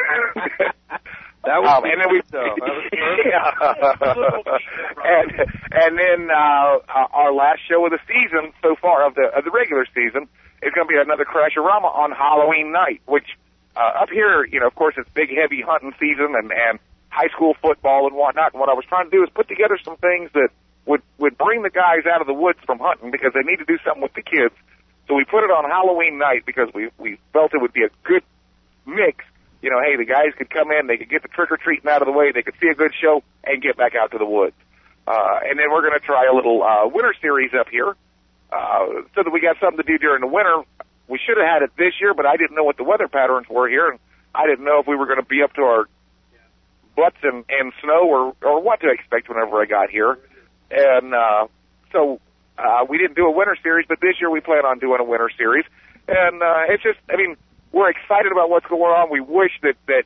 That was um, and then we. That was yeah. and and then uh, uh, our last show of the season so far of the of the regular season is going to be another Crasherama on Halloween night, which uh, up here, you know, of course, it's big heavy hunting season and and high school football and whatnot. And what I was trying to do is put together some things that would would bring the guys out of the woods from hunting because they need to do something with the kids. So we put it on Halloween night because we we felt it would be a good mix. You know, hey, the guys could come in, they could get the trick or treating out of the way, they could see a good show, and get back out to the woods. Uh, and then we're going to try a little uh, winter series up here, uh, so that we got something to do during the winter. We should have had it this year, but I didn't know what the weather patterns were here, and I didn't know if we were going to be up to our butts in, in snow or or what to expect whenever I got here. And uh, so uh, we didn't do a winter series, but this year we plan on doing a winter series. And uh, it's just, I mean, we're excited about what's going on. We wish that that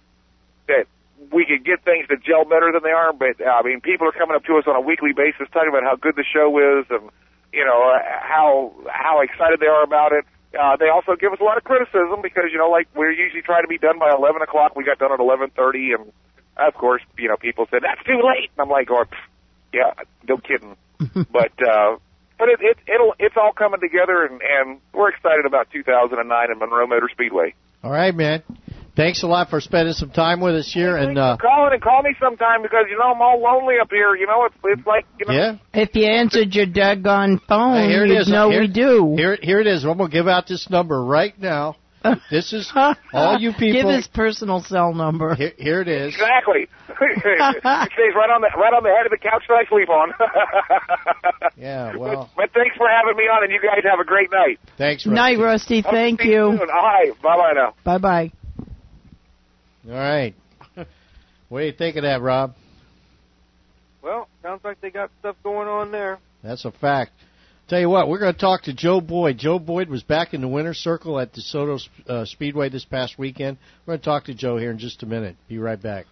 that we could get things to gel better than they are. But uh, I mean, people are coming up to us on a weekly basis talking about how good the show is, and you know uh, how how excited they are about it. Uh, they also give us a lot of criticism because you know, like we're usually trying to be done by 11 o'clock. We got done at 11:30, and of course, you know, people said that's too late. And I'm like, oh, pff, yeah, no kidding. but uh, but it, it it'll it's all coming together, and and we're excited about 2009 in Monroe Motor Speedway. All right, man. Thanks a lot for spending some time with us here, and uh, calling and call me sometime because you know I'm all lonely up here. You know, it's it's like you know. yeah. If you answered your daggone phone, Hey, here it you'd is. know here, we do. Here, here it is. I'm gonna give out this number right now. This is all you people. Give his personal cell number. Here, here it is. Exactly. it stays right on the right on the head of the couch that I sleep on. Yeah, well, but thanks for having me on, and you guys have a great night. thanks. Night, Rusty. Thank See you. you. soon. Hi. Bye bye now. Bye bye. All right. What do you think of that, Rob? Well, sounds like they got stuff going on there. That's a fact. Tell you what, we're going to talk to Joe Boyd. Joe Boyd was back in the winner's circle at DeSoto uh, Speedway this past weekend. We're going to talk to Joe here in just a minute. Be right back.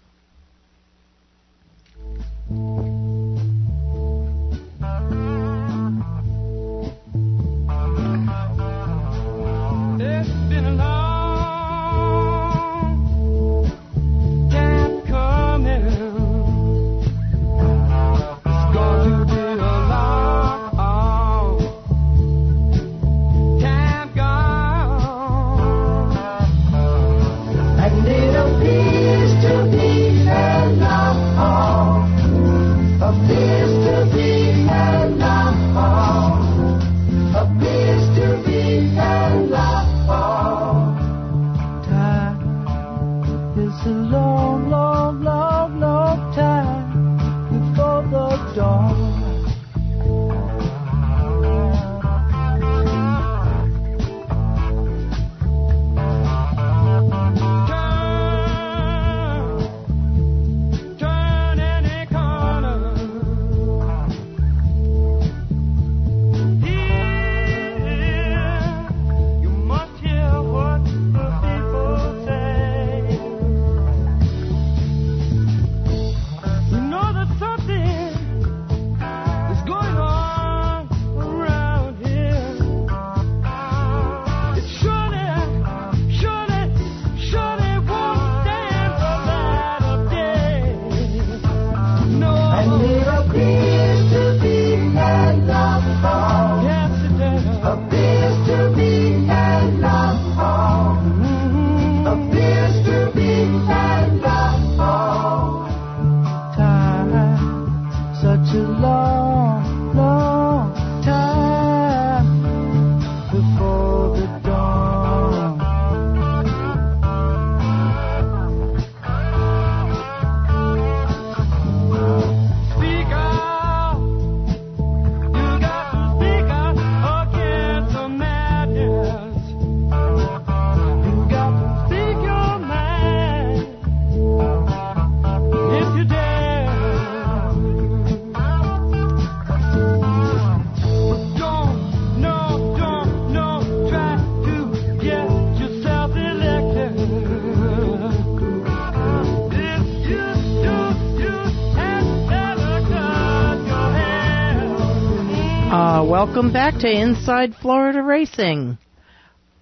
Welcome back to Inside Florida Racing.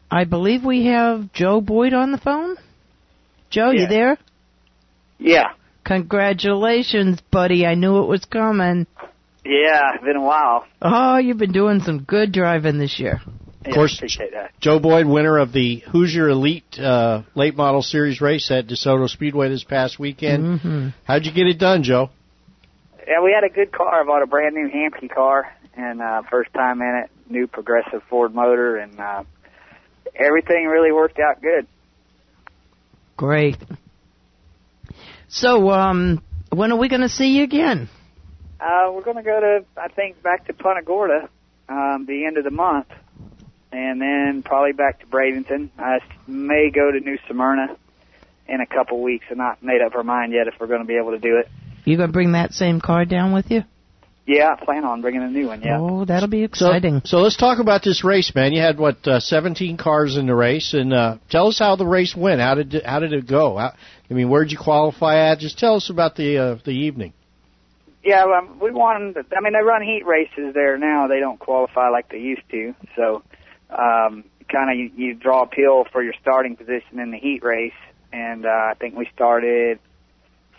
I believe we have Joe Boyd on the phone. Joe, you there? Yeah. Congratulations, buddy. I knew it was coming. Yeah, it's been a while. Oh, you've been doing some good driving this year. Yeah, course, appreciate that. Joe Boyd, winner of the Hoosier Elite uh, Late Model Series race at DeSoto Speedway this past weekend. Mhm. How'd you get it done, Joe? Yeah, we had a good car. I bought a brand new Hampke car, and uh, first time in it, new progressive Ford motor, and uh, everything really worked out good. Great. So, um, when are we going to see you again? Uh, we're going to go to, I think, back to Punta Gorda um, the end of the month, and then probably back to Bradenton. I may go to New Smyrna in a couple weeks. I'm not made up our mind yet if we're going to be able to do it. You going to bring that same car down with you? Yeah, I plan on bringing a new one. Yeah. Oh, that'll be exciting. so let's talk about this race, man. You had what uh, 17 cars in the race, and uh, tell us how the race went. How did it, how did it go? How, I mean, where'd you qualify at? Just tell us about the uh, the evening. Yeah, um, we won. I mean, they run heat races there now. They don't qualify like they used to. So, um, kind of you, you draw appeal for your starting position in the heat race, and uh, I think we started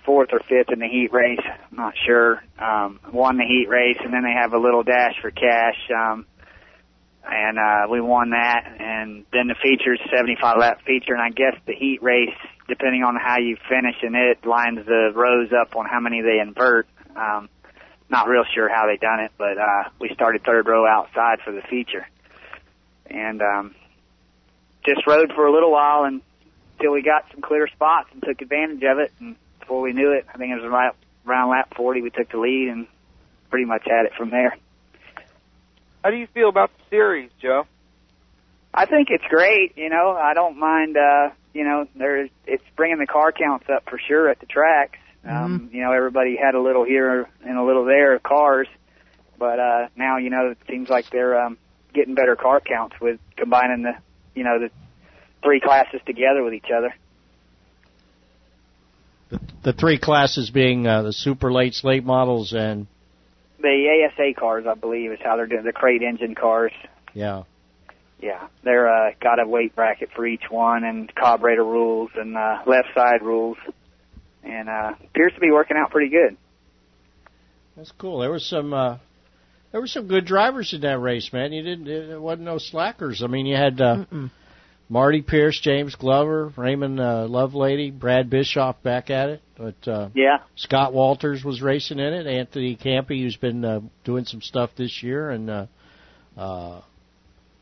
fourth or fifth in the heat race. I'm not sure. Um, won the heat race, and then they have a little dash for cash. Um, and uh, we won that, and then the feature's 75 lap feature, and I guess the heat race, depending on how you finish in it, lines the rows up on how many they invert. Um, not real sure how they done it, but uh, we started third row outside for the feature, and um, just rode for a little while until we got some clear spots and took advantage of it. And before we knew it, I think it was right around lap 40, we took the lead and pretty much had it from there. How do you feel about the series, Joe? I think it's great. You know, I don't mind. uh You know, there's it's bringing the car counts up for sure at the tracks. Um, You know, everybody had a little here and a little there of cars, but uh now you know it seems like they're um getting better car counts with combining the you know the three classes together with each other. The three classes being uh, the super late slate models and The ASA cars, I believe, is how they're doing the crate engine cars. yeah. Yeah, they're uh, got a weight bracket for each one and carburetor rules and uh, left side rules, and uh, appears to be working out pretty good. That's cool. There was some uh, there were some good drivers in that race, man. You didn't it wasn't no slackers. I mean, you had uh, Marty Pierce, James Glover, Raymond uh, Lovelady, Brad Bischoff back at it, but uh, Yeah, Scott Walters was racing in it. Anthony Campi, who's been uh, doing some stuff this year, and uh, uh,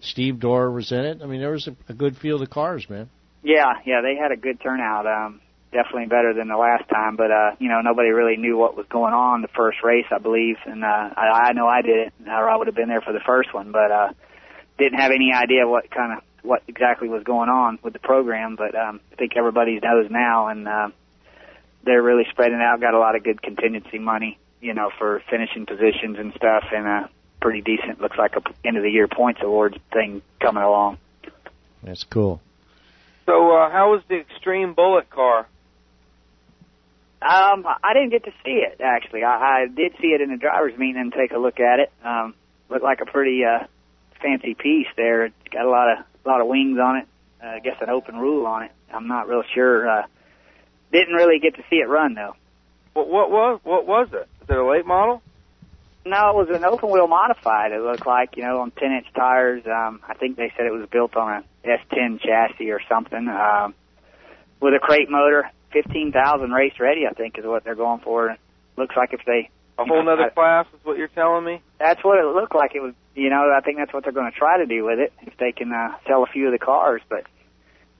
Steve Dorr was in it. I mean, there was a, a good field of cars, man. yeah, yeah. They had a good turnout. Um, definitely better than the last time, but uh, you know nobody really knew what was going on the first race, I believe, and uh, I, I know I did, or I would have been there for the first one, but uh, didn't have any idea what kind of what exactly was going on with the program. But um, I think everybody knows now, and uh, they're really spreading out. Got a lot of good contingency money, you know, for finishing positions and stuff, and uh, pretty decent. Looks like a p- end of the year points awards thing coming along. That's cool. So, uh, how was the Extreme Bullet car? Um, I didn't get to see it actually. I, I did see it in the drivers' meeting and take a look at it. Um, looked like a pretty uh, fancy piece there. It's got a lot of a lot of wings on it. Uh, I guess an open rule on it. I'm not real sure. Uh, didn't really get to see it run though. What, what was what was it? Is it a late model? No, it was an open wheel modified. It looked like you know on 10 inch tires. Um, I think they said it was built on a S10 chassis or something. Um, with a crate motor, 15,000 race ready. I think is what they're going for. Looks like if they A whole nother class is what you're telling me? That's what it looked like. It was, you know, I think that's what they're going to try to do with it if they can uh, sell a few of the cars. But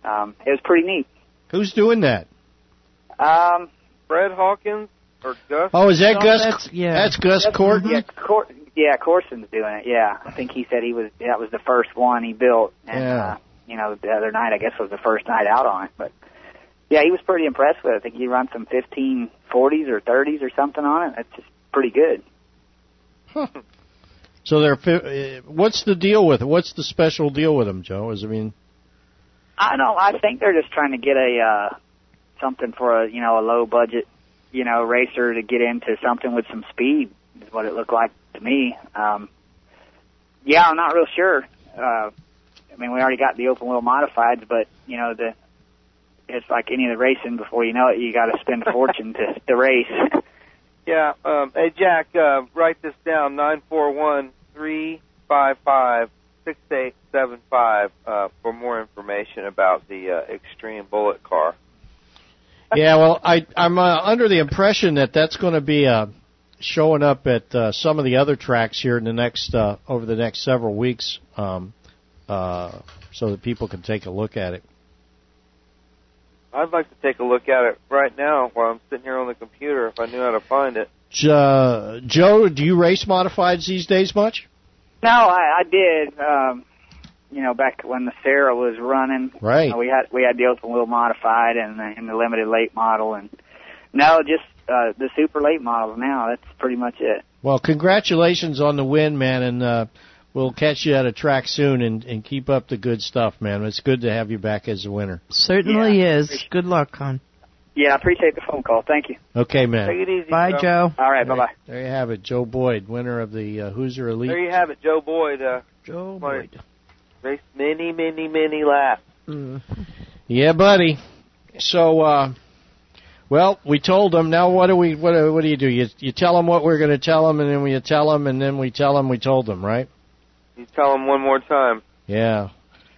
um, it was pretty neat. Who's doing that? Um, Fred Hawkins or Gus? Oh, is that Gus? that's- yeah. That's Gus Court. Yeah, Cor- yeah, Corson's doing it. Yeah, I think he said he was. That was the first one he built, and Yeah. uh, you know, the other night I guess was the first night out on it. But yeah, he was pretty impressed with it. I think he run some 1540s or 30s or something on it. That's just pretty good. So they're. uh, What's the deal with it? What's the special deal with them, Joe? Is I mean, I don't. I think they're just trying to get a uh, something for a you know a low budget you know racer to get into something with some speed is what it looked like to me. Um, yeah, I'm not real sure. Uh, I mean, we already got the open wheel modifieds, but you know the it's like any of the racing. Before you know it, you got to spend a fortune to to race. Yeah. Um, hey, Jack, uh, write this down: nine four one three five five six eight seven five uh, for more information about the uh, Extreme Bullet car. yeah. Well, I I'm uh, under the impression that that's going to be uh, showing up at uh, some of the other tracks here in the next uh, over the next several weeks, um, uh, so that people can take a look at it. I'd like to take a look at it right now while I'm sitting here on the computer if I knew how to find it. Uh, Joe, do you race modifieds these days much? No, I, I did. Um, you know, back when the Sarah was running, Right. you know, we had we had the open wheel modified and the, and the limited late model, and no, just uh, the super late models now. That's pretty much it. Well, congratulations on the win, man, and uh, we'll catch you at a track soon and, and keep up the good stuff, man. It's good to have you back as a winner. Certainly is. Good luck, hon. Yeah, I appreciate the phone call. Thank you. Okay, man. Take it easy. Bye, Joe. All right, bye bye. There you have it, Joe Boyd, winner of the uh, Hoosier Elite. There you have it, Joe Boyd. Uh, Joe Boyd. Raced many, many, many laps. Yeah, buddy. So, uh, well, we told them. Now, what do we? What, do- what do you do? You you tell them what we're going to tell them, and then we tell them, and then we tell them we told them, right? You tell him one more time. Yeah.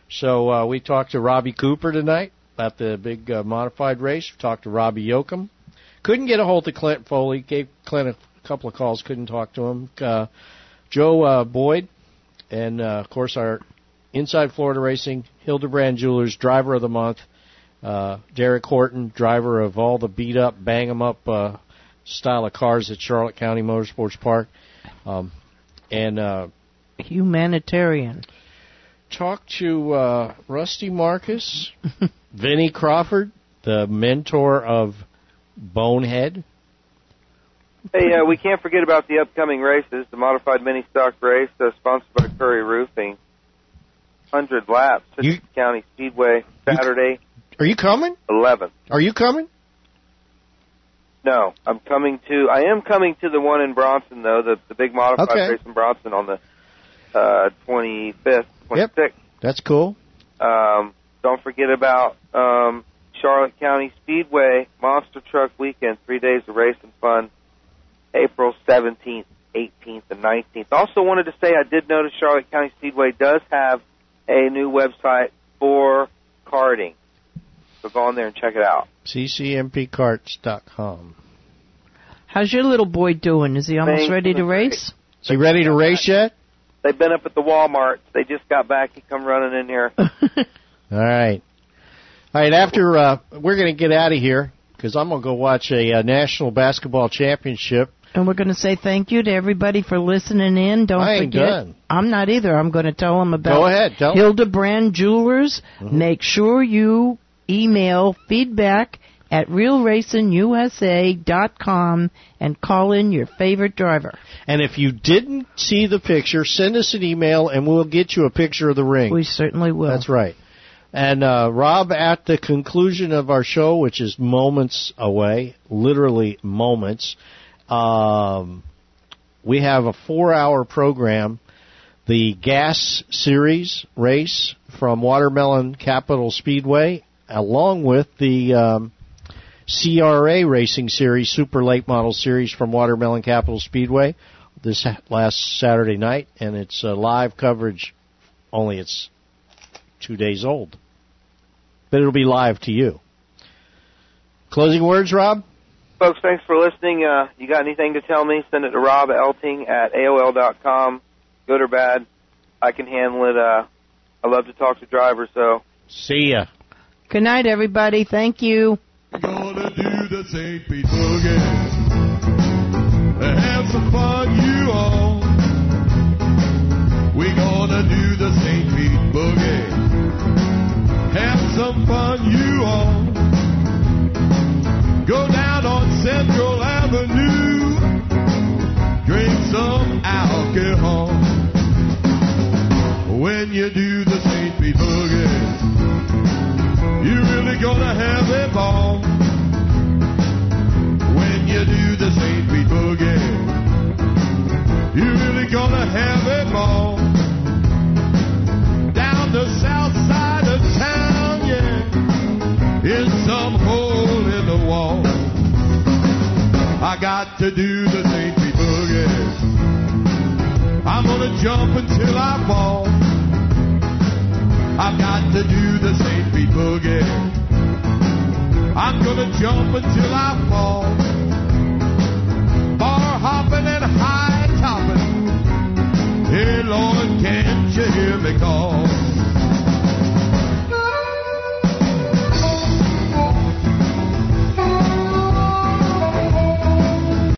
So uh, we talked to Robbie Cooper tonight about the big uh, modified race. Talked to Robbie Yoakum. Couldn't get a hold of Clint Foley. Gave Clint a couple of calls. Couldn't talk to him. Uh, Joe uh, Boyd, and uh, of course our Inside Florida Racing Hildebrand Jewelers Driver of the Month. Uh, Derek Horton, driver of all the beat up, bang 'em up uh, style of cars at Charlotte County Motorsports Park, um, and uh, Humanitarian. Talked to uh, Rusty Marcus, Vinnie Crawford, the mentor of Bonehead. Hey, uh, we can't forget about the upcoming races. The modified mini stock race, uh, sponsored by Curry Roofing. Hundred laps, Citrus County Speedway, Saturday, Are you coming? 11. Are you coming? No, I'm coming to. I am coming to the one in Bronson though, the the big modified Okay. race in Bronson on the uh 25th, 26th. That's cool. Um, don't forget about um, Charlotte County Speedway Monster Truck Weekend, three days of racing fun, April 17th, 18th, and 19th. Also wanted to say I did notice Charlotte County Speedway does have a new website for karting. So go on there and check it out. CCMPcarts.com. How's your little boy doing? Is he almost Thanks ready to race? Is he ready to race yet? They've been up at the Walmart. They just got back. He come running in here. All right. All right, after uh, we're going to get out of here because I'm going to go watch a uh, national basketball championship. And we're going to say thank you to everybody for listening in. Don't I ain't forget. done. I'm not either. I'm going to tell them about Go ahead, tell 'em. Hildebrand Jewelers. Mm-hmm. Make sure you email feedback at realracingusa.com and call in your favorite driver. And if you didn't see the picture, send us an email and we'll get you a picture of the ring. We certainly will. That's right. And uh, Rob, at the conclusion of our show, which is moments away, literally moments, um, we have a four-hour program, the Gas Series race from Watermelon Capital Speedway, along with the um, CRA Racing Series Super Late Model Series from Watermelon Capital Speedway this last Saturday night, and it's uh, live coverage. Only it's two days old, but it'll be live to you. Closing words, Rob. Folks, thanks for listening. Uh, you got anything to tell me? Send it to Rob Elting at AOL dot com. Good or bad, I can handle it. Uh, I love to talk to drivers, so See ya. Good night, everybody. Thank you. Gonna do the St. Pete Boogie. Have some fun, you all. We gonna do the St. Pete Boogie. Have some fun, you all. Go down on Central Avenue. Drink some alcohol. When you do the St. Pete Boogie. You're really gonna have a ball when you do the St. Pete Boogie. You're really gonna have a ball down the south side of town, yeah, in some hole in the wall. I got to do the St. Pete Boogie. I'm gonna jump until I fall. I've got to do the St. Pete Boogie. I'm gonna jump until I fall. Bar hopping and high topping. Hey Lord, can't you hear me call?